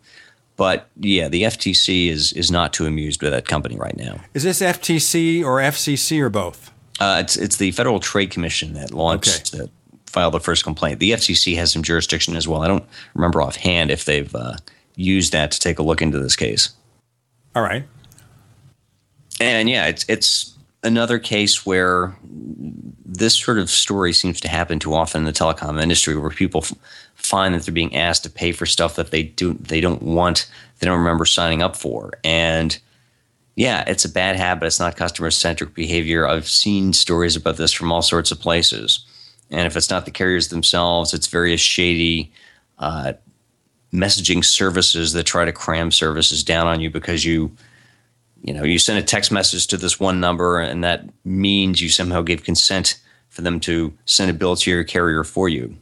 But yeah, the FTC is is not too amused with that company right now. Is this FTC or FCC or both? Uh, it's it's the Federal Trade Commission that launched okay. that filed the first complaint. The FCC has some jurisdiction as well. I don't remember offhand if they've uh, used that to take a look into this case. All right. And yeah, it's it's another case where this sort of story seems to happen too often in the telecom industry, where people f- find that they're being asked to pay for stuff that they do they don't want, they don't remember signing up for, and yeah, it's a bad habit. It's not customer centric behavior. I've seen stories about this from all sorts of places. And if it's not the carriers themselves, it's various shady uh, messaging services that try to cram services down on you because you, you know, you send a text message to this one number and that means you somehow gave consent for them to send a bill to your carrier for you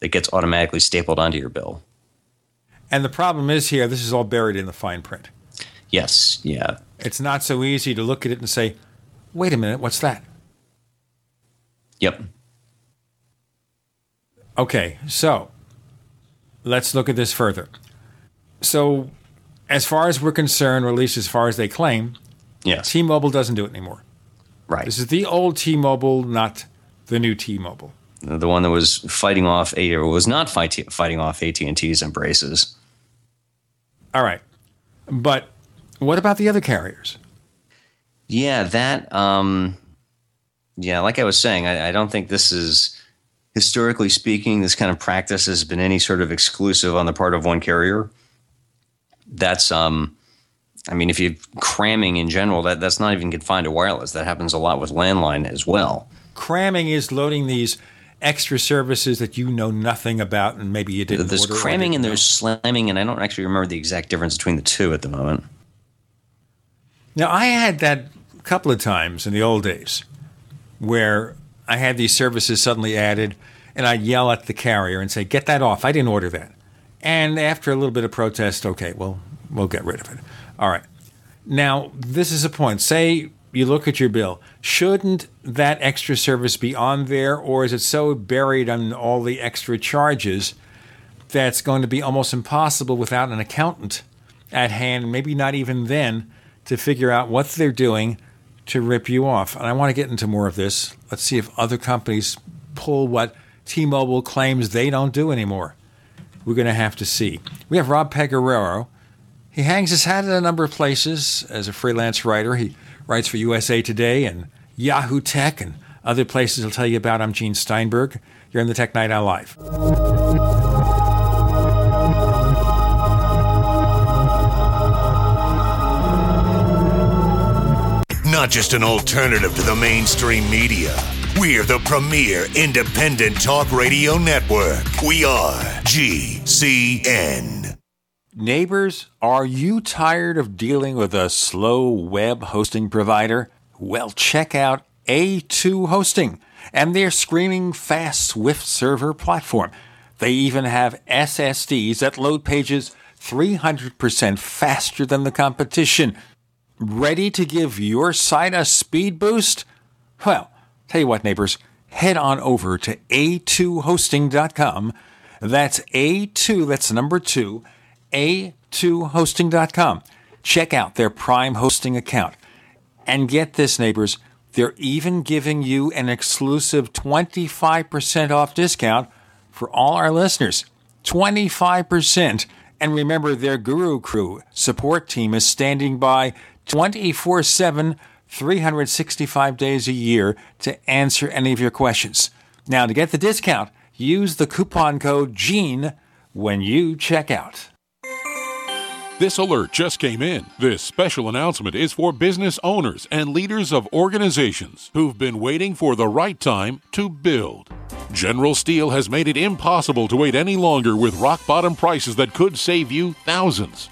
that gets automatically stapled onto your bill. And the problem is here, this is all buried in the fine print. Yes, yeah. It's not so easy to look at it and say, wait a minute, what's that? Yep. Okay, so let's look at this further. So, as far as we're concerned, or at least as far as they claim, yes. T Mobile doesn't do it anymore. Right. This is the old T Mobile, not the new T Mobile. The one that was fighting off, or was not fight, fighting off AT and T's embraces. All right, but what about the other carriers? Yeah, that. Um, yeah, like I was saying, I, I don't think this is historically speaking, this kind of practice has been any sort of exclusive on the part of one carrier. That's um, I mean, if you're cramming in general, that that's not even confined to wireless. That happens a lot with landline as well. Cramming is loading these extra services that you know nothing about and maybe you didn't There's cramming didn't and there's slamming, and I don't actually remember the exact difference between the two at the moment. Now, I had that a couple of times in the old days where I had these services suddenly added, and I'd yell at the carrier and say, Get that off. I didn't order that. And after a little bit of protest, okay, well, we'll get rid of it. All right. Now, this is a point. Say you look at your bill. Shouldn't that extra service be on there, or is it so buried on all the extra charges that's going to be almost impossible without an accountant at hand, maybe not even then, to figure out what they're doing to rip you off? And I want to get into more of this. Let's see if other companies pull what T Mobile claims they don't do anymore. We're going to have to see. We have Rob Pegoraro. He hangs his hat at a number of places as a freelance writer. He writes for USA Today and Yahoo Tech and other places he'll tell you about. I'm Gene Steinberg. You're in the Tech Night Owl Live. Not just an alternative to the mainstream media. We're the premier independent talk radio network. We are GCN. Neighbors, are you tired of dealing with a slow web hosting provider? Well, check out A2 Hosting and their screaming fast Swift server platform. They even have SSDs that load pages 300% faster than the competition. Ready to give your site a speed boost? Well, tell you what, neighbors, head on over to a2hosting.com. That's A2, that's number two, a2hosting.com. Check out their Prime hosting account. And get this, neighbors, they're even giving you an exclusive 25% off discount for all our listeners. 25%. And remember, their Guru Crew support team is standing by 24 7, 365 days a year to answer any of your questions. Now, to get the discount, use the coupon code GENE when you check out. This alert just came in. This special announcement is for business owners and leaders of organizations who've been waiting for the right time to build. General Steel has made it impossible to wait any longer with rock bottom prices that could save you thousands.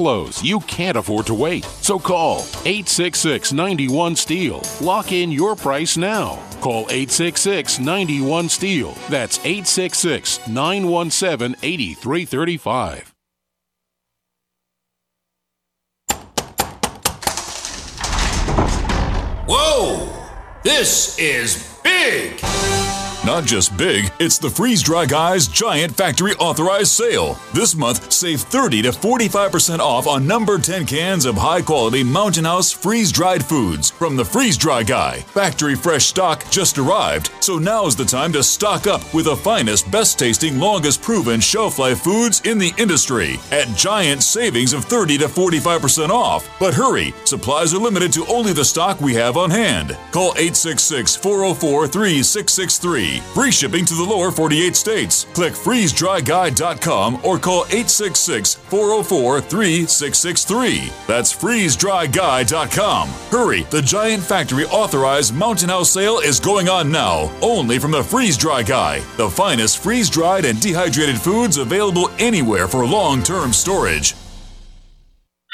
lows, you can't afford to wait. So call 866 91 Steel. Lock in your price now. Call 866 91 Steel. That's 866 917 8335. Whoa! This is big! Not just big, it's the Freeze Dry Guys Giant Factory Authorized Sale. This month, save 30 to 45% off on number 10 cans of high quality Mountain House freeze dried foods from the Freeze Dry Guy. Factory fresh stock just arrived, so now's the time to stock up with the finest, best tasting, longest proven shelf life foods in the industry at giant savings of 30 to 45% off. But hurry, supplies are limited to only the stock we have on hand. Call 866 404 3663. Free shipping to the lower 48 states. Click freezedryguy.com or call 866 404 3663. That's freezedryguy.com. Hurry, the Giant Factory authorized Mountain House sale is going on now, only from the Freeze Dry Guy, the finest freeze dried and dehydrated foods available anywhere for long term storage.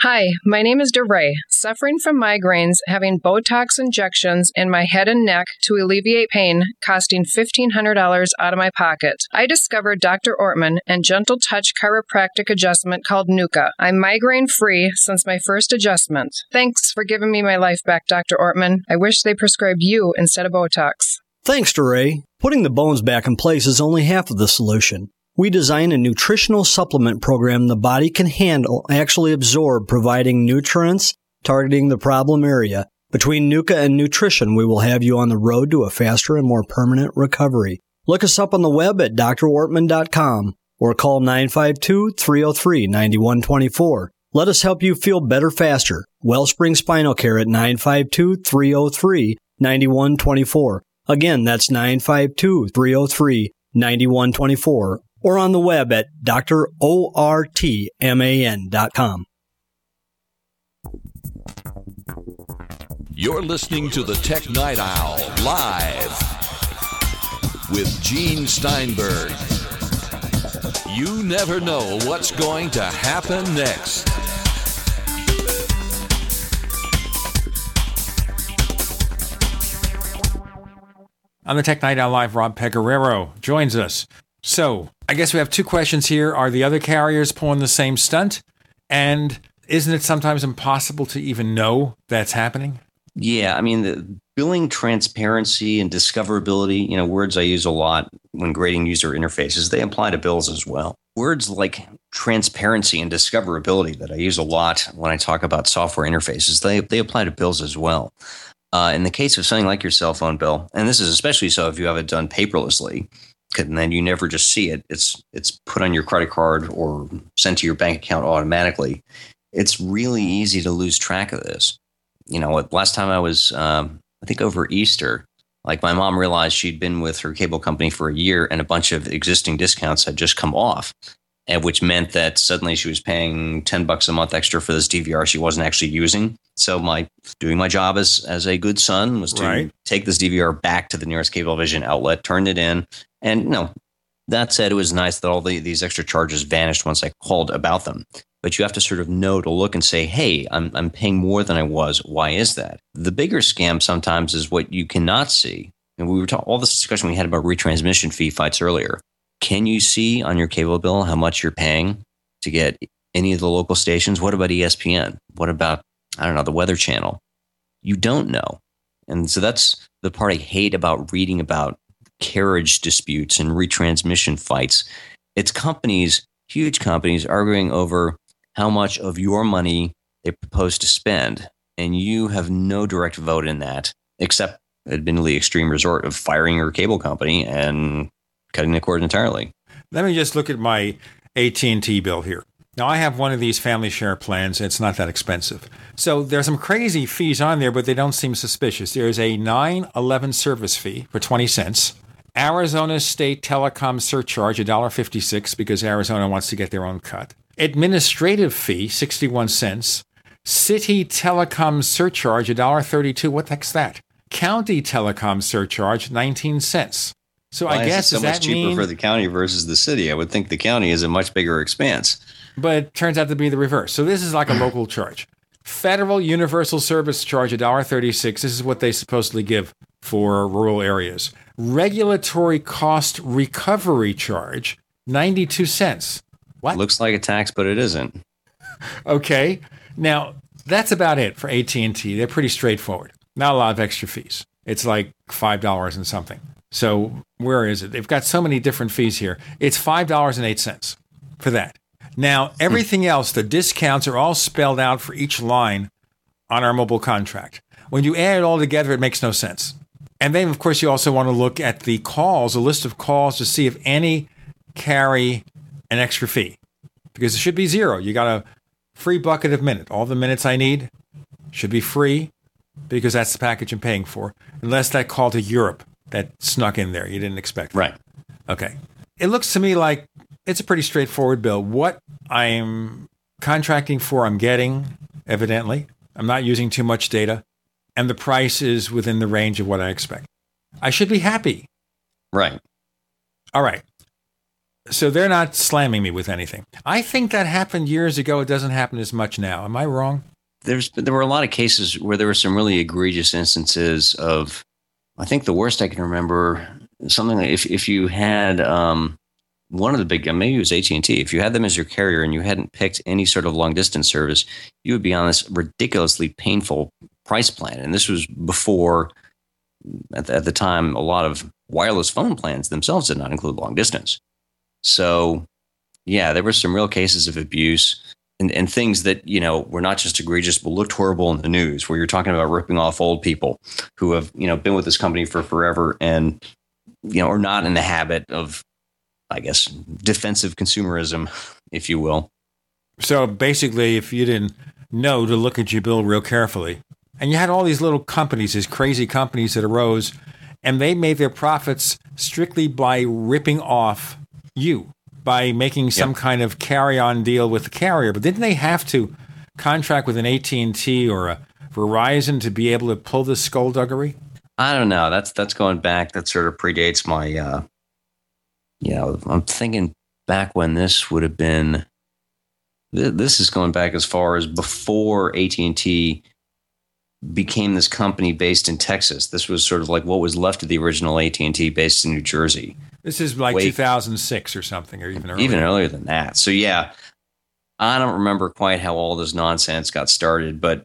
Hi, my name is DeRay, suffering from migraines, having Botox injections in my head and neck to alleviate pain, costing $1,500 out of my pocket. I discovered Dr. Ortman and Gentle Touch chiropractic adjustment called NUCCA. I'm migraine free since my first adjustment. Thanks for giving me my life back, Dr. Ortman. I wish they prescribed you instead of Botox. Thanks, DeRay. Putting the bones back in place is only half of the solution. We design a nutritional supplement program the body can handle, actually absorb, providing nutrients targeting the problem area. Between NUCCA and nutrition, we will have you on the road to a faster and more permanent recovery. Look us up on the web at drwortman.com or call 952 303 9124. Let us help you feel better faster. Wellspring Spinal Care at 952 303 9124. Again, that's 952 303 9124 or on the web at drortman.com. You're listening to the Tech Night Owl live with Gene Steinberg. You never know what's going to happen next. On the Tech Night Owl Live, Rob Pegoraro joins us. So, I guess we have two questions here. Are the other carriers pulling the same stunt? And isn't it sometimes impossible to even know that's happening? Yeah, I mean, the billing transparency and discoverability, you know, words I use a lot when grading user interfaces, they apply to bills as well. Words like transparency and discoverability that I use a lot when I talk about software interfaces, they, they apply to bills as well. Uh, in the case of something like your cell phone bill, and this is especially so if you have it done paperlessly, and then you never just see it. It's it's put on your credit card or sent to your bank account automatically. It's really easy to lose track of this. You know, last time I was, um, I think over Easter, like my mom realized she'd been with her cable company for a year, and a bunch of existing discounts had just come off, and which meant that suddenly she was paying ten bucks a month extra for this DVR she wasn't actually using. So my doing my job as as a good son was to Right. take this DVR back to the nearest Cablevision outlet, turned it in, and you know, that said, it was nice that all the, these extra charges vanished once I called about them. But you have to sort of know to look and say, hey, I'm, I'm paying more than I was. Why is that? The bigger scam sometimes is what you cannot see. And we were talking all this discussion we had about retransmission fee fights earlier. Can you see on your cable bill how much you're paying to get any of the local stations? What about ESPN? What about, I don't know, the Weather Channel? You don't know. And so that's the part I hate about reading about carriage disputes and retransmission fights. It's companies, huge companies, arguing over how much of your money they propose to spend. And you have no direct vote in that, except admittedly extreme resort of firing your cable company and cutting the cord entirely. Let me just look at my AT&T bill here. Now I have one of these family share plans. It's not that expensive. So there's some crazy fees on there, but they don't seem suspicious. There's a 911 service fee for 20 cents. Arizona State Telecom surcharge $1.56 because Arizona wants to get their own cut. Administrative fee 61 cents. City Telecom surcharge $1.32. What the heck's that? County Telecom surcharge 19 cents. So I guess so much that cheaper mean for the county versus the city. I would think the county is a much bigger expanse. but it turns out to be the reverse. So this is like a local charge. Federal Universal Service Charge $1.36. This is what they supposedly give for rural areas. Regulatory Cost Recovery Charge 92 cents. What? Looks like a tax, but it isn't. Okay. Now, that's about it for AT&T. They're pretty straightforward. Not a lot of extra fees. It's like $5 and something. So, where is it? They've got so many different fees here. It's $5.08 for that. Now, hmm. everything else, the discounts are all spelled out for each line on our mobile contract. When you add it all together, it makes no sense. And then, of course, you also want to look at the calls, a list of calls to see if any carry an extra fee because it should be zero. You got a free bucket of minute. All the minutes I need should be free because that's the package I'm paying for, unless that call to Europe that snuck in there you didn't expect. Right. Okay. It looks to me like it's a pretty straightforward bill. What I'm contracting for, I'm getting, evidently. I'm not using too much data, and the price is within the range of what I expect. I should be happy. Right. All right. So they're not slamming me with anything. I think that happened years ago. It doesn't happen as much now. Am I wrong? There's there were a lot of cases where there were some really egregious instances of. I think the worst I can remember something like if if you had um, one of the big maybe it was AT and T. If you had them as your carrier and you hadn't picked any sort of long distance service, you would be on this ridiculously painful price plan. And this was before at the, at the time a lot of wireless phone plans themselves did not include long distance. So yeah, there were some real cases of abuse and, and things that, you know, were not just egregious, but looked horrible in the news, where you're talking about ripping off old people who have, you know, been with this company for forever and you know, are not in the habit of, I guess, defensive consumerism, if you will. So basically, if you didn't know to look at your bill real carefully, and you had all these little companies, these crazy companies that arose, and they made their profits strictly by ripping off you, by making some yep. kind of carry-on deal with the carrier. But didn't they have to contract with an AT&T or a Verizon to be able to pull this skullduggery? I don't know. That's that's going back. That sort of predates my. Uh, you know, I'm thinking back when this would have been. This is going back as far as before AT and T became this company based in Texas. This was sort of like what was left of the original AT and T based in New Jersey. This is like 2006 or something, or even earlier. Even earlier than that. So yeah, I don't remember quite how all this nonsense got started, but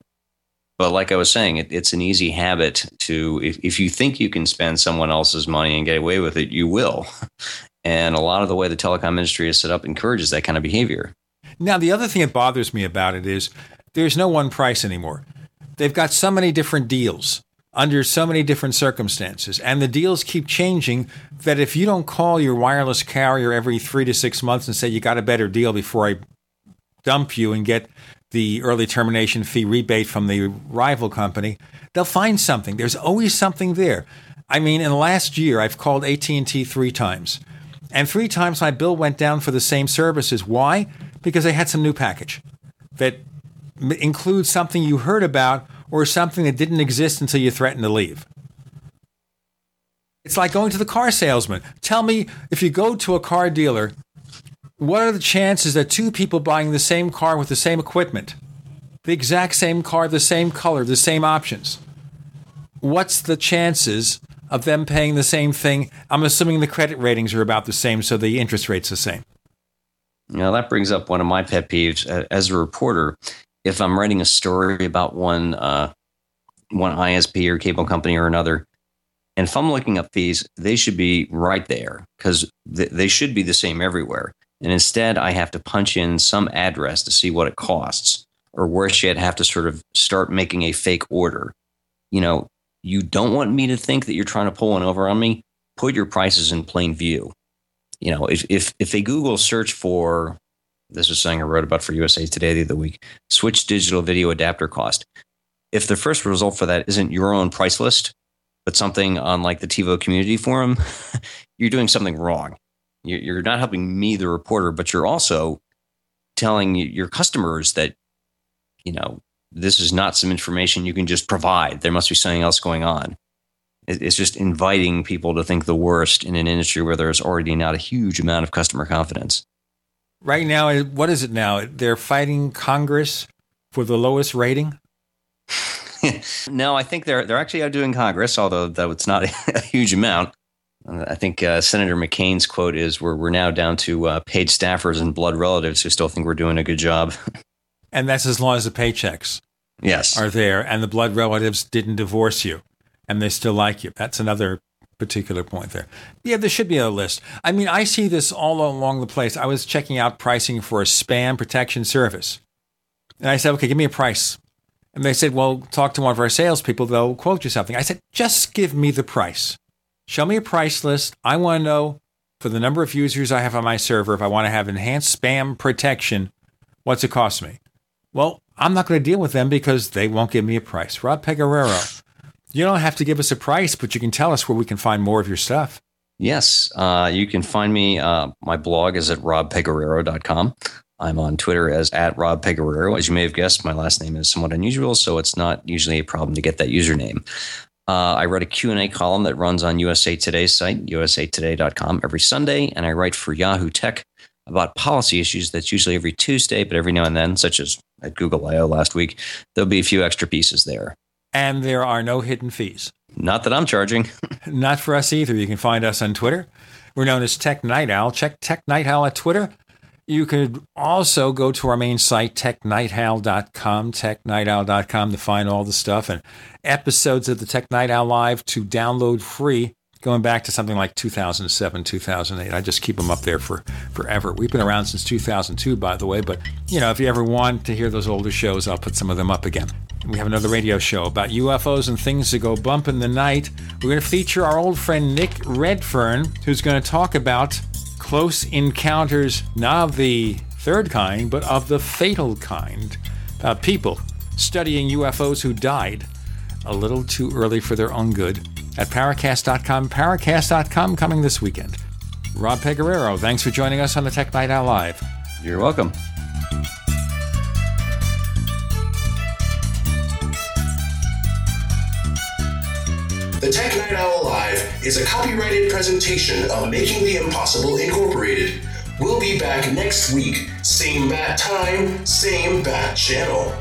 but like I was saying, it, it's an easy habit to if, if you think you can spend someone else's money and get away with it, you will. And a lot of the way the telecom industry is set up encourages that kind of behavior. Now, the other thing that bothers me about it is there's no one price anymore. They've got so many different deals under so many different circumstances, and the deals keep changing that if you don't call your wireless carrier every three to six months and say you got a better deal before I dump you and get the early termination fee rebate from the rival company, they'll find something. There's always something there. I mean, in the last year, I've called AT&T three times, and three times my bill went down for the same services. Why? Because they had some new package that includes something you heard about or something that didn't exist until you threatened to leave. It's like going to the car salesman. Tell me if you go to a car dealer what are the chances that two people buying the same car with the same equipment, the exact same car, the same color, the same options, what's the chances of them paying the same thing? I'm assuming the credit ratings are about the same, so the interest rate's the same. Now, that brings up one of my pet peeves uh, as a reporter. If I'm writing a story about one, uh, one ISP or cable company or another, and if I'm looking up fees, they should be right there because th- they should be the same everywhere. And instead, I have to punch in some address to see what it costs, or worse yet, have to sort of start making a fake order. You know, you don't want me to think that you're trying to pull one over on me. Put your prices in plain view. You know, if if if a Google search for this is something I wrote about for USA Today the other week, switch digital video adapter cost. If the first result for that isn't your own price list, but something on like the TiVo community forum, you're doing something wrong. You're not helping me, the reporter, but you're also telling your customers that, you know, this is not some information you can just provide. There must be something else going on. It's just inviting people to think the worst in an industry where there's already not a huge amount of customer confidence. Right now, what is it now? They're fighting Congress for the lowest rating. no, I think they're they're actually outdoing Congress, although though it's not a, huge amount. I think uh, Senator McCain's quote is we're, we're now down to uh, paid staffers and blood relatives who still think we're doing a good job. and that's as long as the paychecks yes. are there and the blood relatives didn't divorce you and they still like you. That's another particular point there. Yeah, there should be a list. I mean, I see this all along the place. I was checking out pricing for a spam protection service. And I said, okay, give me a price. And they said, well, talk to one of our salespeople. They'll quote you something. I said, just give me the price. Show me a price list. I want to know for the number of users I have on my server, if I want to have enhanced spam protection, what's it cost me? Well, I'm not going to deal with them because they won't give me a price. Rob Pegoraro, you don't have to give us a price, but you can tell us where we can find more of your stuff. Yes, uh, you can find me. Uh, my blog is at robpegoraro.com. I'm on Twitter as at Rob Pegoraro. As you may have guessed, my last name is somewhat unusual, so it's not usually a problem to get that username. Uh, I write a Q&A column that runs on USA Today's site, usatoday.com, every Sunday, and I write for Yahoo Tech about policy issues. That's usually every Tuesday, but every now and then, such as at Google I/O last week, there'll be a few extra pieces there. And there are no hidden fees. Not that I'm charging. Not for us either. You can find us on Twitter. We're known as Tech Night Owl. Check Tech Night Owl at Twitter. You could also go to our main site, technightowl.com, technightowl.com to find all the stuff and episodes of the Tech Night Owl Live to download free going back to something like 2007, 2008. I just keep them up there for forever. We've been around since 2002, by the way, but you know, if you ever want to hear those older shows, I'll put some of them up again. We have another radio show about UFOs and things that go bump in the night. We're going to feature our old friend Nick Redfern, who's going to talk about close encounters, not of the third kind, but of the fatal kind. About people studying UFOs who died a little too early for their own good at Paracast.com. Paracast.com coming this weekend. Rob Pegoraro, thanks for joining us on the Tech Night Owl Live. You're welcome. The Tech Night Owl Live is a copyrighted presentation of Making the Impossible Incorporated. We'll be back next week, same bat time, same bat channel.